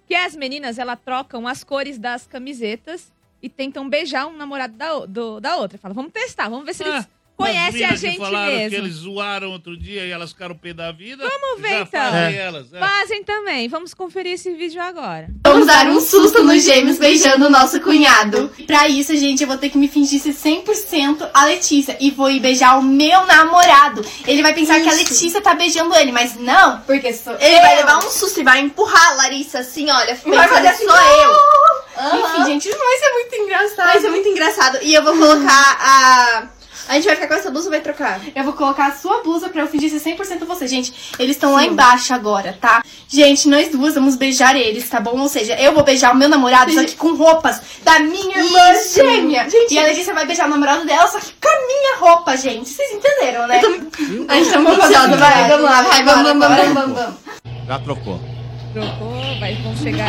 Que as meninas, elas trocam as cores das camisetas e tentam beijar um namorado da, do- da outra. Fala, vamos testar, vamos ver se eles Conhecem a gente falaram mesmo. que eles zoaram outro dia e elas ficaram pé da vida. Vamos ver já então. fazem É. elas. é. Fazem também. Vamos conferir esse vídeo agora. Vamos dar um susto nos gêmeos beijando o nosso cunhado. Pra isso, gente, eu vou ter que me fingir ser 100% a Letícia. E vou ir beijar o meu namorado. Ele vai pensar que a Letícia tá beijando ele, mas não. Porque sou Ele vai levar um susto e vai empurrar a Larissa assim, olha. Vai fazer assim, sou eu. Enfim, gente, vai ser muito engraçado. Vai ser muito engraçado. E eu vou colocar a... A gente vai ficar com essa blusa ou vai trocar? Eu vou colocar a sua blusa pra eu fingir ser 100% você. Gente, eles estão lá embaixo agora, tá? Gente, nós duas vamos beijar eles, tá bom? Ou seja, eu vou beijar o meu namorado, só que com roupas da minha irmã gêmea. E a Letícia vai beijar o namorado dela, só que com a minha roupa, gente. Vocês entenderam, né? A gente tá muito vai. Vamos lá, vai, vamos, vamos, vamos, vamos, vamos. Já trocou. Trocou, vai, vamos [LAUGHS] chegar.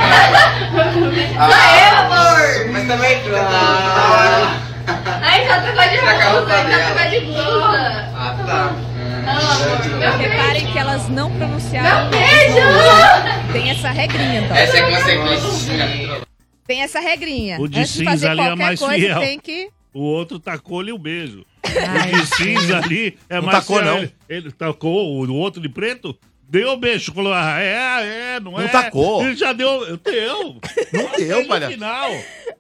Aê, amor! Mas também. Ai, já trocou de blusa, pra já trocou de blusa. Ah, tá. que elas não pronunciaram. Não beijo! Tem essa regrinha, então. Essa é consequência. Tem essa regrinha. O de Antes de cinza fazer ali é qualquer mais coisa, fiel. tem que. O outro tacou-lhe o beijo. o de cinza ali é Não mais tacou, fiel. não. Ele, ele tacou o outro de preto, deu beijo. Falou, ah, é, é, não, Não é. tacou. Ele já deu. Deu. [LAUGHS] Não deu, Aí No final.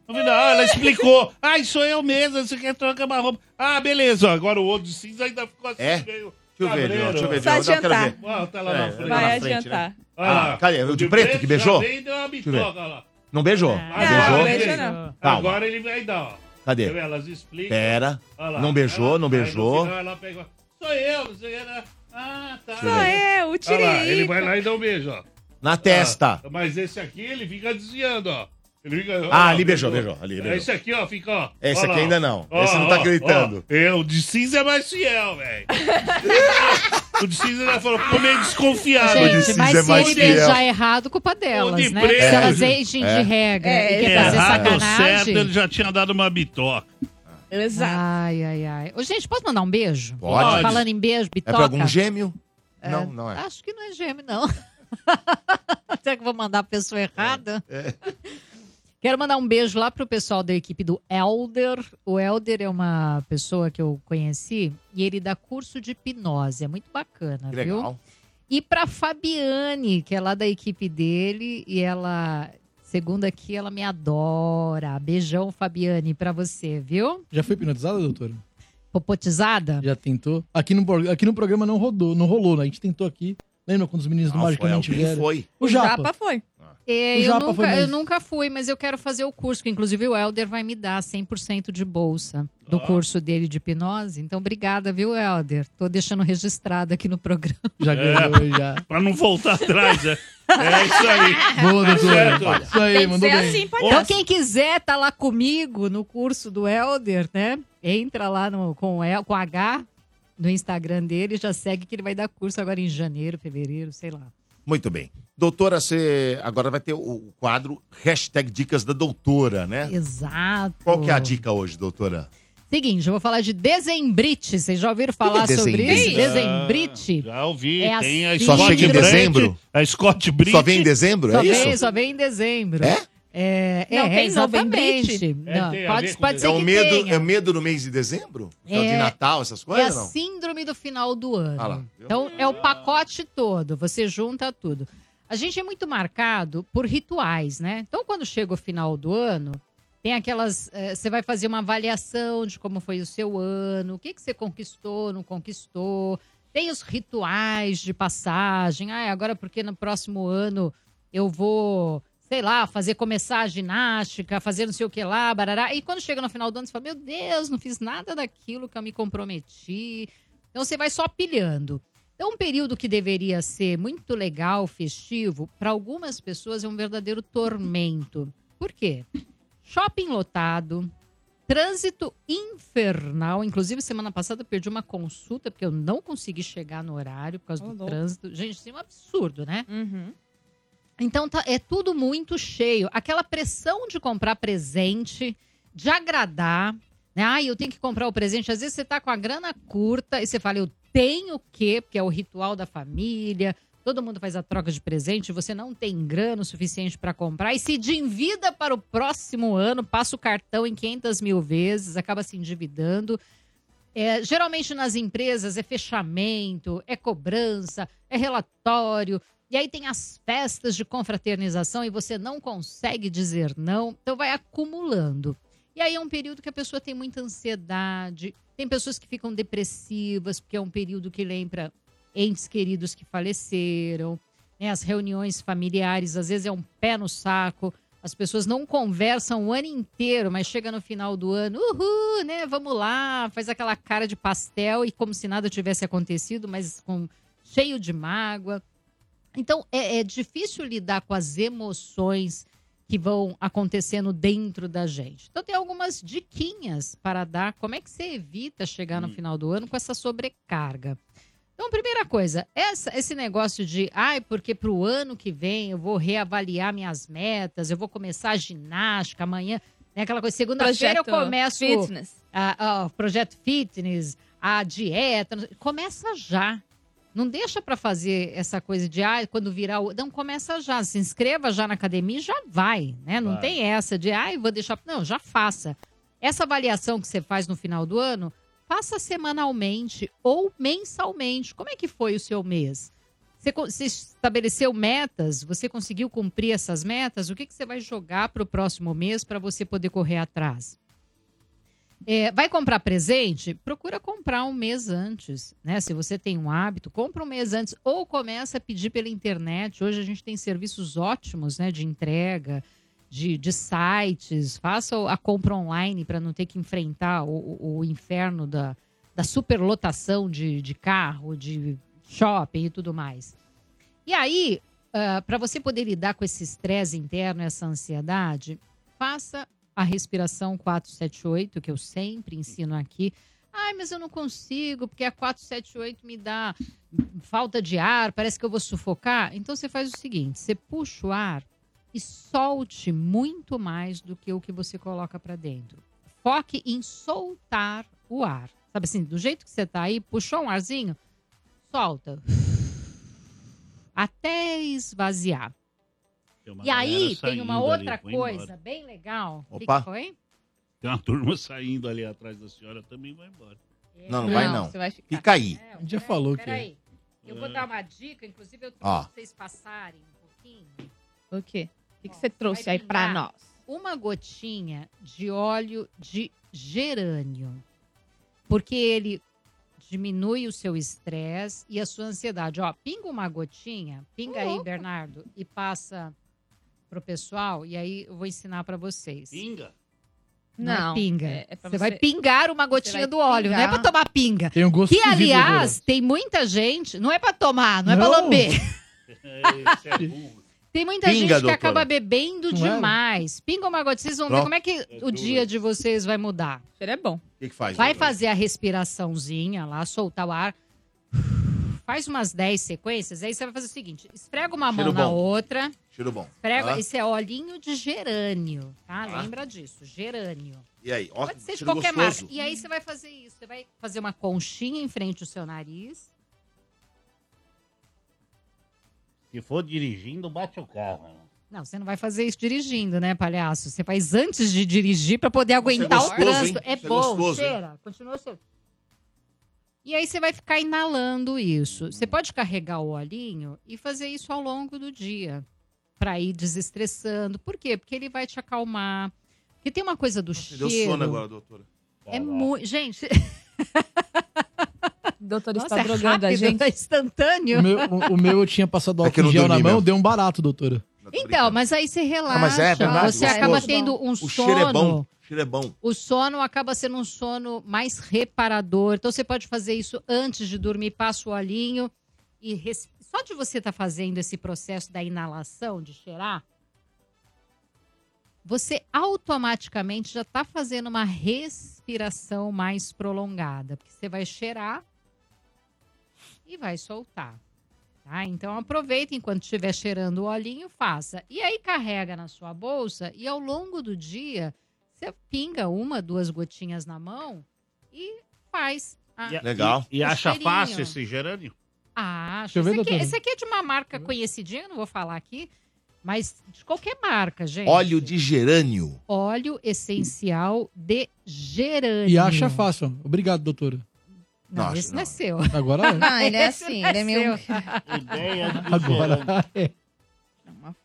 No final, ela explicou. Ah, sou eu mesmo, você quer trocar uma roupa. Ah, beleza. Agora o outro de cinza ainda ficou assim, É? meio Deixa eu ver, cabreiro. deixa eu ver. Só deixa eu ver, eu quero adiantar. ver. Ah, tá lá É, na frente. Vai adiantar. né? Lá. Ah, cadê? O de preto que beijou? Deu uma Deixa eu ver. bitoca, lá. Não beijou? Ah, beijou? não beijou não. Calma. Agora ele vai dar, ó. Cadê? Elas explicam. Pera. Não beijou, não Aí no beijou. final ela pegou. Sou eu, não o que, né? Ah, tá. Eu ver. É, o Olha lá, tiririca. ele vai lá e dá um beijo, ó. Na testa. Ah, mas esse aqui, ele fica desviando, ó. Ele fica, Ah, ó, ali beijou, beijou, ali beijou. Esse aqui, ó, fica, ó. Esse Ó aqui lá, ainda não. Ó, Esse não tá gritando. ó. É, o de cinza é mais fiel, velho. o de cinza já falou, ficou meio desconfiado. Gente, mas é se mais ele fiel. beijar errado, culpa delas, de né? Se elas enchem É. de regra É, e quer fazer Errado sacanagem... certo, ele já tinha dado uma bitoca. Exato. Ai, ai, ai. Ô, gente, posso mandar um beijo? Pode. Falando em beijo, É bitoca. pra algum gêmeo? Não, não é. Acho que não é gêmeo, não. [LAUGHS] Será que eu vou mandar a pessoa errada? É. [LAUGHS] Quero mandar um beijo lá pro pessoal da equipe do Elder. O Elder é uma pessoa que eu conheci e ele dá curso de hipnose. É muito bacana, Que viu? legal. E pra Fabiane, que é lá da equipe dele, e ela, segundo aqui, ela me adora. Beijão, Fabiane, pra você, viu? Já foi hipnotizada, doutora? Popotizada? Já tentou? Aqui no, aqui no programa não rodou, não rolou, né? A gente tentou aqui. Lembra quando os meninos do Não, foi, Magicamente alguém vieram? foi. O Japa. foi. É, eu, nunca, eu nunca fui, mas eu quero fazer o curso, que inclusive o Helder vai me dar 100% de bolsa do curso dele de hipnose. Então, obrigada, viu, Helder? Tô deixando registrado aqui no programa. Já ganhou, já. Pra não voltar atrás, é. É isso aí. Boa, doutora. Certo. Isso aí, Tem que mandou ser bem. assim, Então, quem quiser tá lá comigo no curso do Helder, né? Entra lá no, com, o El- com H no Instagram dele, já segue que ele vai dar curso agora em janeiro, fevereiro, sei lá. Muito bem. Doutora, você agora vai ter o quadro hashtag Dicas da Doutora, né? Exato. Qual que é a dica hoje, doutora? Seguinte, eu vou falar de dezembrite. Vocês já ouviram falar que é sobre isso? dezembrite? Dezembrite. Já ouvi, É tem a assim. Só chega em dezembro? A Scott Brite. Só vem em dezembro, Só é vem, isso? só vem em dezembro. É? É, Não, é, tem exatamente. É, Não, tem a pode, pode ser É que o medo, tenha. é medo no mês de dezembro? É, o de É- Natal, essas É coisas, a não? síndrome do final do ano. Ah lá. Então, é o pacote todo. Você junta tudo. A gente é muito marcado por rituais, né? Então, quando chega o final do ano, tem aquelas. eh, você vai fazer uma avaliação de como foi o seu ano, o que, que você conquistou, não conquistou. Tem os rituais de passagem. Ah, agora porque no próximo ano eu vou, sei lá, fazer começar a ginástica, fazer não sei o que lá, barará. E quando chega no final do ano, você fala: Meu Deus, não fiz nada daquilo que eu me comprometi. Então você vai só pilhando. Então, um período que deveria ser muito legal, festivo, para algumas pessoas é um verdadeiro tormento. Por quê? Shopping lotado, trânsito infernal. Inclusive, semana passada eu perdi uma consulta porque eu não consegui chegar no horário por causa Ô, do louco. trânsito. Gente, isso é um absurdo, né? Uhum. Então tá, é tudo muito cheio. Aquela pressão de comprar presente, de agradar, né? Ai, eu tenho que comprar o presente. Às vezes você tá com a grana curta e você fala, eu tenho que, porque é o ritual da família. Todo mundo faz a troca de presente, você não tem grana o suficiente para comprar e se endivida para o próximo ano, passa o cartão em 500 mil vezes, acaba se endividando. É, geralmente nas empresas é fechamento, é cobrança, é relatório. E aí tem as festas de confraternização e você não consegue dizer não. Então vai acumulando. E aí é um período que a pessoa tem muita ansiedade. Tem pessoas que ficam depressivas, porque é um período que lembra entes queridos que faleceram. né? As reuniões familiares, às vezes é um pé no saco. As pessoas não conversam o ano inteiro, mas chega no final do ano, uhul, né? Vamos lá, faz aquela cara de pastel e como se nada tivesse acontecido, mas com cheio de mágoa. Então é, é difícil lidar com as emoções que vão acontecendo dentro da gente. Então tem algumas diquinhas para dar. Como é que você evita chegar no final do ano com essa sobrecarga? Então, primeira coisa, essa- esse negócio de, ai, porque para o ano que vem eu vou reavaliar minhas metas, eu vou começar a ginástica amanhã, né? Aquela coisa, segunda-feira eu Projeto começo fitness. a, a- o projeto fitness, a dieta, começa já. Não deixa pra fazer essa coisa de, ah, quando virar o. Não, começa já. Se inscreva já na academia e já vai, né? Não Vai. tem essa de, ah, vou deixar. Não, já faça. Essa avaliação que você faz no final do ano, faça semanalmente ou mensalmente. Como é que foi o seu mês? Você, você estabeleceu metas? Você conseguiu cumprir essas metas? O que, que você vai jogar para o próximo mês para você poder correr atrás? É, vai comprar presente? Procura comprar um mês antes, né? Se você tem um hábito, compra um mês antes ou começa a pedir pela internet. Hoje a gente tem serviços ótimos, né? De entrega, de, de sites. Faça a compra online para não ter que enfrentar o, o- o inferno da, da superlotação de, de carro, de shopping e tudo mais. E aí, para você poder lidar com esse estresse interno, essa ansiedade, faça a respiração 478, que eu sempre ensino aqui. Ai, mas eu não consigo, porque a 478 me dá falta de ar, parece que eu vou sufocar. Então você faz o seguinte: você puxa o ar e solte muito mais do que o que você coloca para dentro. Foque em soltar o ar. Sabe assim, do jeito que você tá aí, puxou um arzinho, solta. Até esvaziar. E aí tem uma ali, outra vou coisa embora. bem legal. O que Opa. que foi? Tem uma turma saindo ali atrás da senhora, também vai embora. Não, não vai não. você vai ficar. Fica aí. É, Já falou que Peraí. Eu vou dar uma dica, inclusive eu trouxe pra vocês passarem um pouquinho. O quê? O que, que você trouxe aí pra pingar nós? Uma gotinha de óleo de gerânio. Porque ele diminui o seu estresse e a sua ansiedade. Ó, pinga uma gotinha, pinga aí, Bernardo, e passa pro pessoal, e aí eu vou ensinar pra vocês. Pinga? Não, Não, é pinga. é- é você, você- vai pingar uma gotinha do óleo, não é pra pingar. tomar pinga. Tem um gosto Que, aliás, tem muita gente. Não é pra tomar, não, é pra Não. lamber. [LAUGHS] Esse é burro. Tem muita Pinga, gente que doutora. acaba bebendo Não é? demais. Pinga uma gotinha, vocês vão ver Pronto. como é que o dia de vocês vai mudar. Cheiro é bom. O que, que faz? Vai doutora? fazer a respiraçãozinha lá, soltar o ar. Faz umas 10 sequências, aí você vai fazer o seguinte: esfrega uma mão Cheiro na bom. outra, Cheiro bom. esfrega. Ah, Esse é olhinho de gerânio, tá? Ah. Lembra disso, gerânio. E aí? Ó, Pode ser de cheiro qualquer gostoso. marca. E aí você vai fazer isso. Você vai fazer uma conchinha em frente ao seu nariz. Se for dirigindo, bate o carro. né? Não, você não vai fazer isso dirigindo, né, palhaço? Você faz antes de dirigir pra poder aguentar gostoso, o trânsito. hein? É Isso é bom, gostoso, hein? cheira. Continua cheiro. E aí você vai ficar inalando isso. Você pode carregar o olhinho e fazer isso ao longo do dia pra ir desestressando. Por quê? Porque ele vai te acalmar. Porque tem uma coisa do Me cheiro. deu sono agora, doutora. É muito, gente. [LAUGHS] O doutor Nossa, está é drogando a rápido, gente. tá instantâneo. O meu, o, o meu eu tinha passado É álcool em gel na mão, mesmo. deu um barato, doutora. Então, mas aí você relaxa. mas é verdade, você gostoso. acaba tendo um O sono. cheiro é bom. O cheiro é bom. O sono acaba sendo um sono mais reparador. Então você pode fazer isso antes de dormir, passa o olhinho e res- só de você estar fazendo esse processo da inalação, de cheirar, você automaticamente já está fazendo uma respiração mais prolongada, porque você vai cheirar e vai soltar. Tá? Então aproveita enquanto estiver cheirando o olhinho, faça. E aí carrega na sua bolsa e ao longo do dia você pinga uma, duas gotinhas na mão e faz. a- Legal. E, e acha cheirinho. fácil esse gerânio? Ah, Deixa eu acho. ver, Esse aqui, doutora. esse aqui é de uma marca conhecidinha, eu não vou falar aqui, mas de qualquer marca, gente. Óleo de gerânio. Óleo essencial de gerânio. E acha fácil. Obrigado, doutora. Não, Não, esse não é não. seu. Agora é. Não, ele é Esse assim, não ele é meio. seu. [LAUGHS] Ideia de Agora gerânio. é.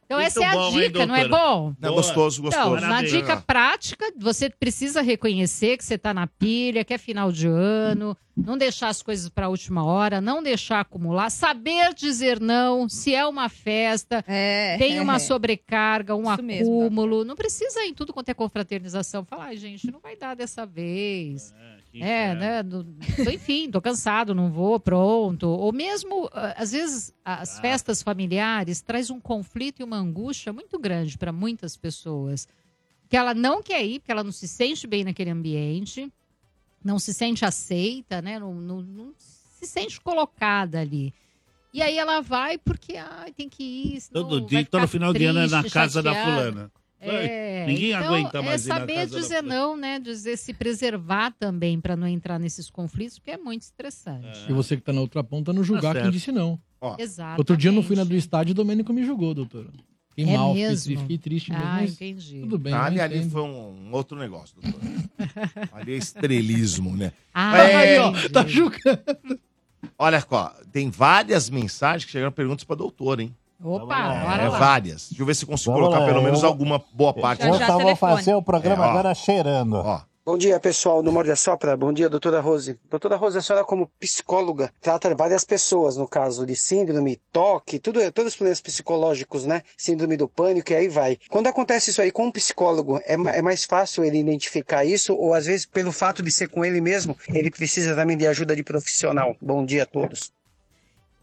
Então Muito essa é a bom, hein, dica, não é bom? Não, Boa. gostoso, gostoso. Então, na dica prática, você precisa reconhecer que você está na pilha, que é final de ano, não deixar as coisas para a última hora, não deixar acumular, saber dizer não, se é uma festa, É. tem uma é. sobrecarga, um Isso mesmo, acúmulo, não precisa em tudo quanto é confraternização falar, ai gente, não vai dar dessa vez. É, que É, né? do- tô, enfim, tô cansado, não vou, pronto. Ou mesmo, ah, às vezes, as festas familiares traz um conflito e uma angústia muito grande para muitas pessoas. Que ela não quer ir, porque ela não se sente bem naquele ambiente, não se sente aceita, né? Não, não- não se sente colocada ali. E aí ela vai porque ai, tem que ir. Todo dia, todo final de ano é na triste, casa da chateada. fulana. É, Ninguém então, aguenta é mais na saber dizer não, né? Dizer se preservar também para não entrar nesses conflitos, porque é muito estressante. E você que tá na outra ponta não julgar Tá quem disse não. Exatamente. Outro dia eu não fui na do estádio e o Domênico me julgou, doutora. Fiquei É mal, mesmo? fiquei triste mesmo. Ah, mas entendi. Tudo bem. Ah, eu ali, ali foi um, um outro negócio, doutor. ali é estrelismo, né? Ah, É, aí, ó, tá julgando. Olha, ó, tem várias mensagens que chegaram perguntas pra doutora, hein? Opa, É, bora lá. várias. Deixa eu ver se eu consigo Vamos colocar lá, pelo menos eu- alguma boa parte. Eu só vou fazer o programa É, ó. agora cheirando. Ó. Bom dia, pessoal do Morde a Sopra. Bom dia, doutora Rose. Doutora Rose, a senhora como psicóloga trata várias pessoas, no caso de síndrome, toque, tudo, todos os problemas psicológicos, né? Síndrome do pânico e aí vai. Quando acontece isso aí com um psicólogo, é, ma- é mais fácil ele identificar isso ou às vezes pelo fato de ser com ele mesmo, ele precisa também de ajuda de profissional. Bom dia a todos.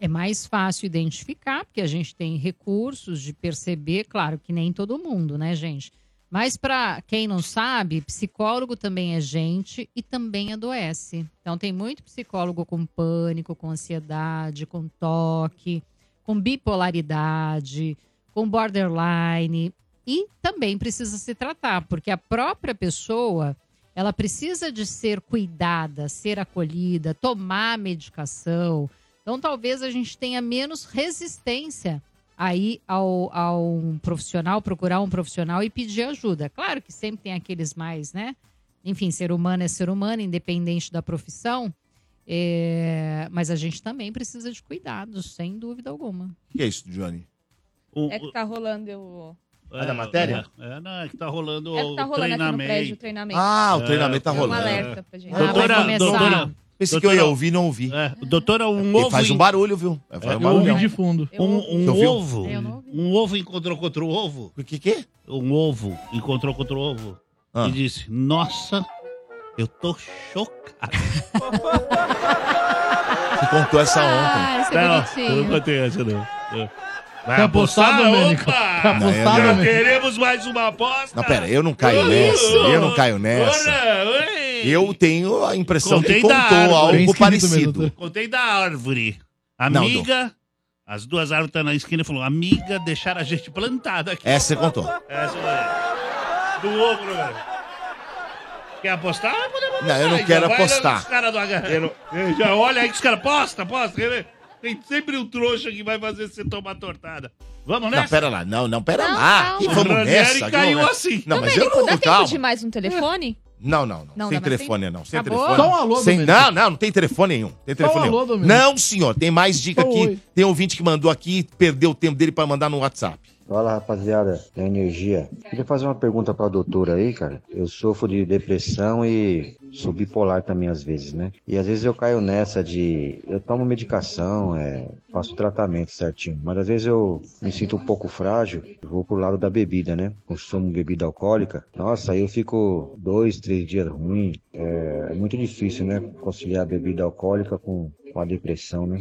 É mais fácil identificar, porque a gente tem recursos de perceber, claro que nem todo mundo, né, gente? Mas para quem não sabe, psicólogo também é gente e também adoece. Então tem muito psicólogo com pânico, com ansiedade, com toque, com bipolaridade, com borderline e também precisa se tratar, porque a própria pessoa, ela precisa de ser cuidada, ser acolhida, tomar medicação. Então, talvez a gente tenha menos resistência aí ao, ao um profissional, procurar um profissional e pedir ajuda. Claro que sempre tem aqueles mais, né? Enfim, ser humano é ser humano, independente da profissão. É, Mas a gente também precisa de cuidados, sem dúvida alguma. O que é isso, Johnny? É que tá rolando o. É da matéria? É, não, é que tá rolando É que tá o rolando aqui no treinamento. prédio o treinamento. Ah, o treinamento tá É um rolando. alerta pra gente. Ah, vai Doutora, começar. doutora, Pensei que eu ia ouvir, não ouvi. É, doutora, um E ovo... faz um barulho, viu? É, faz É, um eu ouvi de fundo. Um, um ovo. Um ovo encontrou contra o ovo. O que que? Um ovo encontrou contra o ovo. Ah. E disse, nossa, eu tô chocado. Você contou essa Ah, ontem. esse é Não, bonitinho. eu não contei essa, não. Vai Quer apostar, Domênico? Opa! Quer apostar, Já Domênico? Teremos mais uma aposta. Não, pera, eu não caio nessa. Eu não caio nessa. Eu tenho a impressão Contei que contou algo parecido. mesmo, Contei da árvore. Não, Amiga, as duas árvores estão na esquina e falou, amiga, deixaram a gente plantada aqui. Essa você contou. Essa aí. Do ovo, né? Quer apostar? Podemos Não, eu não quero apostar. nos caras do H- Eu não- Já olha aí que os caras, aposta, aposta. Tem sempre um trouxa que vai fazer você tomar tortada. Vamos Não, nessa? pera lá. Não, não, pera Não, lá. calma. Que vamos Ranieri nessa. caiu vamos assim. Não, mas eu Domênico, não, dá tempo calma. de mais um telefone? Não, não, não. Não sem telefone, não. Sem Acabou? telefone. Só um alô, Sem, Domênico. não, não, não tem telefone nenhum. Tem Só um telefone alô, nenhum. Não, senhor. Tem mais dica Só um aqui. oi. Tem ouvinte que mandou aqui, perdeu o tempo dele pra mandar no WhatsApp. Fala rapaziada da energia. Queria fazer uma pergunta pra doutora aí, cara. Eu sofro de depressão e sou bipolar também às vezes, né? E às vezes eu caio nessa de. Eu tomo medicação, é, faço tratamento certinho. Mas às vezes eu me sinto um pouco frágil, vou pro lado da bebida, né? Consumo bebida alcoólica. Nossa, aí eu fico dois, três dias ruim. É, é muito difícil, né? Conciliar a bebida alcoólica com, com a depressão, né?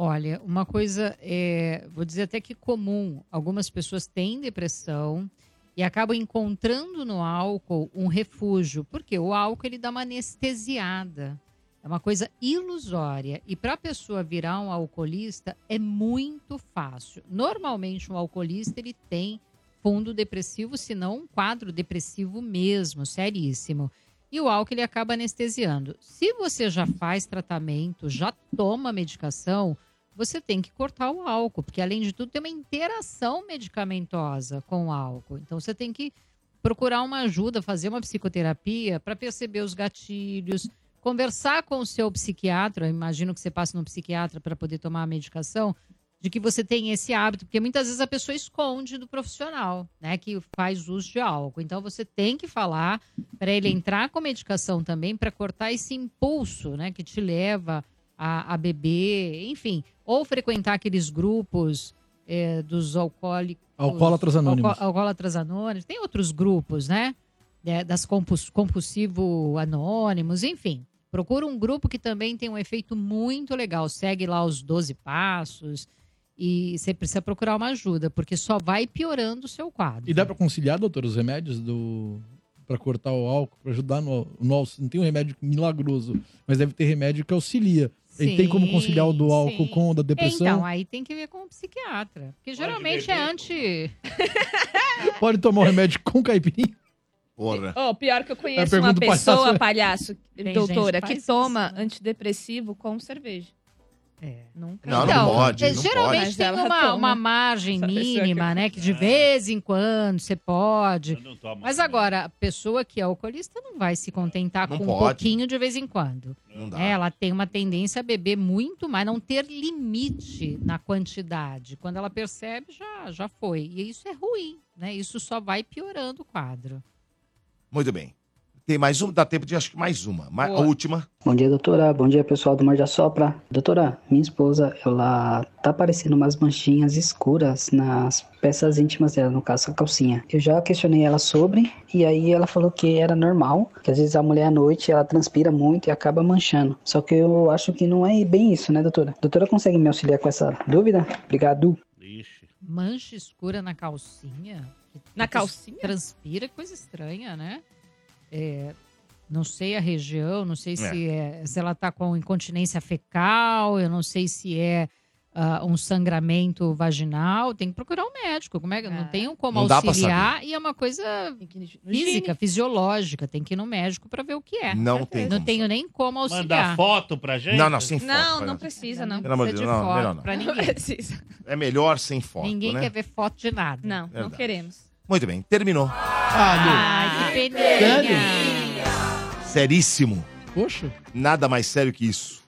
Olha, uma coisa, é, vou dizer até que comum, algumas pessoas têm depressão e acabam encontrando no álcool um refúgio, porque o álcool ele dá uma anestesiada, é uma coisa ilusória e para a pessoa virar um alcoolista é muito fácil. Normalmente um alcoolista ele tem fundo depressivo, se não um quadro depressivo mesmo, seríssimo. E o álcool ele acaba anestesiando. Se você já faz tratamento, já toma medicação, você tem que cortar o álcool, porque além de tudo tem uma interação medicamentosa com o álcool. Então você tem que procurar uma ajuda, fazer uma psicoterapia para perceber os gatilhos, conversar com o seu psiquiatra. Eu imagino que você passe no psiquiatra para poder tomar a medicação, de que você tem esse hábito, porque muitas vezes a pessoa esconde do profissional, né, que faz uso de álcool. Então você tem que falar para ele entrar com medicação também para cortar esse impulso, né, que te leva a, a beber, enfim, ou frequentar aqueles grupos eh, dos alcoólicos, Alcoólatras Anônimos. alco- alcoólatras anônimos. Tem outros grupos, né, eh, das compus, compulsivo anônimos, enfim. Procura um grupo que também tem um efeito muito legal. Segue lá os 12 passos e você precisa procurar uma ajuda, porque só vai piorando o seu quadro. E dá pra conciliar, doutor, os remédios do para cortar o álcool, pra ajudar no, no Não tem um remédio milagroso, mas deve ter remédio que auxilia. E tem como conciliar o do álcool sim. com o da depressão? Então, aí tem que ver com o psiquiatra. Porque geralmente é anti. [LAUGHS] Pode tomar o remédio com caipirinha? Porra. Oh, pior que eu É a conheço uma pessoa, palhaço. doutora, que toma antidepressivo com cerveja. É. Nunca. Não, Então, não pode, é, não geralmente pode. tem uma, uma margem Essa pessoa mínima, que- né? Que de vez em quando você pode. Mas agora, a pessoa que é alcoolista não vai se contentar Não com um pode. pouquinho de vez em quando. Não dá. É, ela tem uma tendência a beber muito mais, não ter limite na quantidade. Quando ela percebe, já, já foi. E isso é ruim, né? Isso só vai piorando o quadro. Muito bem. Tem mais um? Dá tempo de acho que mais uma. Ma- a última. Bom dia, doutora. Bom dia, pessoal do Mar de Assopra. Doutora, minha esposa, ela tá aparecendo umas manchinhas escuras nas peças íntimas dela, no caso, a calcinha. Eu já questionei ela sobre, e aí ela falou que era normal, que às vezes a mulher à noite, ela transpira muito e acaba manchando. Só que eu acho que não é bem isso, né, doutora? Doutora, consegue me auxiliar com essa dúvida? Obrigado. Mancha escura na calcinha? Na calcinha? Transpira, coisa estranha, né? É, não sei a região, não sei se, é, se ela tá com incontinência fecal, eu não sei se é ah, um sangramento vaginal. Tem que procurar um médico. Como é que não tem como Não auxiliar e é uma coisa física, fisiológica. Tem que ir no médico para ver o que é. Não tem Não tenho nem como auxiliar. Mandar foto pra gente? Não, não, sem foto. Não, não precisa, não. Pelo amor de precisa Deus, de não, foto melhor não. pra Não ninguém. [LAUGHS] precisa. É melhor sem foto, Ninguém né? quer ver foto de nada. Não, não Verdade. queremos. Muito bem, terminou. Ai, que peninha. Seríssimo. Poxa. Nada mais sério que isso.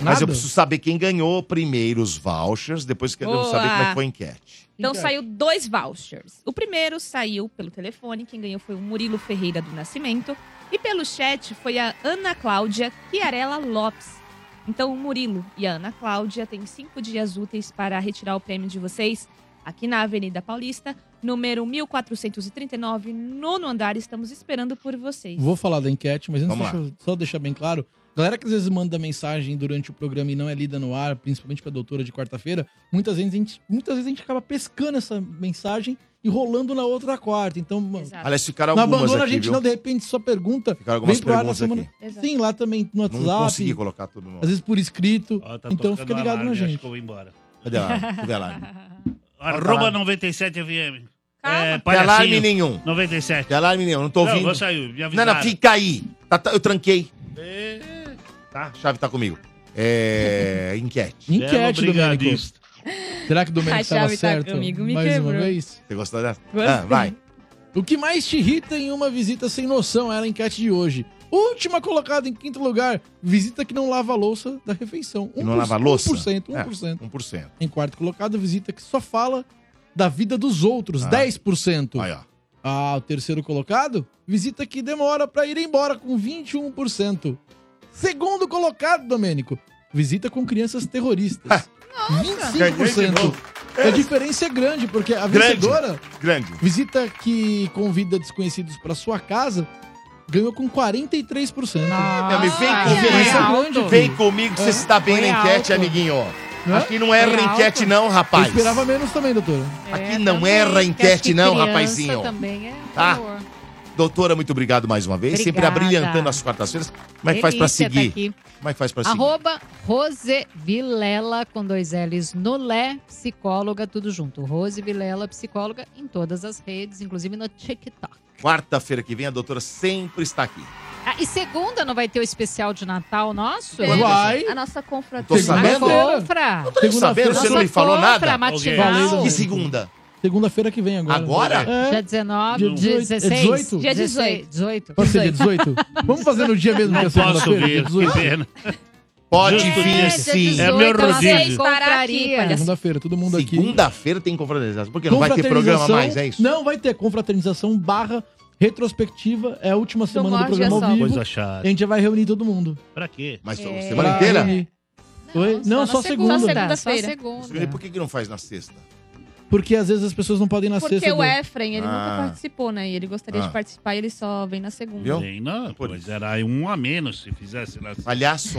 Mas eu preciso saber quem ganhou primeiro os vouchers, depois queremos Boa. saber como é que foi a enquete. Então saiu dois vouchers. O primeiro saiu pelo telefone, quem ganhou foi o Murilo Ferreira do Nascimento. E pelo chat foi a Ana Cláudia Chiarella Lopes. Então o Murilo e a Ana Cláudia têm cinco dias úteis para retirar o prêmio de vocês aqui na Avenida Paulista, número 1439, nono andar. Estamos esperando por vocês. Vou falar da enquete, mas antes deixa só deixar bem claro. Galera que às vezes manda mensagem durante o programa e não é lida no ar, principalmente pra doutora de quarta-feira, muitas vezes, a gente, muitas vezes a gente acaba pescando essa mensagem e rolando na outra quarta. Então, mano, Aliás, ficaram não algumas abandona aqui, a gente viu? não, de repente sua pergunta Ficaram algumas vem pro ar na perguntas semana. aqui. Sim, lá também no Não WhatsApp. consegui colocar tudo no... Às vezes por escrito. Ó, tá então fica ligado alarme, na acho gente. que eu vou embora. Cadê a Cadê a alarme? [LAUGHS] Arroba 97 FM. É, Tem alarme nenhum. 97. Tem alarme nenhum, não tô Não, ouvindo. vou sair, me não, avisaram. não, fica aí. Tá- tá- eu tranquei. É. Tá? A chave tá comigo. É... [LAUGHS] Enquete. Enquete, Domênico. brigadista. Será que o Domênico A estava chave tá certo? comigo, me mais uma quebrou. vez? Você gostou dessa? Gostei. Ah, vai. O que mais te irrita em uma visita sem noção era a enquete de hoje. Última colocada em quinto lugar, visita que não lava a louça da refeição. Que não lava a louça? 1%, É, 1%. 1%. Em quarto colocado, visita que só fala da vida dos outros, Ah. 10%. Aí, ó. Ah, o terceiro colocado, visita que demora pra ir embora com 21%. Segundo colocado, Domênico, visita com crianças terroristas. Ganhei de 25%. novo. A diferença é grande, porque a Grande. vencedora, Grande. visita que convida desconhecidos pra sua casa, ganhou com 43%. Não, me vem A comigo. é grande. Vem comigo que você se dá bem Foi na enquete, alto. amiguinho. Hã? Aqui não erra Foi enquete, alto. não, rapaz. Eu esperava menos também, doutora. Aqui não erra enquete, não, rapazinho. também é Tá? Doutora, muito obrigado mais uma vez. Sempre Obrigada. abrilhantando as quartas-feiras. Como é que faz pra Delícia tá seguir? Como é que faz pra seguir? Arroba Rose Vilela, com dois L's no Lé, psicóloga, tudo junto. Rose Vilela, psicóloga, em todas as redes, inclusive no TikTok. Quarta-feira que vem, a doutora sempre está aqui. Ah, e segunda não vai ter o especial de Natal nosso? Vai. A nossa Tô confraternização. sabendo? A confra. Não tô sabendo, você não me falou nada? Confra matinal. Que segunda? Segunda-feira que vem agora. Agora? É. Dia 19, Dia dia 18. 16. É 18? Dia 18. 18. Pode ser dia 18? [LAUGHS] Vamos fazer no dia mesmo que é Não posso segunda-feira? vir, dia 18? que pena. Pode Justo vir sim. É meu rodízio. Segunda-feira, todo mundo aqui. Segunda-feira tem confraternização. Porque não vai ter programa mais, é isso? Não vai ter confraternização barra retrospectiva. É a última semana do programa ao vivo. Coisa chata. A gente já vai reunir todo mundo. Pra quê? Mas só É. semana Pra inteira? reunir. Oi? Não, só segunda. Só Só segunda-feira. segunda. E por que, que não faz na sexta? Porque às vezes as pessoas não podem ir na Porque sexta. o Efren, ele Ah. nunca participou, né? E ele gostaria Ah. de participar e ele só vem na segunda. Viu? Não, Por pois isso. era um a menos se fizesse na Palhaço.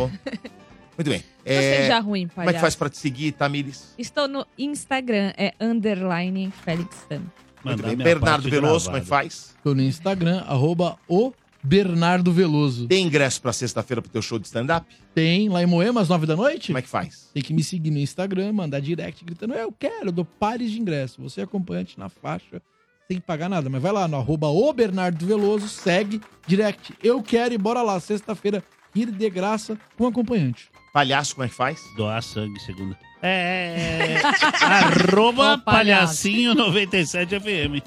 Muito bem. [LAUGHS] Não É, seja ruim, como é que palhaço. faz pra te seguir, Tamires? Estou no Instagram, é underline Felix Tan. Muito bem. Bernardo Veloso, como é que faz? Tô no Instagram, arroba o Bernardo Veloso. Tem ingresso pra sexta-feira pro teu show de stand-up? Tem lá em Moema, às nove da noite? Como é que faz? Tem que me seguir no Instagram, mandar direct gritando, eu quero, eu dou pares de ingresso. Você é acompanhante na faixa, sem pagar nada. Mas vai lá no arroba o Bernardo Veloso, segue, direct, eu quero e bora lá, sexta-feira, ir de graça com acompanhante. Palhaço, como é que faz? Doar sangue, segunda. É. Arroba Ô, palhaço. palhacinho 97 FM.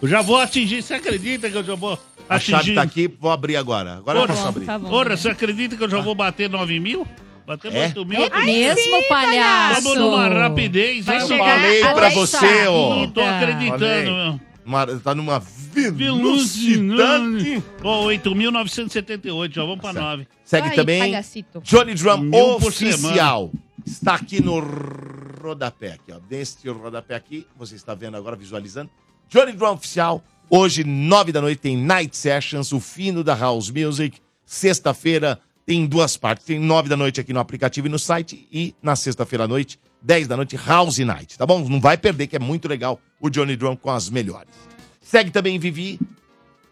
Eu já vou atingir, você acredita que eu já vou A chave atingir? tá aqui, vou abrir agora. Agora eu posso abrir. Ora, você acredita que eu já vou bater 9 mil? Bater É? 8 mil? É mesmo, palhaço? Estamos numa rapidez. Vai chegar Falei pra você, ó. Não tô acreditando, Falei. meu. Tá numa Velocidade. Ó, 8.978, já vamos pra 9. Segue Aí, também palhacito. Johnny Drum Mil por Oficial. Está aqui no rodapé, aqui, ó. Deste rodapé aqui, você está vendo agora, visualizando. Johnny Drum Oficial. Hoje, nove da noite, tem Night Sessions, o fino da House Music. Sexta-feira tem duas partes. Tem nove da noite aqui no aplicativo e no site. E na sexta-feira à noite, 10 da noite, House Night, tá bom? Não vai perder, que é muito legal o Johnny Drum com as melhores. Segue também Vivi,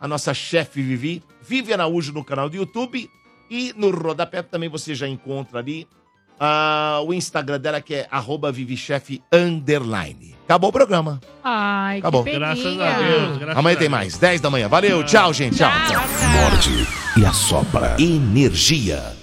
a nossa chefe Vivi, Vivi Araújo no canal do YouTube e no rodapé também você já encontra ali ah, o Instagram dela que é arroba vivichef underline. Acabou o programa. Ai, Acabou. que peninha. Graças a Deus. Graças Amanhã a tem mais, 10 da manhã. Valeu, tchau, gente. Tchau, tchau. Morde e assopra. Energia.